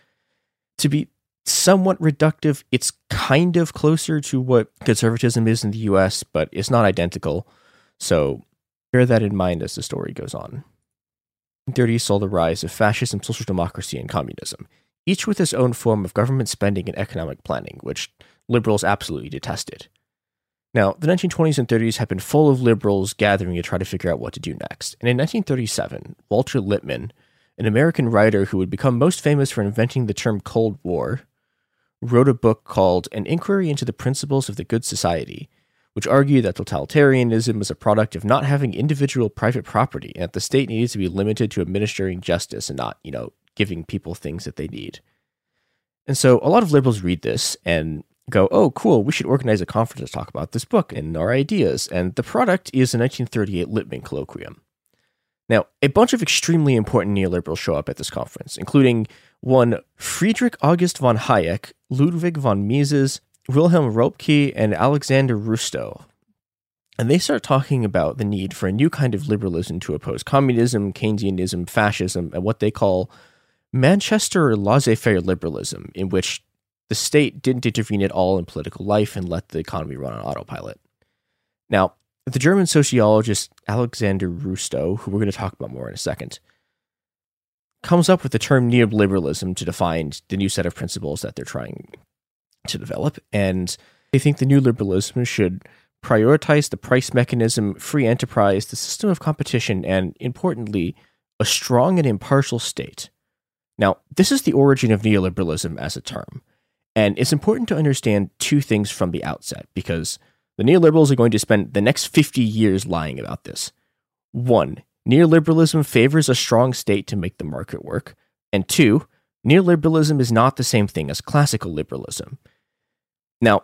M: To be somewhat reductive, it's kind of closer to what conservatism is in the US, but it's not identical. So bear that in mind as the story goes on. 1930s saw the rise of fascism, social democracy, and communism, each with its own form of government spending and economic planning, which liberals absolutely detested. Now, the 1920s and 30s had been full of liberals gathering to try to figure out what to do next. And in 1937, Walter Lippmann, an American writer who would become most famous for inventing the term Cold War, wrote a book called An Inquiry into the Principles of the Good Society, which argued that totalitarianism was a product of not having individual private property and that the state needed to be limited to administering justice and not, you know, giving people things that they need. And so a lot of liberals read this and go, oh, cool, we should organize a conference to talk about this book and our ideas. And the product is a 1938 Lippmann colloquium. Now, a bunch of extremely important neoliberals show up at this conference, including one Friedrich August von Hayek, Ludwig von Mises, Wilhelm Röpke, and Alexander Rustow. And they start talking about the need for a new kind of liberalism to oppose communism, Keynesianism, fascism, and what they call Manchester laissez faire liberalism, in which the state didn't intervene at all in political life and let the economy run on autopilot. Now, the German sociologist Alexander Rustow, who we're going to talk about more in a second, comes up with the term neoliberalism to define the new set of principles that they're trying to develop. And they think the new liberalism should prioritize the price mechanism, free enterprise, the system of competition, and importantly, a strong and impartial state. Now, this is the origin of neoliberalism as a term. And it's important to understand two things from the outset because the neoliberals are going to spend the next 50 years lying about this. One, neoliberalism favors a strong state to make the market work. And two, neoliberalism is not the same thing as classical liberalism. Now,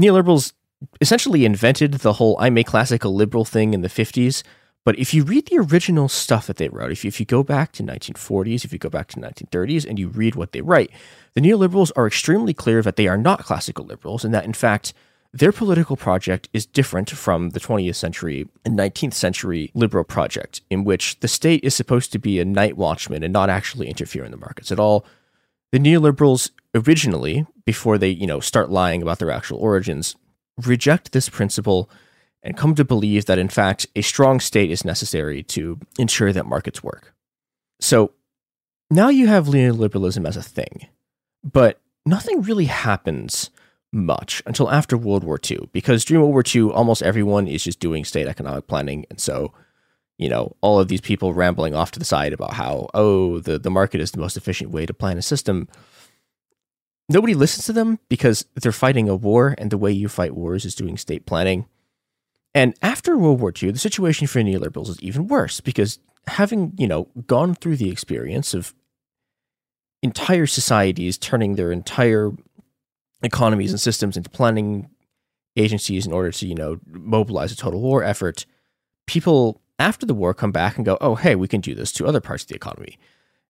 M: neoliberals essentially invented the whole I'm a classical liberal thing in the 50s. But if you read the original stuff that they wrote, if you, if you go back to 1940s, if you go back to 1930s, and you read what they write, the neoliberals are extremely clear that they are not classical liberals, and that in fact their political project is different from the 20th century and 19th century liberal project, in which the state is supposed to be a night watchman and not actually interfere in the markets at all. The neoliberals originally, before they you know start lying about their actual origins, reject this principle and come to believe that, in fact, a strong state is necessary to ensure that markets work. So now you have neoliberalism as a thing, but nothing really happens much until after World War II, because during World War II, almost everyone is just doing state economic planning. And so, you know, all of these people rambling off to the side about how, oh, the, the market is the most efficient way to plan a system nobody listens to them because they're fighting a war, and the way you fight wars is doing state planning. And after World War II, the situation for neoliberals is even worse because having, you know, gone through the experience of entire societies turning their entire economies and systems into planning agencies in order to, you know, mobilize a total war effort, people after the war come back and go, oh, hey, we can do this to other parts of the economy.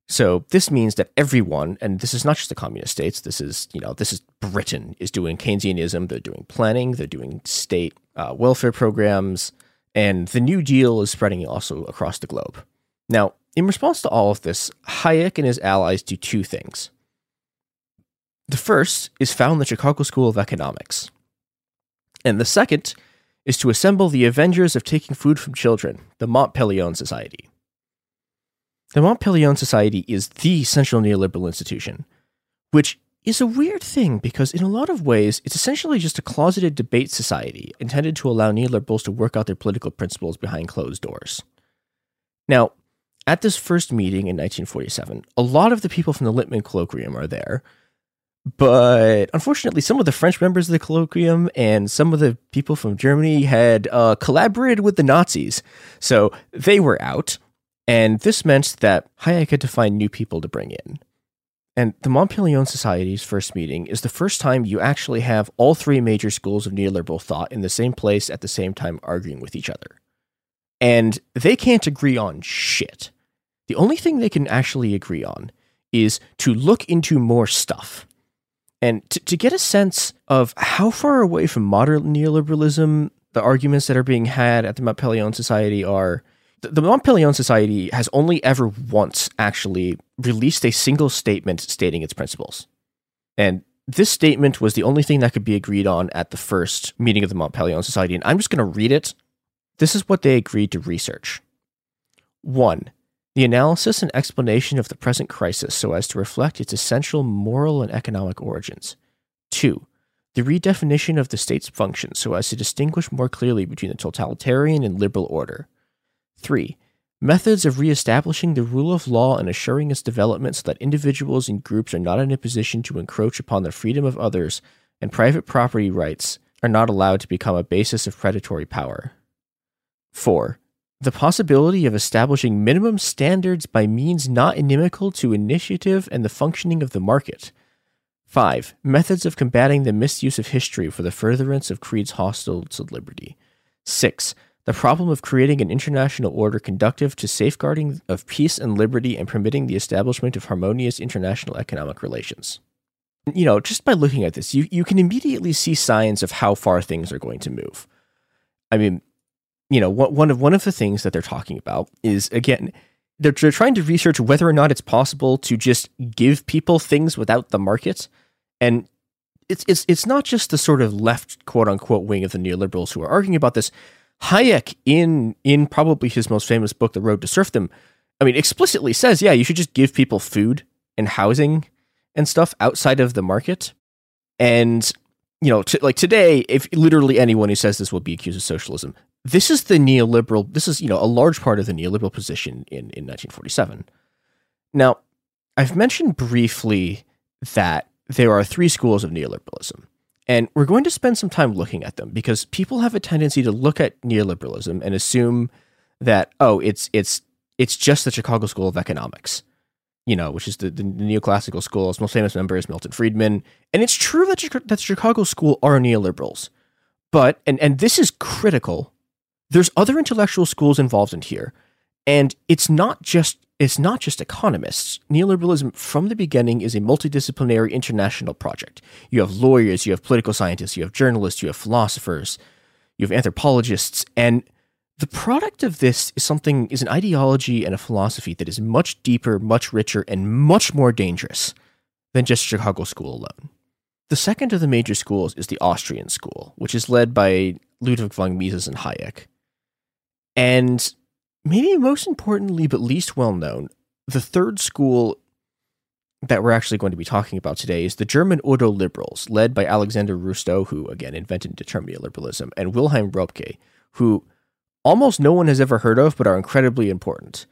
M: So this means that everyone, and this is not just the communist states, this is, you know, this is Britain is doing Keynesianism, they're doing planning, they're doing state uh, welfare programs, and the New Deal is spreading also across the globe. Now, in response to all of this, Hayek and his allies do two things. The first is found the Chicago School of Economics. And the second is to assemble the Avengers of Taking Food from Children, the Mont Pelerin Society. The Mont Pelerin Society is the central neoliberal institution, which is a weird thing because, in a lot of ways, it's essentially just a closeted debate society intended to allow neoliberals to work out their political principles behind closed doors. Now, at this first meeting in 1947, a lot of the people from the Lippmann Colloquium are there, but unfortunately, some of the French members of the colloquium and some of the people from Germany had uh, collaborated with the Nazis, so they were out. And this meant that Hayek had to find new people to bring in. And the Mont Pelerin Society's first meeting is the first time you actually have all three major schools of neoliberal thought in the same place at the same time arguing with each other. And they can't agree on shit. The only thing they can actually agree on is to look into more stuff. And to, to get a sense of how far away from modern neoliberalism the arguments that are being had at the Mont Pelerin Society are, the Mont Pelerin Society has only ever once actually released a single statement stating its principles. And this statement was the only thing that could be agreed on at the first meeting of the Mont Pelerin Society. And I'm just going to read it. This is what they agreed to research. One, the analysis and explanation of the present crisis so as to reflect its essential moral and economic origins. Two, the redefinition of the state's functions so as to distinguish more clearly between the totalitarian and liberal order. 3. Methods of reestablishing the rule of law and assuring its development so that individuals and groups are not in a position to encroach upon the freedom of others and private property rights are not allowed to become a basis of predatory power. 4. The possibility of establishing minimum standards by means not inimical to initiative and the functioning of the market. 5. Methods of combating the misuse of history for the furtherance of creeds hostile to liberty. 6 the problem of creating an international order conductive to safeguarding of peace and liberty and permitting the establishment of harmonious international economic relations. You know, just by looking at this, you, you can immediately see signs of how far things are going to move. I mean, you know, one of one of the things that they're talking about is again, they're, they're trying to research whether or not it's possible to just give people things without the market. And it's it's it's not just the sort of left quote unquote wing of the neoliberals who are arguing about this. Hayek in in probably his most famous book, The Road to Serfdom, I mean, explicitly says, yeah, you should just give people food and housing and stuff outside of the market. And you know, t- like today, if literally anyone who says this will be accused of socialism, this is the neoliberal. This is you know a large part of the neoliberal position in in 1947. Now, I've mentioned briefly that there are three schools of neoliberalism. And we're going to spend some time looking at them because people have a tendency to look at neoliberalism and assume that, oh, it's it's it's just the Chicago School of Economics, you know, which is the, the neoclassical school. Its most famous member is Milton Friedman. And it's true that, that the Chicago School are neoliberals. But, and, and this is critical, there's other intellectual schools involved in here. And it's not just it's not just economists. Neoliberalism from the beginning is a multidisciplinary international project. You have lawyers, you have political scientists, you have journalists, you have philosophers, you have anthropologists, and the product of this is something is an ideology and a philosophy that is much deeper, much richer, and much more dangerous than just Chicago School alone. The second of the major schools is the Austrian school, which is led by Ludwig von Mises and Hayek. And maybe most importantly, but least well known, the third school that we're actually going to be talking about today is the German Ordo Liberals, led by Alexander Rustow, who again invented determinate liberalism, and Wilhelm Röpke, who almost no one has ever heard of, but are incredibly important.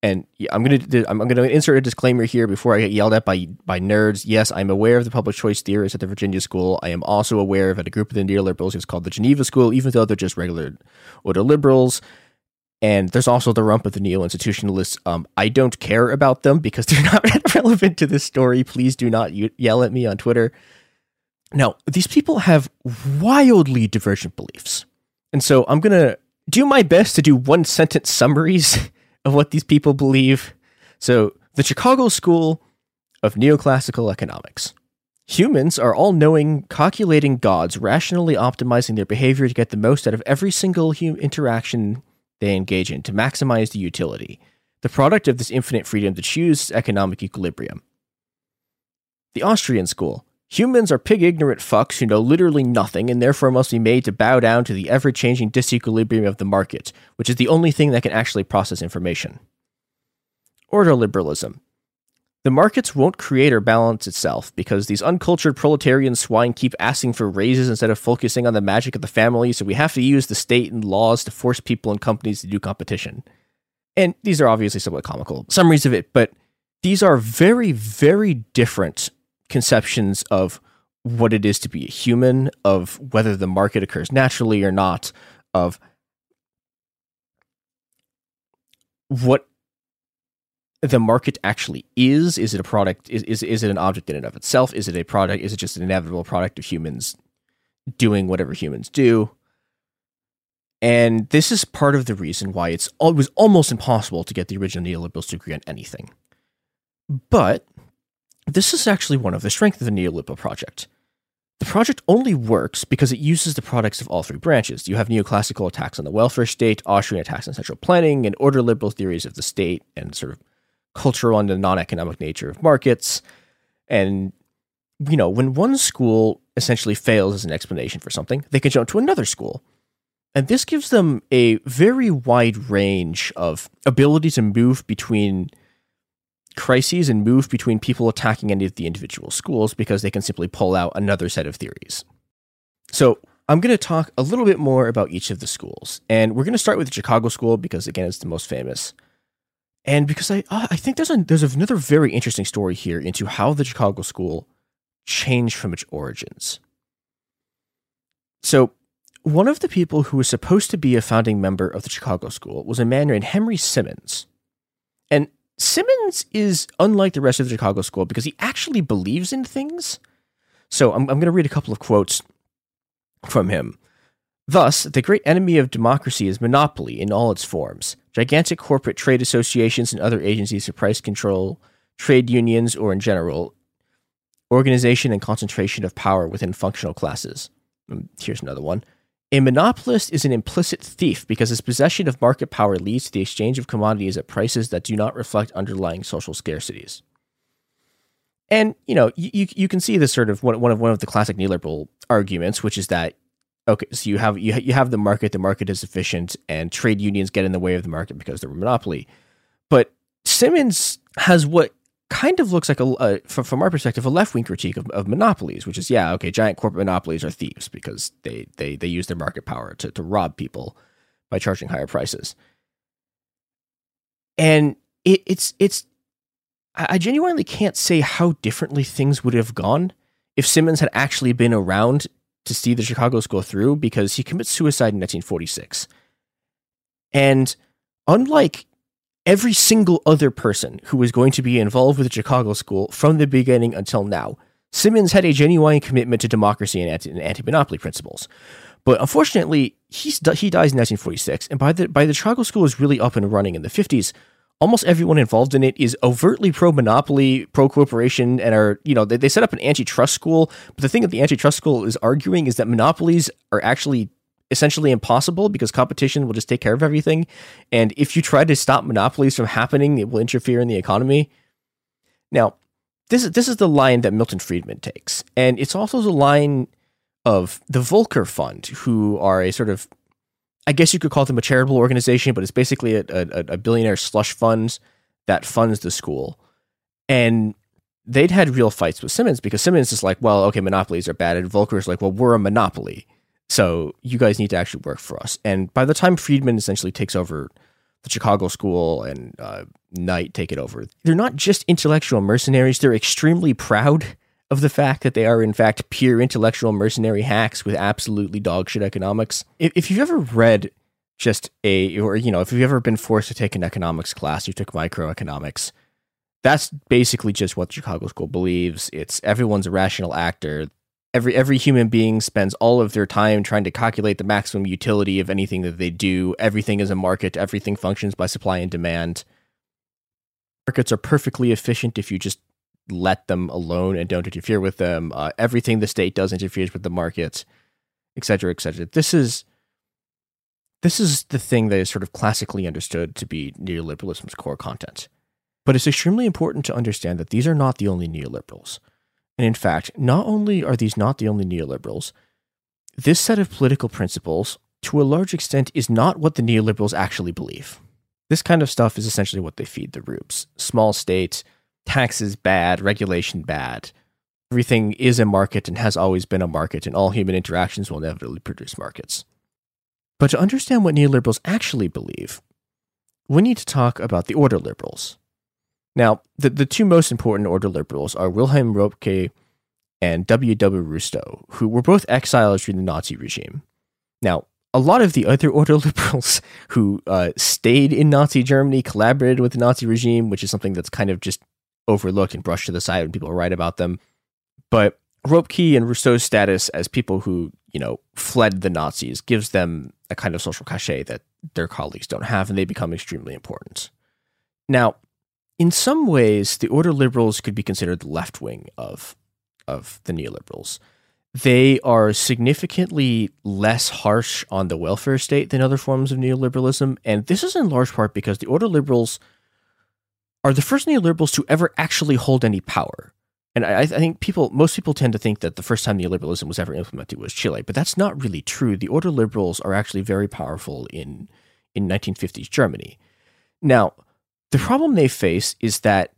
M: And I'm gonna I'm gonna insert a disclaimer here before I get yelled at by by nerds. Yes, I'm aware of the public choice theorists at the Virginia School. I am also aware of a group of the neoliberals who's called the Geneva School, even though they're just regular order liberals. And there's also the rump of the neo institutionalists. Um, I don't care about them because they're not relevant to this story. Please do not yell at me on Twitter. Now, these people have wildly divergent beliefs. And so I'm going to do my best to do one sentence summaries of what these people believe. So, the Chicago School of Neoclassical Economics. Humans are all knowing, calculating gods, rationally optimizing their behavior to get the most out of every single hum- interaction they engage in to maximize the utility, the product of this infinite freedom to choose economic equilibrium. The Austrian school. Humans are pig ignorant fucks who know literally nothing and therefore must be made to bow down to the ever changing disequilibrium of the market, which is the only thing that can actually process information. Ordoliberalism. The markets won't create or balance itself because these uncultured proletarian swine keep asking for raises instead of focusing on the magic of the family, so we have to use the state and laws to force people and companies to do competition. And these are obviously somewhat comical summaries of it, but these are very, very different conceptions of what it is to be a human, of whether the market occurs naturally or not, of what the market actually is. Is it a product? Is, is, is it an object in and of itself? Is it a product? Is it just an inevitable product of humans doing whatever humans do? And this is part of the reason why it's it was almost impossible to get the original neoliberals to agree on anything. But this is actually one of the strengths of the neoliberal project. The project only works because it uses the products of all three branches. You have neoclassical attacks on the welfare state, Austrian attacks on central planning, and order liberal theories of the state and sort of cultural and the non-economic nature of markets. And you know, when one school essentially fails as an explanation for something, they can jump to another school. And this gives them a very wide range of ability to move between crises and move between people attacking any of the individual schools because they can simply pull out another set of theories. So, I'm going to talk a little bit more about each of the schools. And we're going to start with the Chicago School because, again, it's the most famous and because I I think there's a there's another very interesting story here into how the Chicago School changed from its origins. So, one of the people who was supposed to be a founding member of the Chicago School was a man named Henry Simons. And Simons is unlike the rest of the Chicago School because he actually believes in things. So, I'm, I'm going to read a couple of quotes from him. Thus, the great enemy of democracy is monopoly in all its forms. Gigantic corporate trade associations and other agencies for price control, trade unions, or in general, organization and concentration of power within functional classes. Um, here's another one. A monopolist is an implicit thief because his possession of market power leads to the exchange of commodities at prices that do not reflect underlying social scarcities. And you know, you you can see this sort of one, of one of the classic neoliberal arguments, which is that okay, so you have you you have the market, the market is efficient, and trade unions get in the way of the market because they're a monopoly. But Simons has what kind of looks like a, a from, from our perspective a left wing critique of, of, monopolies, which is yeah okay giant corporate monopolies are thieves because they they they use their market power to to rob people by charging higher prices, and it, it's it's I genuinely can't say how differently things would have gone if Simons had actually been around to see the Chicago School through because he commits suicide in 1946, and unlike every single other person who was going to be involved with the Chicago School from the beginning until now. Simons had a genuine commitment to democracy and anti monopoly principles. But unfortunately, he's, he dies in 1946, and by the, by the Chicago School is really up and running in the 50s, almost everyone involved in it is overtly pro monopoly, pro corporation, and are, you know, they, they set up an antitrust school. But the thing that the antitrust school is arguing is that monopolies are actually essentially impossible because competition will just take care of everything. And if you try to stop monopolies from happening, it will interfere in the economy. Now, this is this is the line that Milton Friedman takes, and it's also the line of the Volker Fund, who are a sort of, I guess you could call them a charitable organization, but it's basically a, a, a billionaire slush fund that funds the school, and they'd had real fights with Simons because Simons is like, well, okay, monopolies are bad, and Volker is like, well, we're a monopoly. So you guys need to actually work for us. And by the time Friedman essentially takes over the Chicago School and uh, Knight take it over, they're not just intellectual mercenaries. They're extremely proud of the fact that they are in fact pure intellectual mercenary hacks with absolutely dogshit economics. If, if you've ever read just a, or you know, if you've ever been forced to take an economics class, you took microeconomics. That's basically just what the Chicago School believes. It's everyone's a rational actor every every human being spends all of their time trying to calculate the maximum utility of anything that they do. Everything is a market. Everything functions by supply and demand. Markets are perfectly efficient if you just let them alone and don't interfere with them. Uh, everything the state does interferes with the market, etc., etc. This is this is the thing that is sort of classically understood to be neoliberalism's core content. But it's extremely important to understand that these are not the only neoliberals. And in fact, not only are these not the only neoliberals, this set of political principles, to a large extent, is not what the neoliberals actually believe. This kind of stuff is essentially what they feed the rubes. Small states, taxes bad, regulation bad. Everything is a market and has always been a market, and all human interactions will inevitably produce markets. But to understand what neoliberals actually believe, we need to talk about the order liberals. Now, the, the two most important order liberals are Wilhelm Röpke and W. W. Rustow, who were both exiles during the Nazi regime. Now, a lot of the other order liberals who uh, stayed in Nazi Germany collaborated with the Nazi regime, which is something that's kind of just overlooked and brushed to the side when people write about them. But Röpke and Rustow's status as people who, you know, fled the Nazis gives them a kind of social cachet that their colleagues don't have, and they become extremely important. Now, in some ways, the order liberals could be considered the left wing of of the neoliberals. They are significantly less harsh on the welfare state than other forms of neoliberalism, and this is in large part because the order liberals are the first neoliberals to ever actually hold any power. And I, I, think people, most people tend to think that the first time neoliberalism was ever implemented was Chile, but that's not really true. The order liberals are actually very powerful in in 1950s Germany. Now, the problem they face is that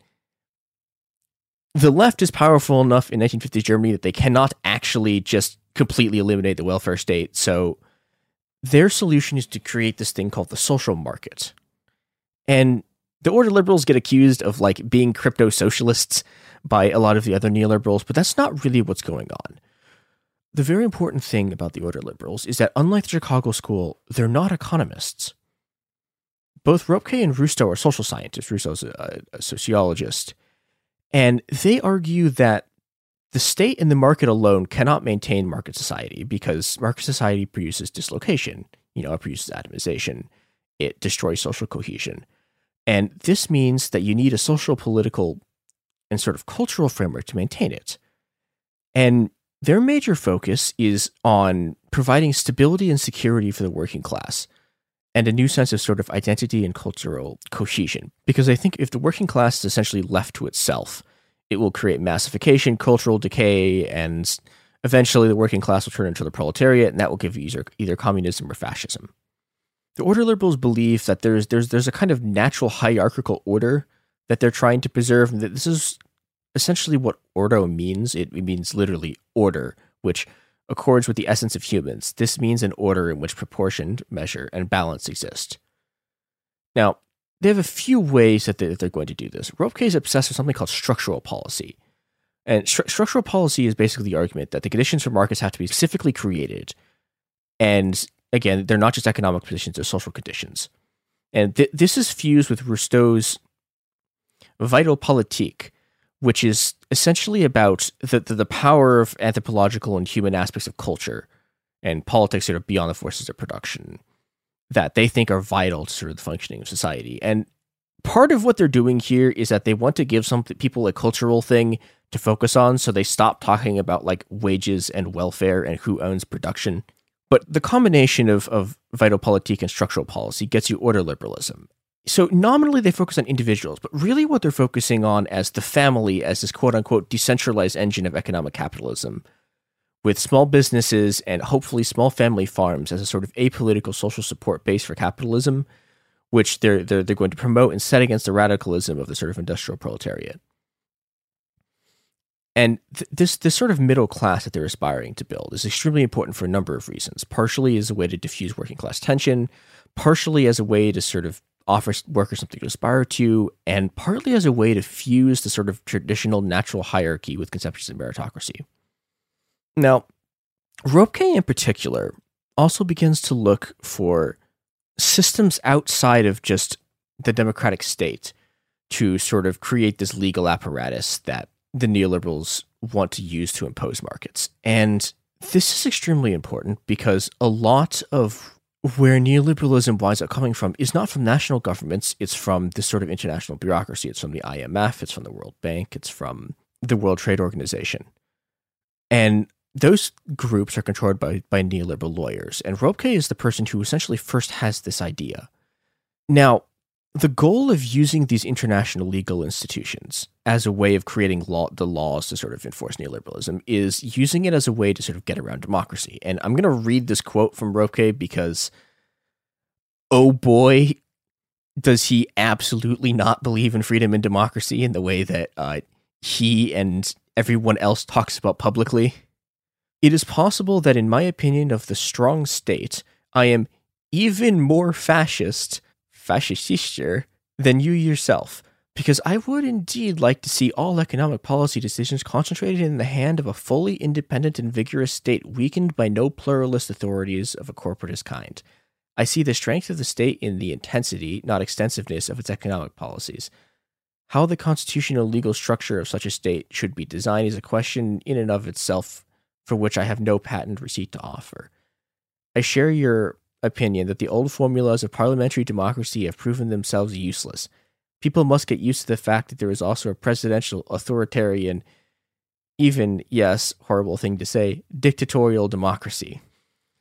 M: the left is powerful enough in 1950s Germany that they cannot actually just completely eliminate the welfare state. So their solution is to create this thing called the social market. And the order liberals get accused of like being crypto socialists by a lot of the other neoliberals, but that's not really what's going on. The very important thing about the order liberals is that unlike the Chicago School, they're not economists both Röpke and Rustow are social scientists. Rustow's a, a sociologist. And they argue that the state and the market alone cannot maintain market society because market society produces dislocation. You know, it produces atomization, it destroys social cohesion. And this means that you need a social, political, and sort of cultural framework to maintain it. And their major focus is on providing stability and security for the working class and a new sense of sort of identity and cultural cohesion. Because I think if the working class is essentially left to itself, it will create massification, cultural decay, and eventually the working class will turn into the proletariat, and that will give you either, either communism or fascism. The order liberals believe that there's there's there's a kind of natural hierarchical order that they're trying to preserve, and that this is essentially what ordo means. It, it means literally order, which accords with the essence of humans. This means an order in which proportioned measure and balance exist. Now, they have a few ways that they're going to do this. Ropke is obsessed with something called structural policy. And stru- structural policy is basically the argument that the conditions for markets have to be specifically created. And again, they're not just economic conditions, they're social conditions. And th- this is fused with Rustow's Vital Politique, which is essentially about the, the, the power of anthropological and human aspects of culture and politics that are beyond the forces of production that they think are vital to sort of the functioning of society. And part of what they're doing here is that they want to give some people a cultural thing to focus on, so they stop talking about like wages and welfare and who owns production. But the combination of, of vital politique and structural policy gets you order liberalism. So nominally they focus on individuals, but really what they're focusing on as the family as this quote unquote decentralized engine of economic capitalism with small businesses and hopefully small family farms as a sort of apolitical social support base for capitalism, which they're, they're, they're going to promote and set against the radicalism of the sort of industrial proletariat. And th- this this sort of middle class that they're aspiring to build is extremely important for a number of reasons. Partially as a way to diffuse working class tension, partially as a way to sort of offer workers something to aspire to, and partly as a way to fuse the sort of traditional natural hierarchy with conceptions of meritocracy. Now, Ropke in particular also begins to look for systems outside of just the democratic state to sort of create this legal apparatus that the neoliberals want to use to impose markets. And this is extremely important because a lot of where neoliberalism winds up coming from is not from national governments, it's from this sort of international bureaucracy. It's from the IMF, it's from the World Bank, it's from the World Trade Organization. And those groups are controlled by, by neoliberal lawyers. And Ropke is the person who essentially first has this idea. Now, the goal of using these international legal institutions as a way of creating law, the laws to sort of enforce neoliberalism is using it as a way to sort of get around democracy. And I'm going to read this quote from Ropke because, oh boy, does he absolutely not believe in freedom and democracy in the way that uh, he and everyone else talks about publicly. It is possible that, in my opinion of the strong state, I am even more fascist fascistischer than you yourself, because I would indeed like to see all economic policy decisions concentrated in the hand of a fully independent and vigorous state weakened by no pluralist authorities of a corporatist kind. I see the strength of the state in the intensity, not extensiveness, of its economic policies. How the constitutional legal structure of such a state should be designed is a question in and of itself for which I have no patent receipt to offer. I share your opinion that the old formulas of parliamentary democracy have proven themselves useless. People must get used to the fact that there is also a presidential, authoritarian, even, yes, horrible thing to say, dictatorial democracy.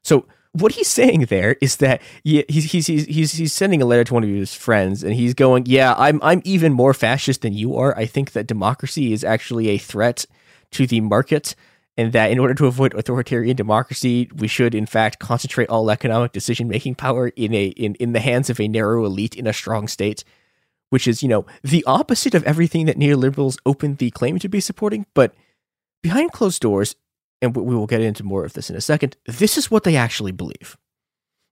M: So, what he's saying there is that he's, he's, he's, he's sending a letter to one of his friends and he's going, Yeah, I'm, I'm even more fascist than you are. I think that democracy is actually a threat to the market and that in order to avoid authoritarian democracy, we should in fact concentrate all economic decision making power in a in, in the hands of a narrow elite in a strong state, which is, you know, the opposite of everything that neoliberals openly claim to be supporting, but behind closed doors, and we will get into more of this in a second, this is what they actually believe.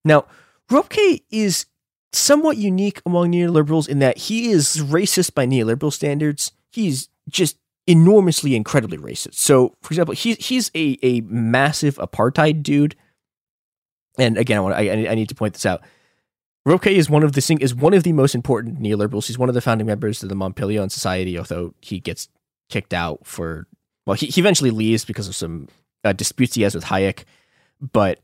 M: Now, Ropke is somewhat unique among neoliberals in that he is racist by neoliberal standards. He's just enormously, incredibly racist. So, for example, he's he's a a massive apartheid dude. And again, I, want, I, I need to point this out. Ropke is one of the is one of the most important neoliberals. He's one of the founding members of the Mont Pelerin Society, although he gets kicked out for well, he, he eventually leaves because of some uh, disputes he has with Hayek. But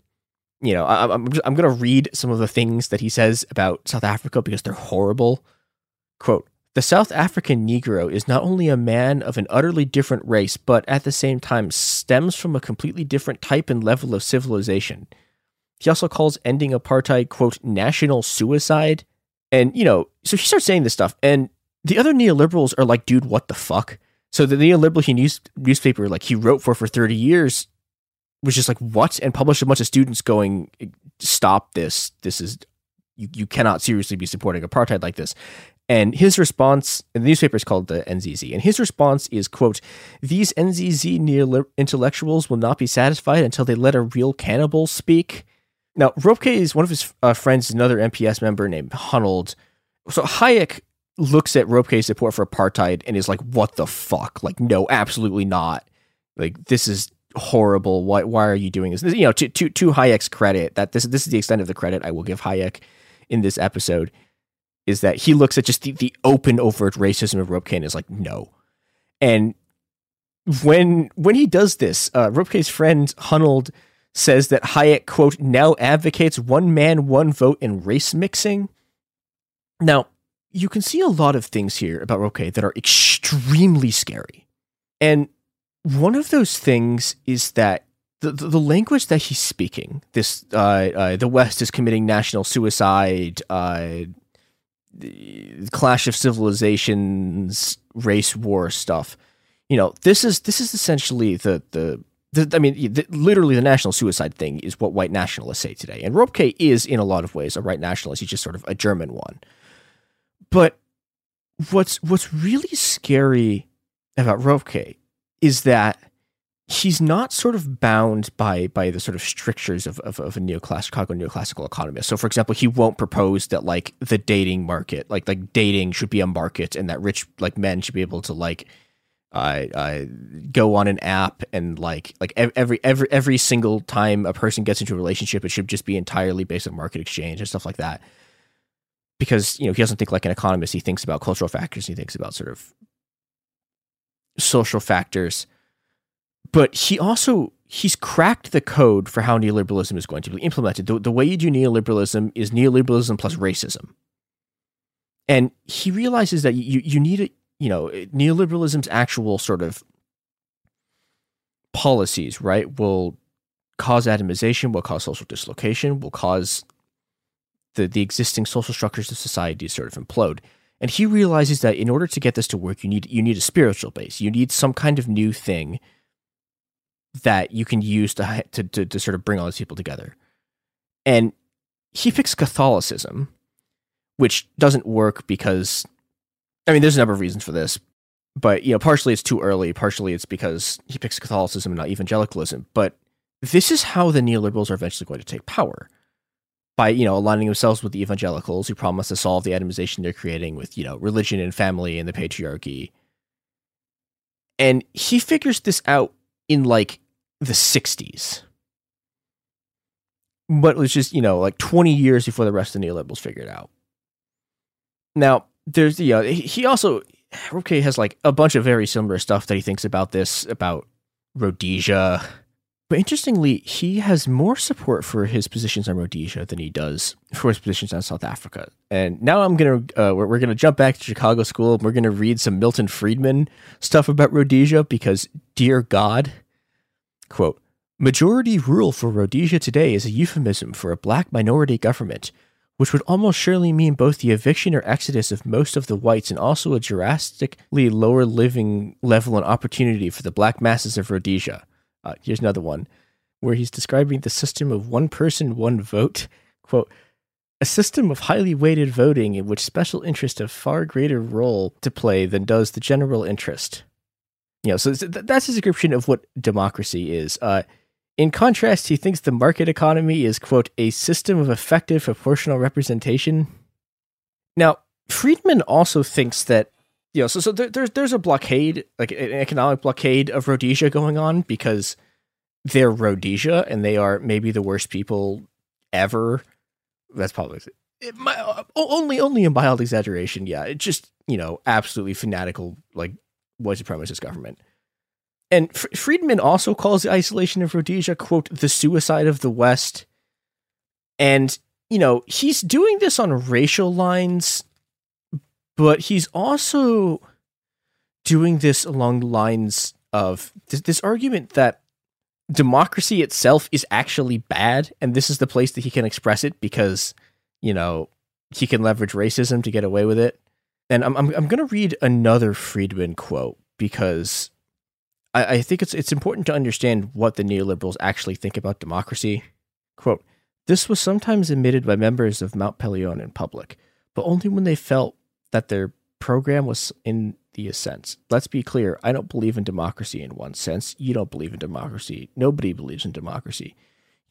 M: you know, I, I'm I'm going to read some of the things that he says about South Africa because they're horrible. Quote: The South African Negro is not only a man of an utterly different race, but at the same time stems from a completely different type and level of civilization. He also calls ending apartheid quote national suicide, and you know, so he starts saying this stuff, and the other neoliberals are like, dude, what the fuck? So the neoliberal news, newspaper like he wrote for for 30 years was just like what and published a bunch of students going stop this this is you, you cannot seriously be supporting apartheid like this and his response and the newspaper is called the nzz and his response is quote these nzz neo intellectuals will not be satisfied until they let a real cannibal speak. Now ropke is one of his uh, friends another mps member named hunold so hayek looks at ropke's support for apartheid and is like what the fuck? Like no absolutely not. Like this is horrible. Why why are you doing this? You know, to to to Hayek's credit, that this this is the extent of the credit I will give Hayek in this episode is that he looks at just the, the open overt racism of Ropke and is like, no. And when when he does this, uh, friend Hunold says that Hayek quote now advocates one man one vote and race mixing. Now you can see a lot of things here about Ropke that are extremely scary, and one of those things is that the, the, the language that he's speaking, this uh, uh, the West is committing national suicide, uh, clash of civilizations, race war stuff. You know, this is this is essentially the the. I mean, literally, the national suicide thing is what white nationalists say today. And Ropke is, in a lot of ways, a white nationalist. He's just sort of a German one. But what's what's really scary about Ropke is that he's not sort of bound by by the sort of strictures of, of, of a neoclassical Chicago neoclassical economist. So for example, he won't propose that like the dating market, like like dating should be a market and that rich like men should be able to like uh, uh, go on an app and like like every every every single time a person gets into a relationship, it should just be entirely based on market exchange and stuff like that. Because you know he doesn't think like an economist; he thinks about cultural factors. He thinks about sort of social factors. But he also he's cracked the code for how neoliberalism is going to be implemented. The, the way you do neoliberalism is neoliberalism plus racism. And he realizes that you you need a you know neoliberalism's actual sort of policies, right, will cause atomization, will cause social dislocation, will cause the the existing social structures of society to sort of implode. And he realizes that in order to get this to work, you need you need a spiritual base. You need some kind of new thing that you can use to to to, to sort of bring all these people together. And he picks Catholicism, which doesn't work because I mean there's a number of reasons for this. But you know, partially it's too early, partially it's because he picks Catholicism and not evangelicalism. But this is how the neoliberals are eventually going to take power by you know aligning themselves with the evangelicals who promise to solve the atomization they're creating with you know religion and family and the patriarchy and he figures this out in like the 60s but it was just you know like 20 years before the rest of the neoliberals figured out. Now there's the uh, he also Ropke has like a bunch of very similar stuff that he thinks about this about Rhodesia. But interestingly, he has more support for his positions on Rhodesia than he does for his positions on South Africa. And now I'm gonna uh, we're, we're, gonna jump back to Chicago School. And we're gonna read some Milton Friedman stuff about Rhodesia because, dear God, quote. Majority rule for Rhodesia today is a euphemism for a black minority government, which would almost surely mean both the eviction or exodus of most of the whites and also a drastically lower living level and opportunity for the black masses of Rhodesia. Uh, here's another one where he's describing the system of one person, one vote. Quote, a system of highly weighted voting in which special interests have far greater role to play than does the general interest. You know, so that's his description of what democracy is. Uh, in contrast, he thinks the market economy is, quote, a system of effective proportional representation. Now, Friedman also thinks that you know, so so there, there's there's a blockade, like an economic blockade of Rhodesia going on because they're Rhodesia and they are maybe the worst people ever. That's probably it, my, only only a mild exaggeration. Yeah, it's just you know absolutely fanatical like white supremacist government. And F- Friedman also calls the isolation of Rhodesia, quote, the suicide of the West. And, you know, he's doing this on racial lines, but he's also doing this along the lines of this, this argument that democracy itself is actually bad. And this is the place that he can express it because, you know, he can leverage racism to get away with it. And I'm, I'm, I'm going to read another Friedman quote because I, I think it's it's important to understand what the neoliberals actually think about democracy. Quote, this was sometimes admitted by members of Mont Pelerin in public, but only when they felt that their program was in the ascent. Let's be clear, I don't believe in democracy in one sense. You don't believe in democracy. Nobody believes in democracy.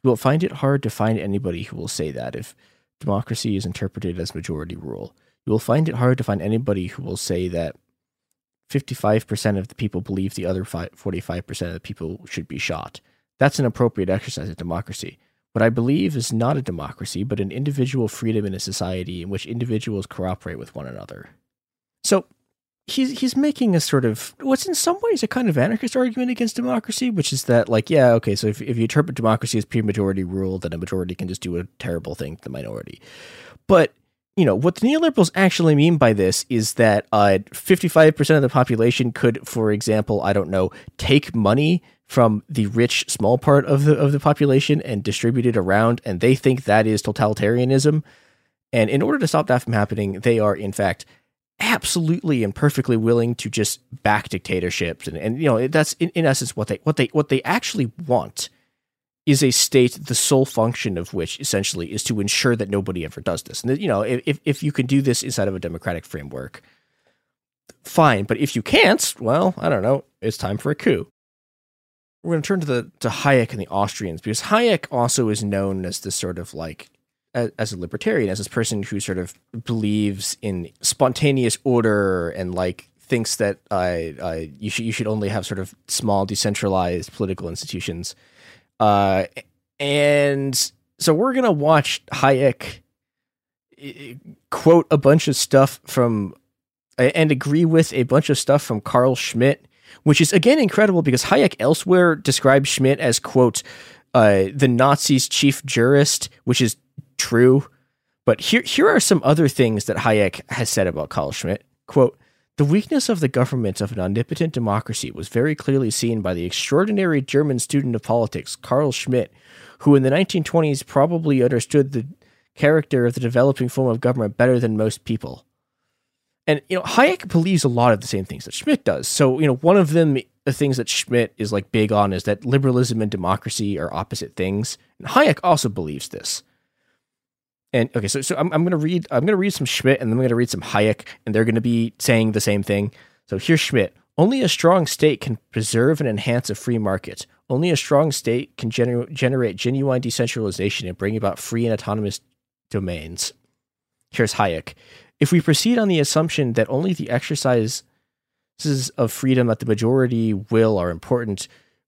M: You will find it hard to find anybody who will say that if democracy is interpreted as majority rule. You will find it hard to find anybody who will say that 55% of the people believe the other 45% of the people should be shot. That's an appropriate exercise of democracy. What I believe is not a democracy, but an individual freedom in a society in which individuals cooperate with one another. So he's he's making a sort of what's in some ways a kind of anarchist argument against democracy, which is that like, yeah, okay, so if, if you interpret democracy as pure majority rule, then a majority can just do a terrible thing to the minority. But you know, what the neoliberals actually mean by this is that uh, 55% of the population could, for example, I don't know, take money from the rich small part of the of the population and distribute it around, and they think that is totalitarianism. And in order to stop that from happening, they are in fact absolutely and perfectly willing to just back dictatorships, and, and you know that's in, in essence what they what they what they actually want is a state the sole function of which essentially is to ensure that nobody ever does this. And you know, if if you can do this inside of a democratic framework, fine. But if you can't, well, I don't know. It's time for a coup. We're going to turn to the to Hayek and the Austrians because Hayek also is known as this sort of like as, a libertarian, as this person who sort of believes in spontaneous order and like thinks that uh, you should you should only have sort of small decentralized political institutions. Uh, and so we're gonna watch Hayek quote a bunch of stuff from and agree with a bunch of stuff from Carl Schmitt, which is again incredible because Hayek elsewhere describes Schmitt as quote uh, the Nazis' chief jurist, which is true. But here here are some other things that Hayek has said about Carl Schmitt. Quote, the weakness of the government of an omnipotent democracy was very clearly seen by the extraordinary German student of politics, Carl Schmitt, who in the 1920s probably understood the character of the developing form of government better than most people. And you know, Hayek believes a lot of the same things that Schmitt does. So, you know, one of them the things that Schmitt is like big on is that liberalism and democracy are opposite things. And Hayek also believes this. And okay, so so I'm, I'm gonna read I'm gonna read some Schmitt and then I'm gonna read some Hayek, and they're gonna be saying the same thing. So here's Schmitt. Only a strong state can preserve and enhance a free market. Only a strong state can gener- generate genuine decentralization and bring about free and autonomous domains. Here's Hayek. If we proceed on the assumption that only the exercises of freedom that the majority will are important,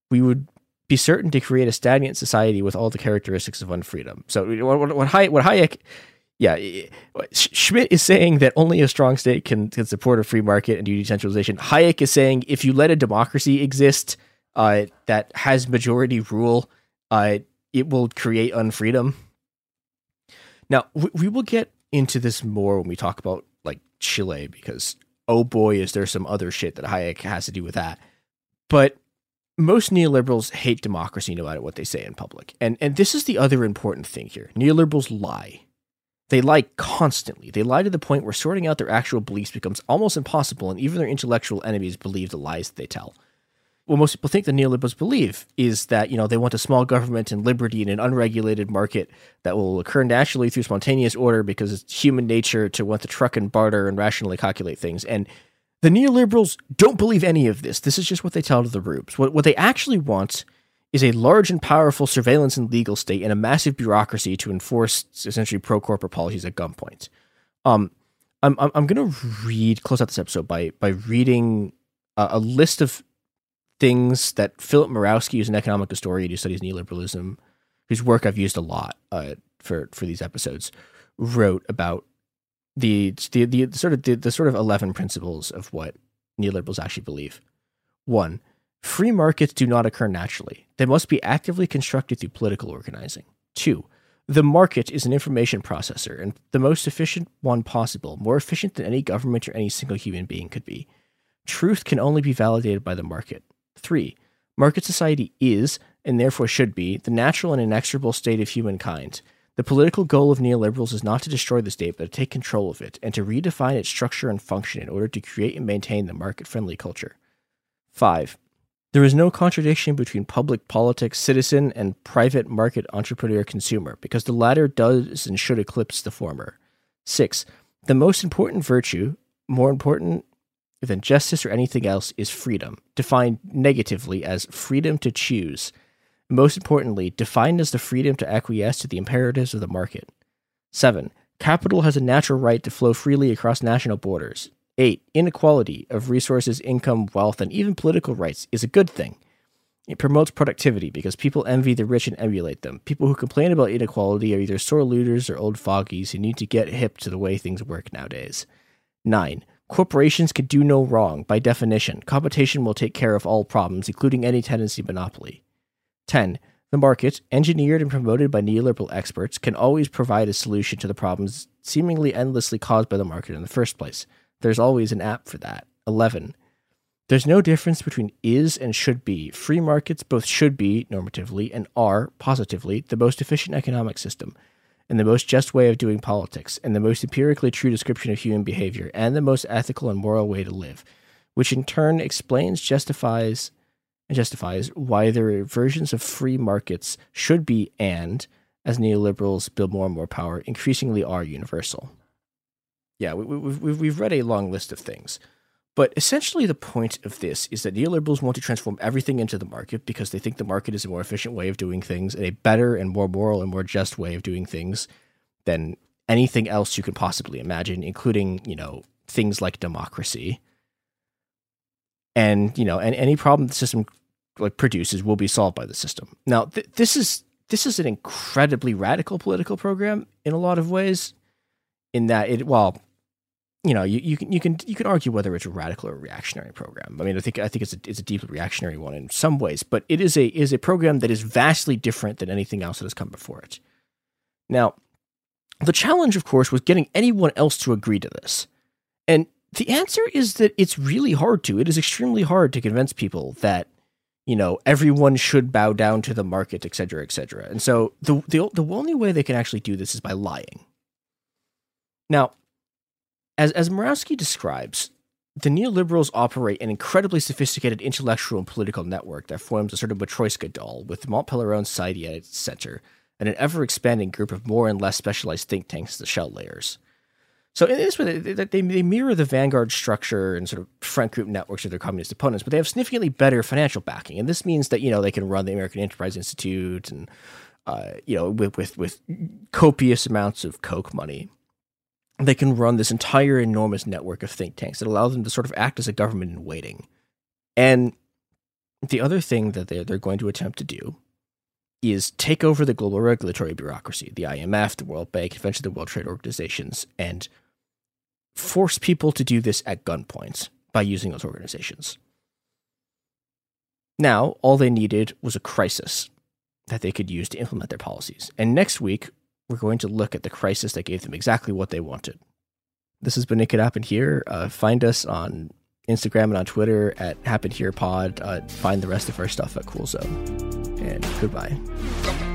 M: we would be certain to create a stagnant society with all the characteristics of unfreedom. So what, what, Hayek, what Hayek, yeah, Schmitt is saying that only a strong state can, can support a free market and do decentralization. Hayek is saying if you let a democracy exist uh, that has majority rule, uh, it will create unfreedom. Now we, we will get into this more when we talk about like Chile because oh boy, is there some other shit that Hayek has to do with that. But most neoliberals hate democracy no matter what they say in public. And and this is the other important thing here. Neoliberals lie. They lie constantly. They lie to the point where sorting out their actual beliefs becomes almost impossible, and even their intellectual enemies believe the lies that they tell. What most people think the neoliberals believe is that, you know, they want a small government and liberty in an unregulated market that will occur naturally through spontaneous order because it's human nature to want to truck and barter and rationally calculate things. And the neoliberals don't believe any of this. This is just what they tell to the rubes. What, what they actually want is a large and powerful surveillance and legal state and a massive bureaucracy to enforce essentially pro corporate policies at gunpoint. Um, I'm I'm, I'm going to read close out this episode by by reading a, a list of things that Philip Mirowski, who's an economic historian who studies neoliberalism, whose work I've used a lot uh, for for these episodes, wrote about the the, the sort of the, the sort of 11 principles of what neoliberals actually believe. One, Free markets do not occur naturally. They must be actively constructed through political organizing. Two, the market is an information processor and the most efficient one possible, more efficient than any government or any single human being could be. Truth can only be validated by the market. Three, market society is, and therefore should be, the natural and inexorable state of humankind. The political goal of neoliberals is not to destroy the state, but to take control of it and to redefine its structure and function in order to create and maintain the market friendly culture. 5. There is no contradiction between public politics, citizen, and private market entrepreneur consumer, because the latter does and should eclipse the former. 6. The most important virtue, more important than justice or anything else, is freedom, defined negatively as freedom to choose. Most importantly, defined as the freedom to acquiesce to the imperatives of the market. 7. Capital has a natural right to flow freely across national borders. 8. Inequality of resources, income, wealth, and even political rights is a good thing. It promotes productivity because people envy the rich and emulate them. People who complain about inequality are either sore looters or old fogies who need to get hip to the way things work nowadays. 9. Corporations can do no wrong. By definition, competition will take care of all problems, including any tendency monopoly. 10. The market, engineered and promoted by neoliberal experts, can always provide a solution to the problems seemingly endlessly caused by the market in the first place. There's always an app for that. 11. There's no difference between is and should be. Free markets both should be, normatively, and are, positively, the most efficient economic system, and the most just way of doing politics, and the most empirically true description of human behavior, and the most ethical and moral way to live, which in turn explains, justifies, and justifies why there are versions of free markets should be and, as neoliberals build more and more power, increasingly are universal. Yeah, we, we've, we've read a long list of things. But essentially, the point of this is that neoliberals want to transform everything into the market because they think the market is a more efficient way of doing things and a better and more moral and more just way of doing things than anything else you can possibly imagine, including, you know, things like democracy. And, you know, and any problem the system like produces will be solved by the system. Now, th- this is this is an incredibly radical political program in a lot of ways in that it well you know, you, you can you can you can argue whether it's a radical or a reactionary program. I mean, I think I think it's a, it's a deeply reactionary one in some ways, but it is a is a program that is vastly different than anything else that has come before it. Now, the challenge, of course, was getting anyone else to agree to this, and the answer is that it's really hard to. It is extremely hard to convince people that you know everyone should bow down to the market, et cetera, et cetera. And so the the the only way they can actually do this is by lying. Now, as, as Mirowski describes, the neoliberals operate an incredibly sophisticated intellectual and political network that forms a sort of Matryoshka doll, with Mont Pelerin Society at its center, and an ever expanding group of more and less specialized think tanks as the shell layers. So in this way, they, they, they mirror the vanguard structure and sort of front group networks of their communist opponents, but they have significantly better financial backing, and this means that you know they can run the American Enterprise Institute and uh, you know with, with with copious amounts of Koch money they can run this entire enormous network of think tanks that allow them to sort of act as a government in waiting. And the other thing that they're, they're going to attempt to do is take over the global regulatory bureaucracy, the IMF, the World Bank, eventually the World Trade Organizations, and force people to do this at gunpoint by using those organizations. Now, all they needed was a crisis that they could use to implement their policies. And next week, we're going to look at the crisis that gave them exactly what they wanted. This has been It Could Happen Here. Uh, find us on Instagram and on Twitter at Happen Here Pod. Uh, find the rest of our stuff at Cool Zone. And goodbye.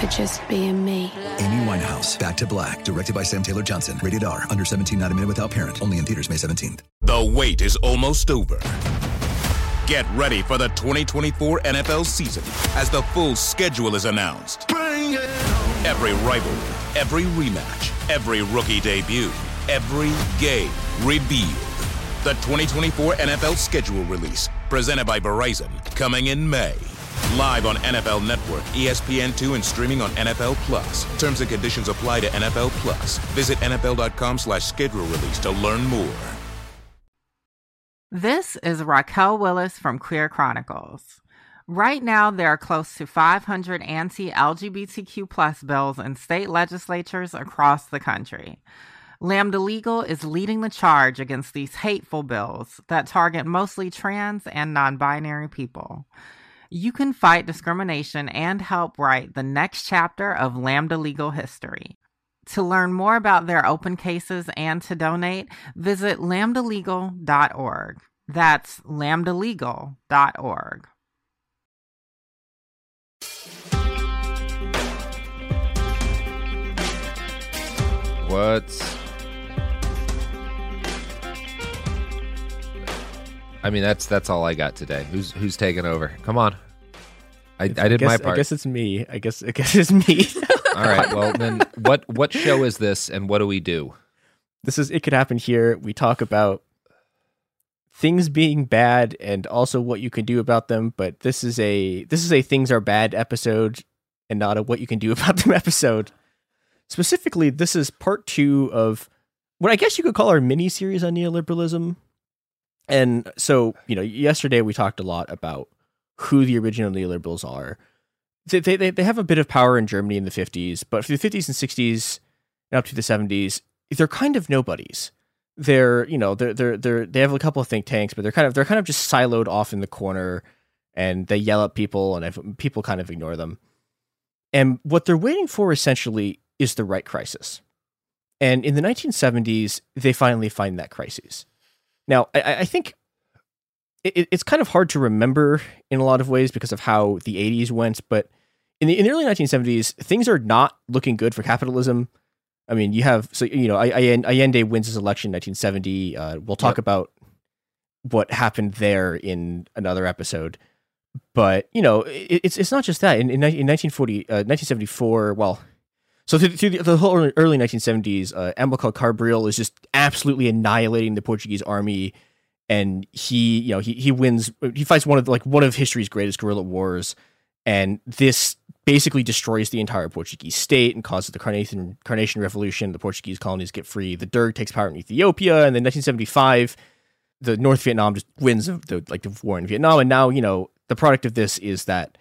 I: for just being me.
J: Amy Winehouse, Back to Black, directed by Sam Taylor Johnson. Rated R, under 17, not a minute without parent. Only in theaters May 17th.
B: The wait is almost over. Get ready for the 2024 NFL season as the full schedule is announced. Every rivalry, every rematch, every rookie debut, every game revealed. The 2024 NFL schedule release, presented by Verizon, coming in May. Live on NFL Network, E ESPN2, and streaming on NFL Plus. Terms and conditions apply to NFL Plus. Visit NFL.com slash schedule release to learn more.
K: This is Raquel Willis from Queer Chronicles. Right now, there are close to 500 anti LGBTQ plus bills in state legislatures across the country. Lambda Legal is leading the charge against these hateful bills that target mostly trans and non binary people. You can fight discrimination and help write the next chapter of Lambda Legal history. To learn more about their open cases and to donate, visit lambdalegal.org. That's lambdalegal.org.
H: What's I mean that's that's all I got today. Who's who's taking over? Come on. I, I did
M: guess,
H: my part.
M: I guess it's me. I guess I guess it's me.
H: all right. Well then what what show is this and what do we do?
M: this is it could happen here. We talk about things being bad and also what you can do about them, but this is a this is a things are bad episode and not a what you can do about them episode. Specifically, this is part 2 of what I guess you could call our mini series on neoliberalism. And so, you know, yesterday we talked a lot about who the original neoliberals are. They, they, they have a bit of power in Germany in the 50s, but for the 50s and 60s and up to the 70s, they're kind of nobodies. They're, you know, they're, they're, they're, they have a couple of think tanks, but they're kind of, they're kind of just siloed off in the corner and they yell at people and people kind of ignore them. And what they're waiting for essentially is the right crisis. And in the 1970s, they finally find that crisis. Now, I, I think it, it's kind of hard to remember in a lot of ways because of how the 80s went, but in the, in the early 1970s, things are not looking good for capitalism. I mean, you have, so, you know, Allende wins his election in 1970. Uh, we'll talk
H: Yep.
M: about what happened there in another episode. But, you know, it, it's it's not just that. In, in, in 1940, uh, 1974, well, so through, through the, the whole early- early 1970s, uh, Amilcar Cabral is just absolutely annihilating the Portuguese army, and he, you know, he he wins. He fights one of like one of history's greatest guerrilla wars, and this basically destroys the entire Portuguese state and causes the Carnation Carnation Revolution. The Portuguese colonies get free. The Derg takes power in Ethiopia, and then 1975, the North Vietnam just wins the like the war in Vietnam, and now you know the product of this is that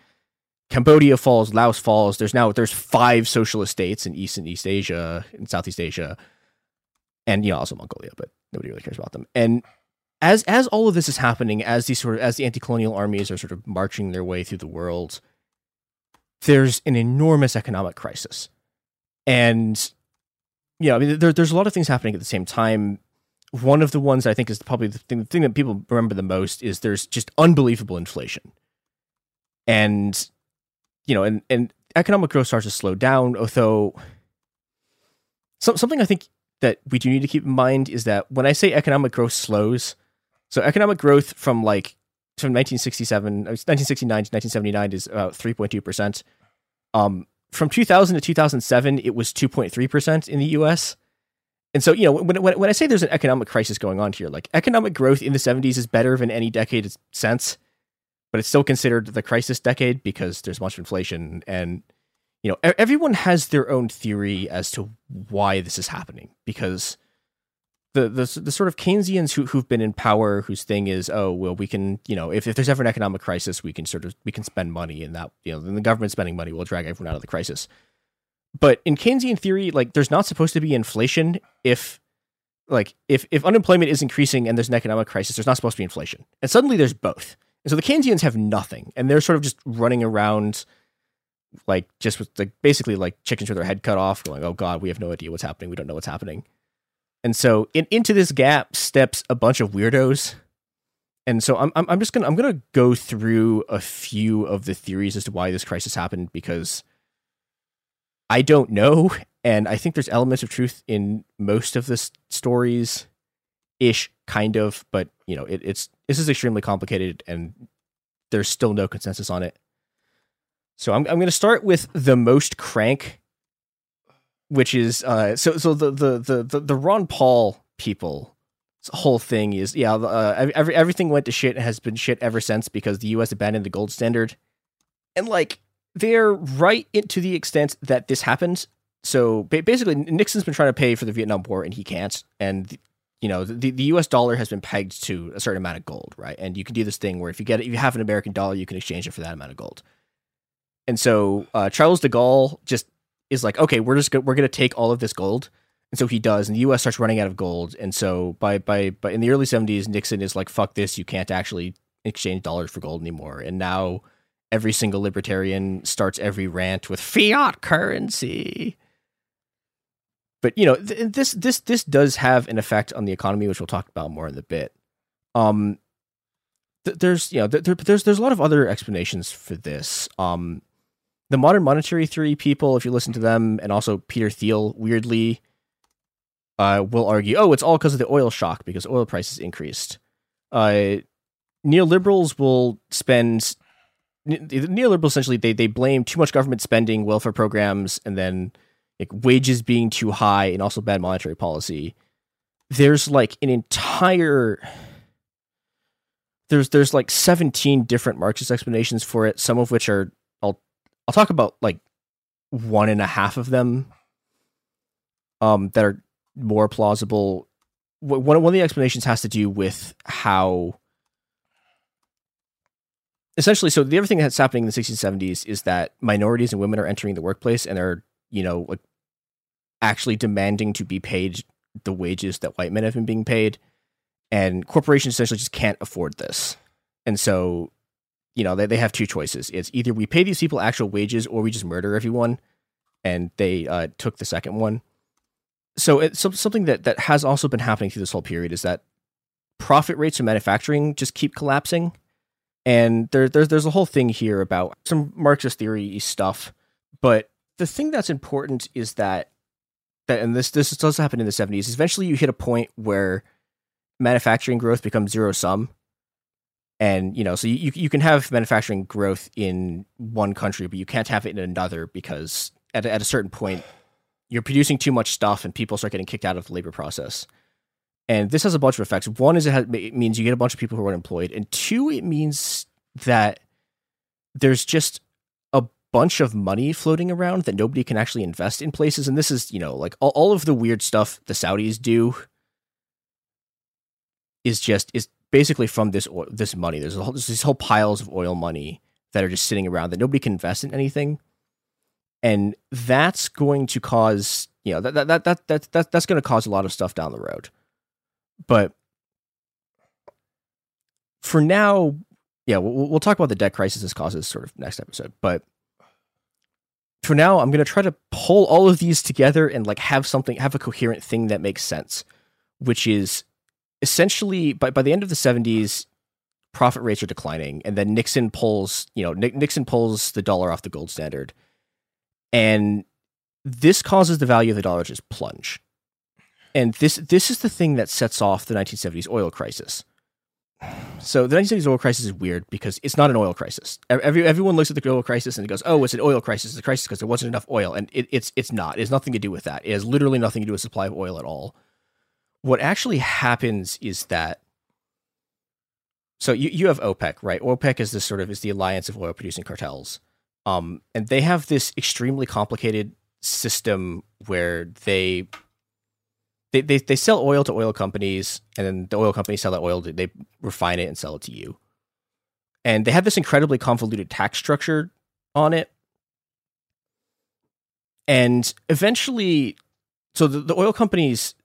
M: Cambodia falls, Laos falls. There's now there's five socialist states in East and East Asia, in Southeast Asia, and you know also Mongolia, but nobody really cares about them. And as as all of this is happening, as these sort of as the anti-colonial armies are sort of marching their way through the world, there's an enormous economic crisis, and you know, I mean, there, there's a lot of things happening at the same time. One of the ones I think is probably the thing, the thing that people remember the most is there's just unbelievable inflation, and you know, and and economic growth starts to slow down. Although, some, something I think that we do need to keep in mind is that when I say economic growth slows, so economic growth from like from 1967, uh, 1969 to 1979 is about 3.2 percent. Um, from 2000 to 2007, it was 2.3 percent in the U.S. And so, you know, when, when when I say there's an economic crisis going on here, like economic growth in the 70s is better than any decade since, but it's still considered the crisis decade because there's much inflation and you know, everyone has their own theory as to why this is happening because the the the sort of Keynesians who who've been in power, whose thing is, oh well, we can, you know, if, if there's ever an economic crisis, we can sort of we can spend money, and that you know, then the government spending money will drag everyone out of the crisis. But in Keynesian theory, like there's not supposed to be inflation if like if if unemployment is increasing and there's an economic crisis, there's not supposed to be inflation, and suddenly there's both. And so the Keynesians have nothing, and they're sort of just running around like just with like basically like chickens with their head cut off, going, "Oh God, we have no idea what's happening. We don't know what's happening." And so in, into this gap steps a bunch of weirdos. And so I'm, I'm just gonna I'm gonna go through a few of the theories as to why this crisis happened because I don't know, and I think there's elements of truth in most of the stories, ish, kind of, but you know it, it's this is extremely complicated, and there's still no consensus on it. So I'm I'm gonna start with the most crank which is uh so so the the the the, the Ron Paul people whole thing is yeah uh, every everything went to shit and has been shit ever since because the US abandoned the gold standard. And like they're right into the extent that this happened so basically Nixon's been trying to pay for the Vietnam War and he can't. And you know the, the US dollar has been pegged to a certain amount of gold right and you can do this thing where if you get if you have an American dollar you can exchange it for that amount of gold and so uh, Charles de Gaulle just is like, okay, we're just go- we're gonna take all of this gold, and so he does, and the U.S. starts running out of gold, and so by by by in the early '70s, Nixon is like, fuck this, you can't actually exchange dollars for gold anymore, and now every single libertarian starts every rant with fiat currency. But you know, th- this this this does have an effect on the economy, which we'll talk about more in a bit. Um, th- there's you know, th- there, there's there's a lot of other explanations for this. Um, the modern monetary theory people, if you listen to them, and also Peter Thiel, weirdly, uh, will argue, oh, it's all because of the oil shock because oil prices increased. Uh, neoliberals will spend. ne- neoliberals essentially they they blame too much government spending, welfare programs, and then like wages being too high, and also bad monetary policy. There's like an entire there's there's like 17 different Marxist explanations for it, some of which are I'll I'll talk about like one and a half of them um that are more plausible. One one of the explanations has to do with how essentially so the other thing that's happening in the 1670s is that minorities and women are entering the workplace and they're you know like actually demanding to be paid the wages that white men have been being paid and corporations essentially just can't afford this. And so you know they, they have two choices. It's either we pay these people actual wages or we just murder everyone and they uh, took the second one. So it's something that that has also been happening through this whole period is that profit rates in manufacturing just keep collapsing. And there, there's there's a whole thing here about some marxist theory stuff but the thing that's important is that that and this this does happen in the 70s is eventually you hit a point where manufacturing growth becomes zero sum. And you know so you, you can have manufacturing growth in one country but you can't have it in another because at, a- at a certain point you're producing too much stuff and people start getting kicked out of the labor process. And this has a bunch of effects. One is it, has, it means you get a bunch of people who are unemployed. And two it means that there's just bunch of money floating around that nobody can actually invest in places and this is you know like all, all of the weird stuff the saudis do is just is basically from this this money. There's whole, there's these whole piles of oil money that are just sitting around that nobody can invest in anything, and that's going to cause you know that that that that, that, that that's going to cause a lot of stuff down the road. But for now, yeah, we'll, we'll talk about the debt crisis as causes sort of next episode. But for now, I'm going to try to pull all of these together and like have something, have a coherent thing that makes sense, which is essentially by, by the end of the 70s profit rates are declining and then nixon pulls you know nixon pulls the dollar off the gold standard. And this causes the value of the dollar to just plunge. And this this is the thing that sets off the 1970s oil crisis so the 1970s oil crisis is weird because it's not an oil crisis Every, everyone looks at the oil crisis and goes oh it's an oil crisis it's a crisis because there wasn't enough oil and it, it's it's not it has nothing to do with that it has literally nothing to do with supply of oil at all what actually happens is that so you, you have OPEC, right? OPEC is this sort of is the alliance of oil producing cartels. Um, and they have this extremely complicated system where they they, they they sell oil to oil companies, and then the oil companies sell that oil. To, they refine it and sell it to you. And they have this incredibly convoluted tax structure on it. And eventually, so the, the oil companies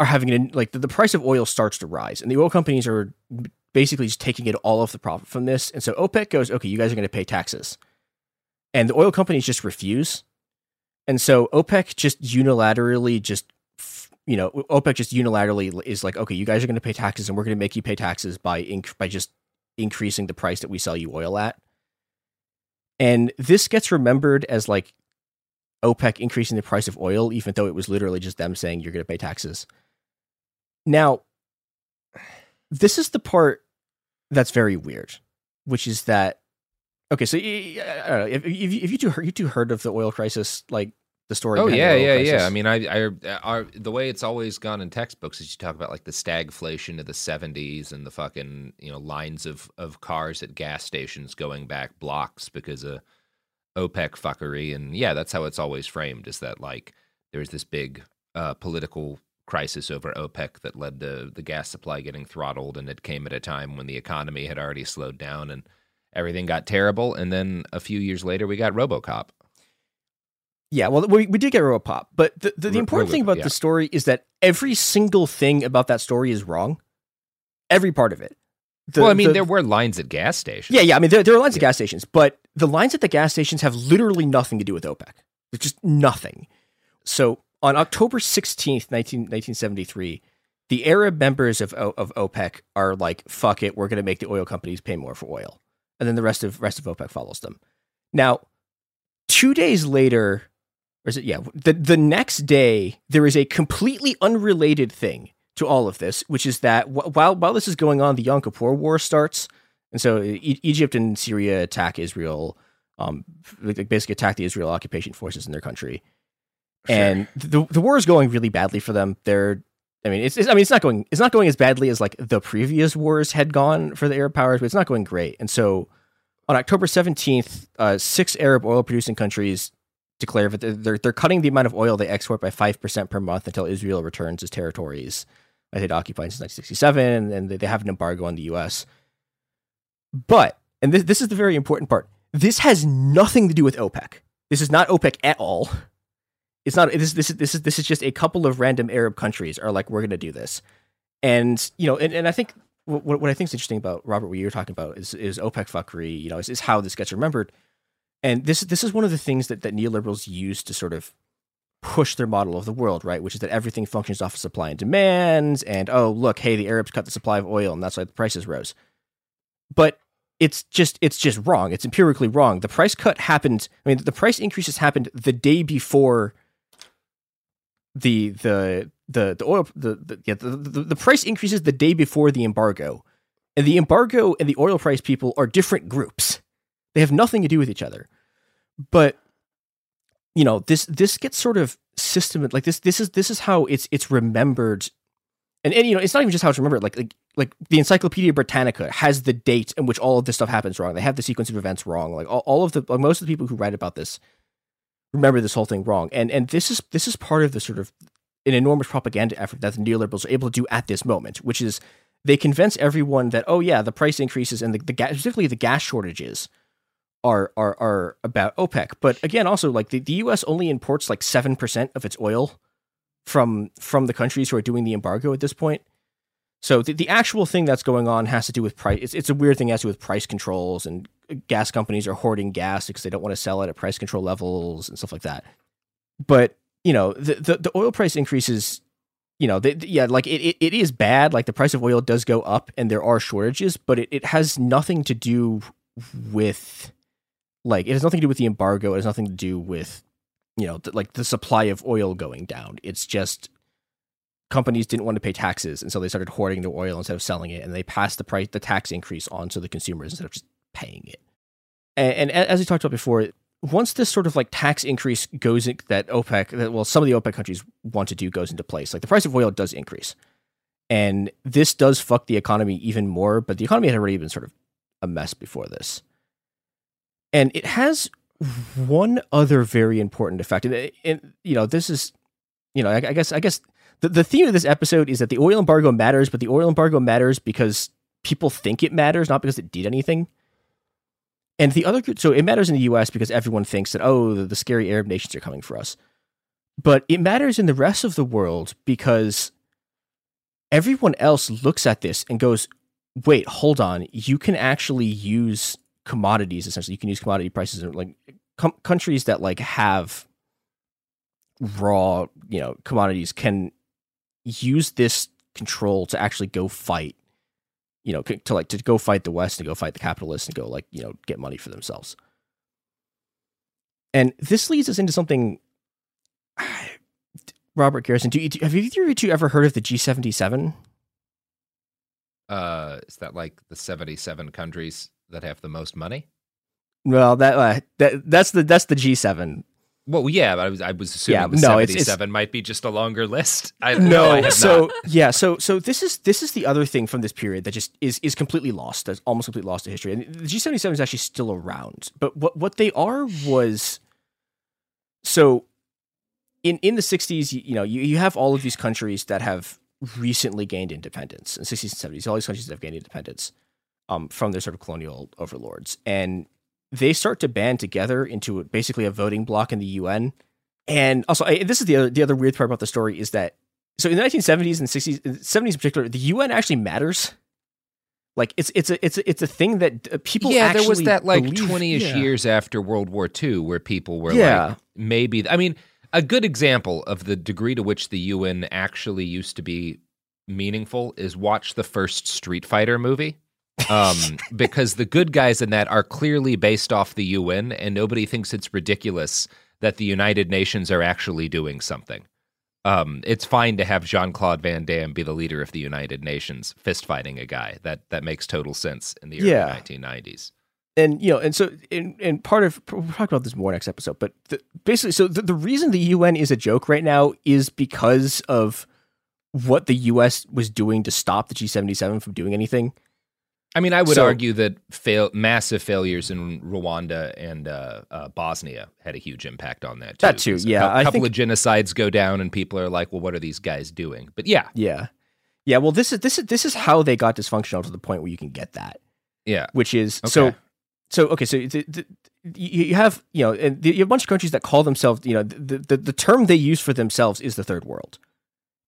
M: are having an, like the, the price of oil starts to rise, and the oil companies are basically just taking it all of the profit from this. And so OPEC goes, okay, you guys are going to pay taxes, and the oil companies just refuse. And so OPEC just unilaterally just you know, OPEC just unilaterally is like, okay, you guys are going to pay taxes, and we're going to make you pay taxes by inc- by just increasing the price that we sell you oil at. And this gets remembered as like OPEC increasing the price of oil, even though it was literally just them saying you're going to pay taxes. Now, this is the part that's very weird, which is that okay. So I don't know if, if, if you two you two heard of the oil crisis, like the story.
H: Oh yeah, yeah,
M: crisis.
H: yeah. I mean, I, I, I, the way it's always gone in textbooks is you talk about like the stagflation of the '70s and the fucking you know lines of of cars at gas stations going back blocks because of OPEC fuckery, and yeah, that's how it's always framed. Is that like there's this big uh, political crisis over OPEC that led to the gas supply getting throttled, and it came at a time when the economy had already slowed down and everything got terrible, and then a few years later we got RoboCop.
M: Yeah, well, we, we did get RoboCop, pop, but the, the, the important thing about
H: yeah.
M: the story is that every single thing about that story is wrong. Every part of it. The-
H: well, I mean,
M: the-
H: there were lines at gas stations.
M: Yeah, yeah. I mean, there, there are lines at gas stations, but the lines at the gas stations have literally nothing to do with OPEC. There's just nothing. So on October 16th, 19, 1973, the Arab members of, of OPEC are like, fuck it, we're going to make the oil companies pay more for oil. And then the rest of rest of OPEC follows them. Now, two days later, or is it, yeah, the, the next day, there is a completely unrelated thing to all of this, which is that wh- while, while this is going on, the Yom Kippur War starts. And so e- Egypt and Syria attack Israel, um, like basically attack the Israel occupation forces in their country. And the the war is going really badly for them. They're, I mean, it's, it's I mean, it's not going it's not going as badly as like the previous wars had gone for the Arab powers, but it's not going great. And so, on October seventeenth, uh, six Arab oil producing countries declare that they're, they're cutting the amount of oil they export by five percent per month until Israel returns its territories that they'd occupied since 1967, and they they have an embargo on the U.S. But and this this is the very important part. This has nothing to do with OPEC. This is not OPEC at all. It's not. This this is this is this is just a couple of random Arab countries are like we're going to do this, and you know, and, and I think what what I think is interesting about Robert, what you're talking about is is OPEC fuckery. You know, is, is how this gets remembered, and this this is one of the things that that neoliberals use to sort of push their model of the world, right? Which is that everything functions off of supply and demand, and oh look, hey, the Arabs cut the supply of oil, and that's why the prices rose. But it's just it's just wrong. It's empirically wrong. The price cut happened. I mean, the price increases happened the day before the the the the oil the the, yeah, the, the the price increases the day before the embargo, and the embargo and the oil price people are different groups. They have nothing to do with each other. But you know this this gets sort of system like this this is this is how it's it's remembered. And, and you know it's not even just how it's remembered like like like the encyclopedia britannica has the date in which all of this stuff happens wrong. They have the sequence of events wrong. Like all, all of the like, most of the people who write about this remember this whole thing wrong. And and this is this is part of the sort of an enormous propaganda effort that the neoliberals are able to do at this moment which is they convince everyone that oh yeah the price increases and the, the gas particularly the gas shortages are are are about OPEC. But again, also like the, the US only imports like seven percent of its oil from from the countries who are doing the embargo at this point. So the, the actual thing that's going on has to do with price. It's, it's a weird thing has to do with price controls and uh, gas companies are hoarding gas because they don't want to sell it at price control levels and stuff like that. But you know the the, the oil price increases. You know, the, the- yeah, like it, it, it is bad. Like the price of oil does go up and there are shortages, but it, it has nothing to do with like it has nothing to do with the embargo. It has nothing to do with you know th- like the supply of oil going down. It's just companies didn't want to pay taxes, and so they started hoarding the oil instead of selling it, and they passed the price the tax increase on to the consumers instead of just paying it. And, and as we talked about before, once this sort of like tax increase goes in, that OPEC, that, well, some of the OPEC countries want to do goes into place, like the price of oil does increase, and this does fuck the economy even more. But the economy had already been sort of a mess before this and it has one other very important effect. And, and you know, this is, you know, I, I guess, I guess the, the theme of this episode is that the oil embargo matters, but the oil embargo matters because people think it matters, not because it did anything. And the other, so it matters in the U.S. because everyone thinks that oh, the, the scary Arab nations are coming for us. But it matters in the rest of the world because everyone else looks at this and goes, wait, hold on. You can actually use commodities, essentially. You can use commodity prices like com- countries that like have raw, you know, commodities can use this control to actually go fight, you know, to like to go fight the West and go fight the capitalists and go like, you know, get money for themselves. And this leads us into something Robert Garrison, do you, have either of you ever heard of the G77?
C: Uh, is that like the 77 countries that have the most money?
M: Well, that uh, that that's the that's the G7.
C: Well, yeah, but I was I was assuming
M: Yeah,
C: the
M: no, it's-
C: 77
M: it's-
C: might be just a longer list. I,
M: no,
C: I have
M: so yeah, so so this is this is the other thing from this period that just is is completely lost. That's almost completely lost to history. And the G seventy seven is actually still around, but what what they are was so in in the sixties, you, you know, you, you have all of these countries that have recently gained independence in sixties and seventies. All these countries that have gained independence um, from their sort of colonial overlords, and they start to band together into basically a voting bloc in the UN. And also, I, this is the other the other weird part about the story is that so in the 1970s and 60s, 70s in particular, the UN actually matters. Like it's it's a it's a, it's a thing that uh, people
C: yeah, there was that like
M: believe-
C: 20ish
M: yeah.
C: years after World War II where people were
M: Yeah.
C: like, maybe. I mean, a good example of the degree to which the UN actually used to be meaningful is watch the first Street Fighter movie. Um, because the good guys in that are clearly based off the UN, and nobody thinks it's ridiculous that the United Nations are actually doing something. Um, it's fine to have Jean Claude Van Damme be the leader of the United Nations, fist fighting a guy. That that makes total sense in the early
M: Yeah.
C: 1990s.
M: and you know, and so and, and part of we'll talk about this more next episode, but the, basically, so the, the reason the UN is a joke right now is because of what the U.S. was doing to stop the G77 from doing anything.
C: I mean, I would
M: So-
C: argue that fail, massive failures in Rwanda and uh, uh, Bosnia had a huge impact on that. Too,
M: That too,
C: a
M: yeah, I
C: couple
M: think-
C: of genocides go down, and people are like, "Well, what are these guys doing?" But yeah,
M: Yeah, yeah. Well, this is this is this is how they got dysfunctional to the point where you can get that.
C: yeah,
M: which is so
C: Okay.
M: so okay so the, the, you have you know and the, you have a bunch of countries that call themselves you know the, the the term they use for themselves is the third world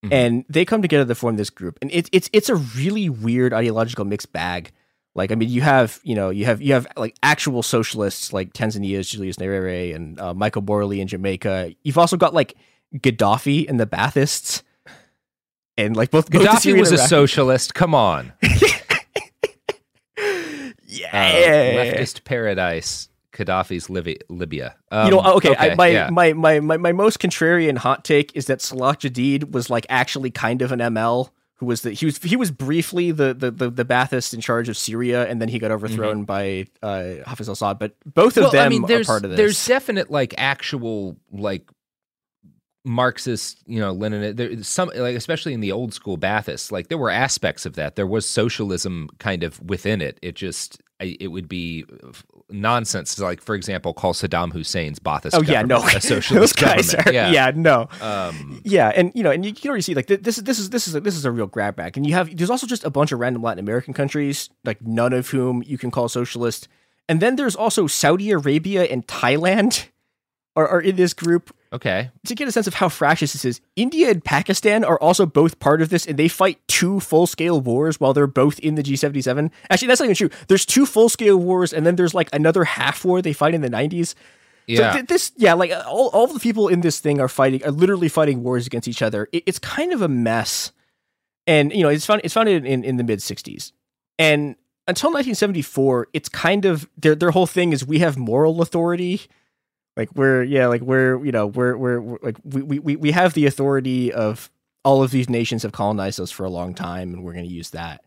C: Mhm.
M: and they come together to form this group and it's it's it's a really weird ideological mixed bag like i mean you have you know you have you have like actual socialists like tanzania's julius nyerere and uh, michael borley in jamaica you've also got like gaddafi and the baathists and like both both
C: Gaddafi
M: Syrian
C: was a socialist. Come on,
M: yeah
C: Uh, leftist paradise. Gaddafi's Libya. Libya. Um,
M: you know, okay, I, my,
C: yeah.
M: my, my my my most contrarian hot take is that Salah Jadid was like actually kind of an ML who was the he was he was briefly the the the, the Baathist in charge of Syria, and then he got overthrown by uh, Hafiz al-Assad. But both of
C: Mm-hmm. well,
M: them
C: I mean, there's,
M: are part of this.
C: There's definite like actual like Marxist, you know, Lenin. There some like especially in the old school Baathists, like there were aspects of that. There was socialism kind of within it. It just it would be nonsense to like, for example, call Saddam Hussein's Baathist.
M: Oh yeah, no,
C: a socialist
M: those guys
C: government.
M: are yeah, no,
C: Um,
M: yeah, and you know, and you can already see like this is this is this is a, this is a real grab bag, and you have there's also just a bunch of random Latin American countries, like none of whom you can call socialist, and then there's also Saudi Arabia and Thailand are, are in this group.
C: Okay,
M: to get a sense of how fractious this is, India and Pakistan are also both part of this, and they fight two full scale wars while they're both in the G77. Actually, that's not even true. There's two full scale wars, and then there's like another half war they fight in the 90s.
C: Yeah.
M: So th- this, yeah, like all, all the people in this thing are fighting, are literally fighting wars against each other. It, it's kind of a mess. And, you know, it's found, it's founded in, in the mid 60s. And until 1974, it's kind of, their, their whole thing is we have moral authority like we're yeah like we're you know we're we're, we're like we, we we have the authority of all of these nations have colonized us for a long time and we're going to use that.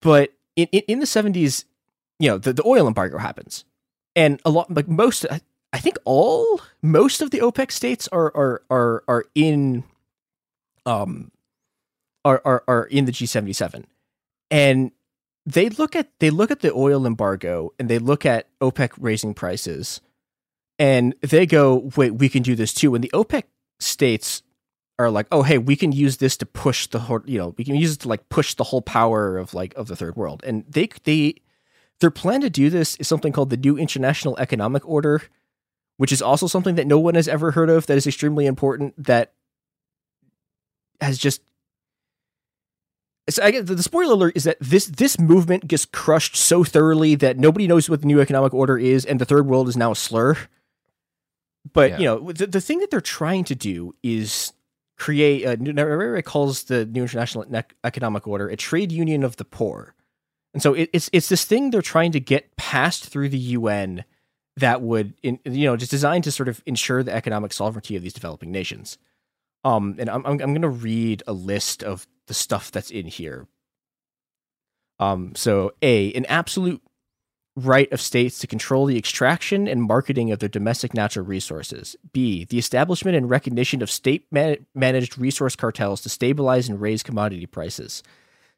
M: But in, in in the 70s you know the, the oil embargo happens. And a lot like most I- think all most of the opec states are are are are in um are are, are in the g77 and they look at they look at the oil embargo and they look at OPEC raising prices and they go, "Wait, we can do this too." And the OPEC states are like, "Oh, hey, we can use this to push the whole, you know, we can use it to like push the whole power of like of the third world." And they they their plan to do this is something called the New International Economic Order, which is also something that no one has ever heard of that is extremely important that has just so I the, the spoiler alert is that this this movement gets crushed so thoroughly that nobody knows what the new economic order is, and the third world is now a slur. But
C: Yeah.
M: you know, the, the thing that they're trying to do is create. Uh, Nyerere calls the new international economic order a trade union of the poor, and so it, it's it's this thing they're trying to get passed through the UN that would, in, you know, just designed to sort of ensure the economic sovereignty of these developing nations. Um, and I'm I'm, I'm going to read a list of the stuff that's in here. Um, so a an absolute right of states to control the extraction and marketing of their domestic natural resources. B the establishment and recognition of state man- managed resource cartels to stabilize and raise commodity prices.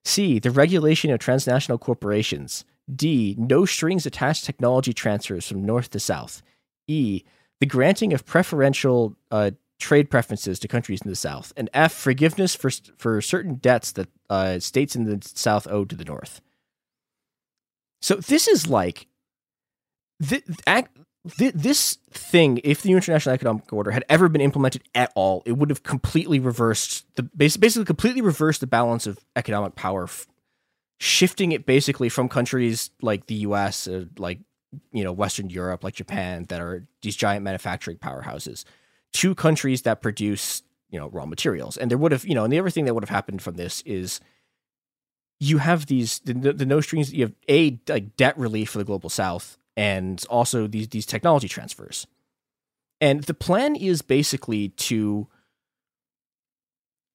M: C the regulation of transnational corporations. D no strings attached technology transfers from north to south. E the granting of preferential uh, trade preferences to countries in the South, and F, forgiveness for for certain debts that uh, states in the South owe to the North. So this is like this thing. If the International Economic Order had ever been implemented at all, it would have completely reversed the basically completely reversed the balance of economic power, shifting it basically from countries like the U.S., uh, like you know Western Europe, like Japan, that are these giant manufacturing powerhouses to countries that produce you know raw materials and there would have you know and the other thing that would have happened from this is you have these the, the, no strings you have a like debt relief for the global south and also these these technology transfers and the plan is basically to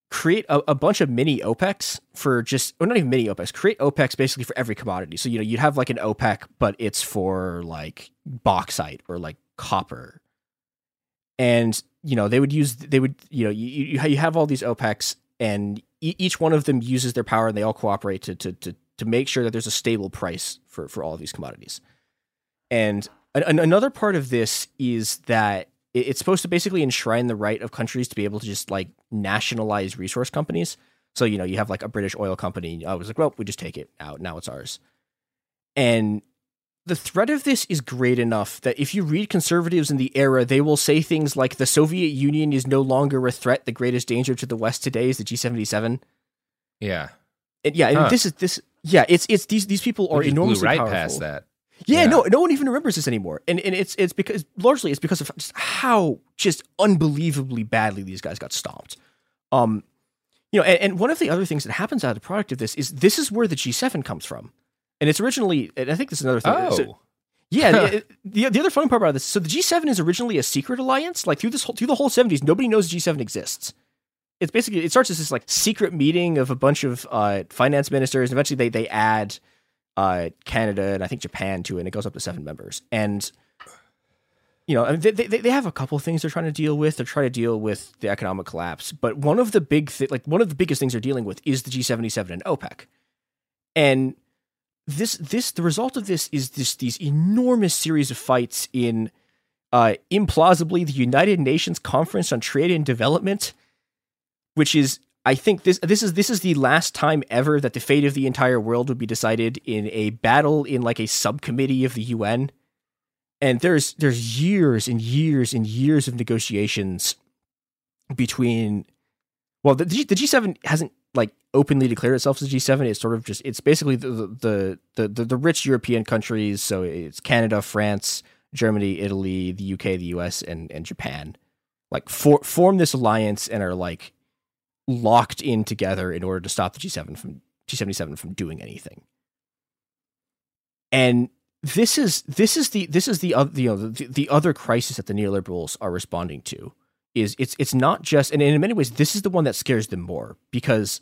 M: create a, a bunch of mini OPECs for just, or not even mini OPECs, create OPECs basically for every commodity. So, you know, you'd have like an OPEC, but it's for like bauxite or like copper. And, you know, they would use, they would, you know, you, you have all these OPECs and e- each one of them uses their power and they all cooperate to, to, to, to make sure that there's a stable price for, for all of these commodities. And an, an- another part of this is that it's supposed to basically enshrine the right of countries to be able to just like nationalize resource companies. So, you know, you have like a British oil company. Oh, I was like, well, we just take it out. Now it's ours. And the threat of this is great enough that if you read conservatives in the era, they will say things like the Soviet Union is no longer a threat. The greatest danger to the West today is the G77.
C: Yeah.
M: And yeah, and
C: Huh.
M: this is this. Yeah, it's it's these these people are
C: We just blew
M: enormously
C: right
M: powerful.
C: past that.
M: Yeah,
C: Yeah.
M: no, no one even remembers this anymore, and and it's it's because largely it's because of just how just unbelievably badly these guys got stomped. Um, you know, and, and one of the other things that happens out of the product of this is this is where the G7 comes from, and it's originally, and I think this is another thing.
C: Oh.
M: so- yeah, the, the the other funny part about this, so the G7 is originally a secret alliance. Like through this whole, through the whole 70s, nobody knows G7 exists. It's basically it starts as this like secret meeting of a bunch of uh, finance ministers, and eventually they they add uh, Canada and I think Japan to it, and it goes up to seven members. And you know, I mean, they, they they have a couple of things they're trying to deal with. They're trying to deal with the economic collapse, but one of the big thi- like one of the biggest things they're dealing with is the G77 and OPEC. And this this the result of this is this these enormous series of fights in uh, implausibly the United Nations Conference on Trade and Development, which is I think this this is this is the last time ever that the fate of the entire world would be decided in a battle in like a subcommittee of the UN. And there's there's years and years and years of negotiations between well the the G7 hasn't openly declared itself as a G7 it's sort of just it's basically the the the the, the rich European countries so it's Canada France Germany Italy the UK the US and and Japan. Like for, form this alliance and are like locked in together in order to stop the G7 from G77 from doing anything. And this is this is the this is the other you know the, the other crisis that the neoliberals are responding to is it's it's not just and in many ways this is the one that scares them more because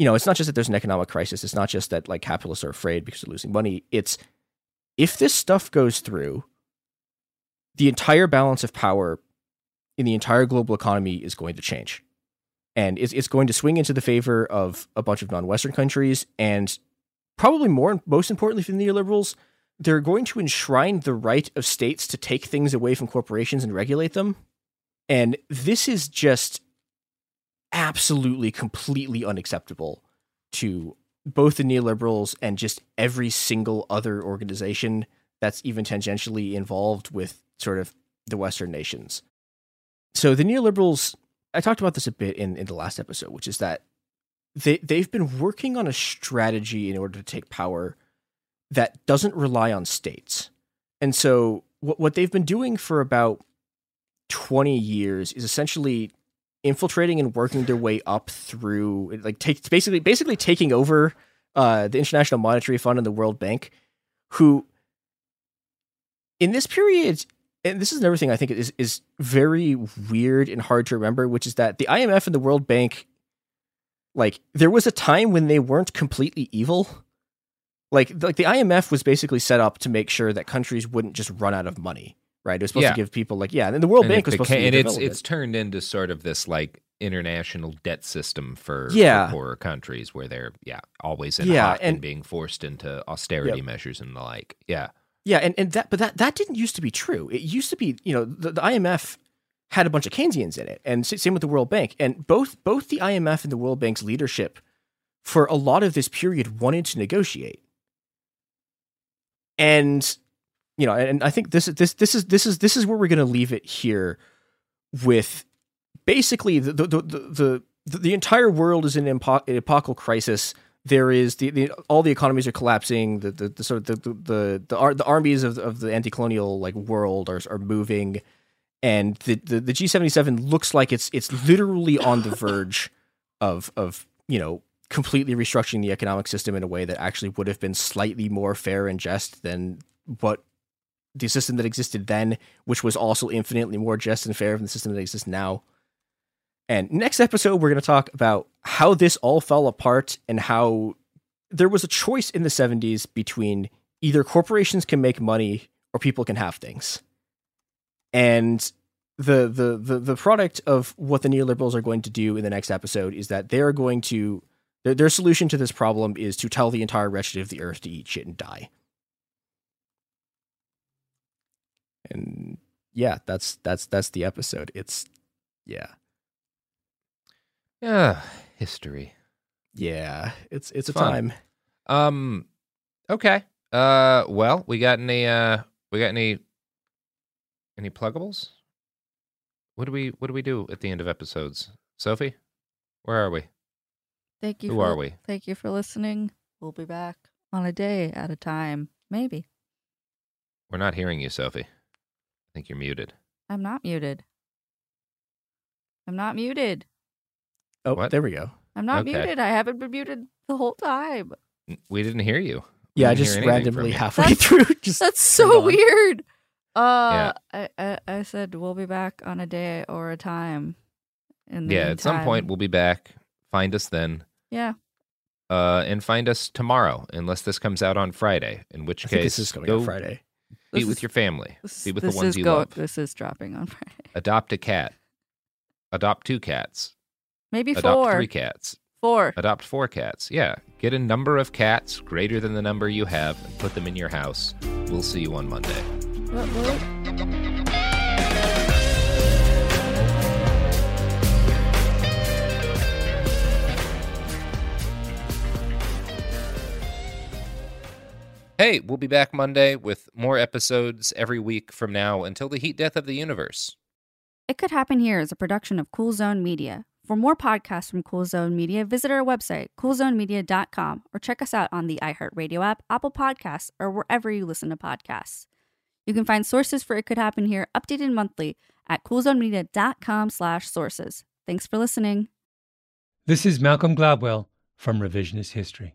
M: you know it's not just that there's an economic crisis it's not just that like capitalists are afraid because they're losing money it's if this stuff goes through the entire balance of power in the entire global economy is going to change and it's, it's going to swing into the favor of a bunch of non-western countries and probably more most importantly for the neoliberals, they're going to enshrine the right of states to take things away from corporations and regulate them. And this is just absolutely completely unacceptable to both the neoliberals and just every single other organization that's even tangentially involved with sort of the Western nations. So the neoliberals, I talked about this a bit in, in the last episode, which is that they they've been working on a strategy in order to take power that doesn't rely on states. And so what what they've been doing for about 20 years is essentially infiltrating and working their way up through like take basically basically taking over uh, the International Monetary Fund and the World Bank, who in this period, and this is another thing I think is is very weird and hard to remember, which is that the IMF and the World Bank, like there was a time when they weren't completely evil. Like like the IMF was basically set up to make sure that countries wouldn't just run out of money right? It was supposed
C: Yeah.
M: to give people like yeah, and the World
C: And
M: Bank was supposed to
C: and it's it's turned into sort of this like international debt system for, for
M: Yeah.
C: poorer countries where they're yeah always in
M: Yeah,
C: and,
M: and-
C: being forced into austerity
M: Yep.
C: measures and the like. Yeah,
M: Yeah, and, and that but that that didn't used to be true. It used to be, you know, the, the IMF had a bunch of Keynesians in it, and same with the World Bank. And both both the IMF and the World Bank's leadership for a lot of this period wanted to negotiate. And you know, and I think this this this is this is this is where we're going to leave it here with basically the the the the, the, the entire world is in an epo- epochal crisis. There is the, the all the economies are collapsing. The the, the sort of the the the, ar- the armies of of the anti-colonial like world are are moving, and the the, the G seventy seven looks like it's it's literally on the verge of of you know completely restructuring the economic system in a way that actually would have been slightly more fair and just than what the system that existed then, which was also infinitely more just and fair than the system that exists now. And next episode, we're going to talk about how this all fell apart and how there was a choice in the 70s between either corporations can make money or people can have things. And the, the, the, the product of what the neoliberals are going to do in the next episode is that they are going to, their, their solution to this problem is to tell the entire wretched of the earth to eat shit and die. And yeah, that's that's that's the episode. It's yeah.
C: yeah, history.
M: Yeah, it's it's a
C: Fun.
M: time.
C: Um, okay. Uh, well, we got any? Uh, we got any? Any pluggables? What do we? What do we do at the end of episodes? Sophie, where are we?
L: Thank you.
C: Who
L: for,
C: are we?
L: Thank you for listening. We'll be back on a day at a time, maybe.
C: We're not hearing you, Sophie. I think you're muted.
L: I'm not muted. I'm not muted.
M: Oh,
C: What?
M: there we go.
L: I'm not
C: Okay.
L: muted. I haven't been muted the whole time.
C: N- We didn't hear you. We
M: Yeah,
C: didn't hear
M: just
C: anything from
M: randomly
C: you.
M: halfway
L: That's-
M: through. Just
L: That's
M: turned
L: so
M: on.
L: weird. Uh,
C: Yeah.
L: I, I I said we'll be back on a day or a time. In the
C: Yeah, at some point we'll be back. Find us then.
L: Yeah.
C: Uh, and find us tomorrow, unless this comes out on Friday. In which
M: I
C: case,
M: think this is coming
C: go
M: out Friday.
C: Be with
L: is-
C: your family.
L: This,
C: Be with the ones you
L: go-
C: love.
L: This is dropping on Friday.
C: Adopt a cat. Adopt two cats.
L: Maybe
C: Adopt
L: four.
C: three cats.
L: Four.
C: Adopt four cats. Yeah. Get a number of cats greater than the number you have and put them in your house. We'll see you on Monday.
L: What, what?
C: Hey, we'll be back Monday with more episodes every week from now until the heat death of the universe.
N: It Could Happen Here is a production of Cool Zone Media. For more podcasts from Cool Zone Media, visit our website, coolzonemedia.com, or check us out on the iHeartRadio app, Apple Podcasts, or wherever you listen to podcasts. You can find sources for It Could Happen Here updated monthly at coolzonemedia.com slash sources. Thanks for listening.
O: This is Malcolm Gladwell from Revisionist History.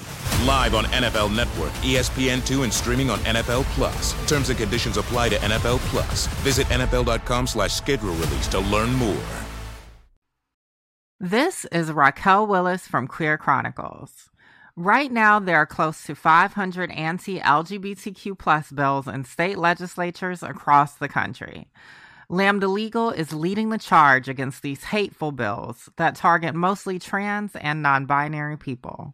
B: Live on NFL Network, ESPN2, and streaming on NFL Plus. Terms and conditions apply to NFL Plus. Visit NFL.com slash schedule release to learn more.
K: This is Raquel Willis from Queer Chronicles. Right now, there are close to 500 anti LGBTQ plus bills in state legislatures across the country. Lambda Legal is leading the charge against these hateful bills that target mostly trans and non binary people.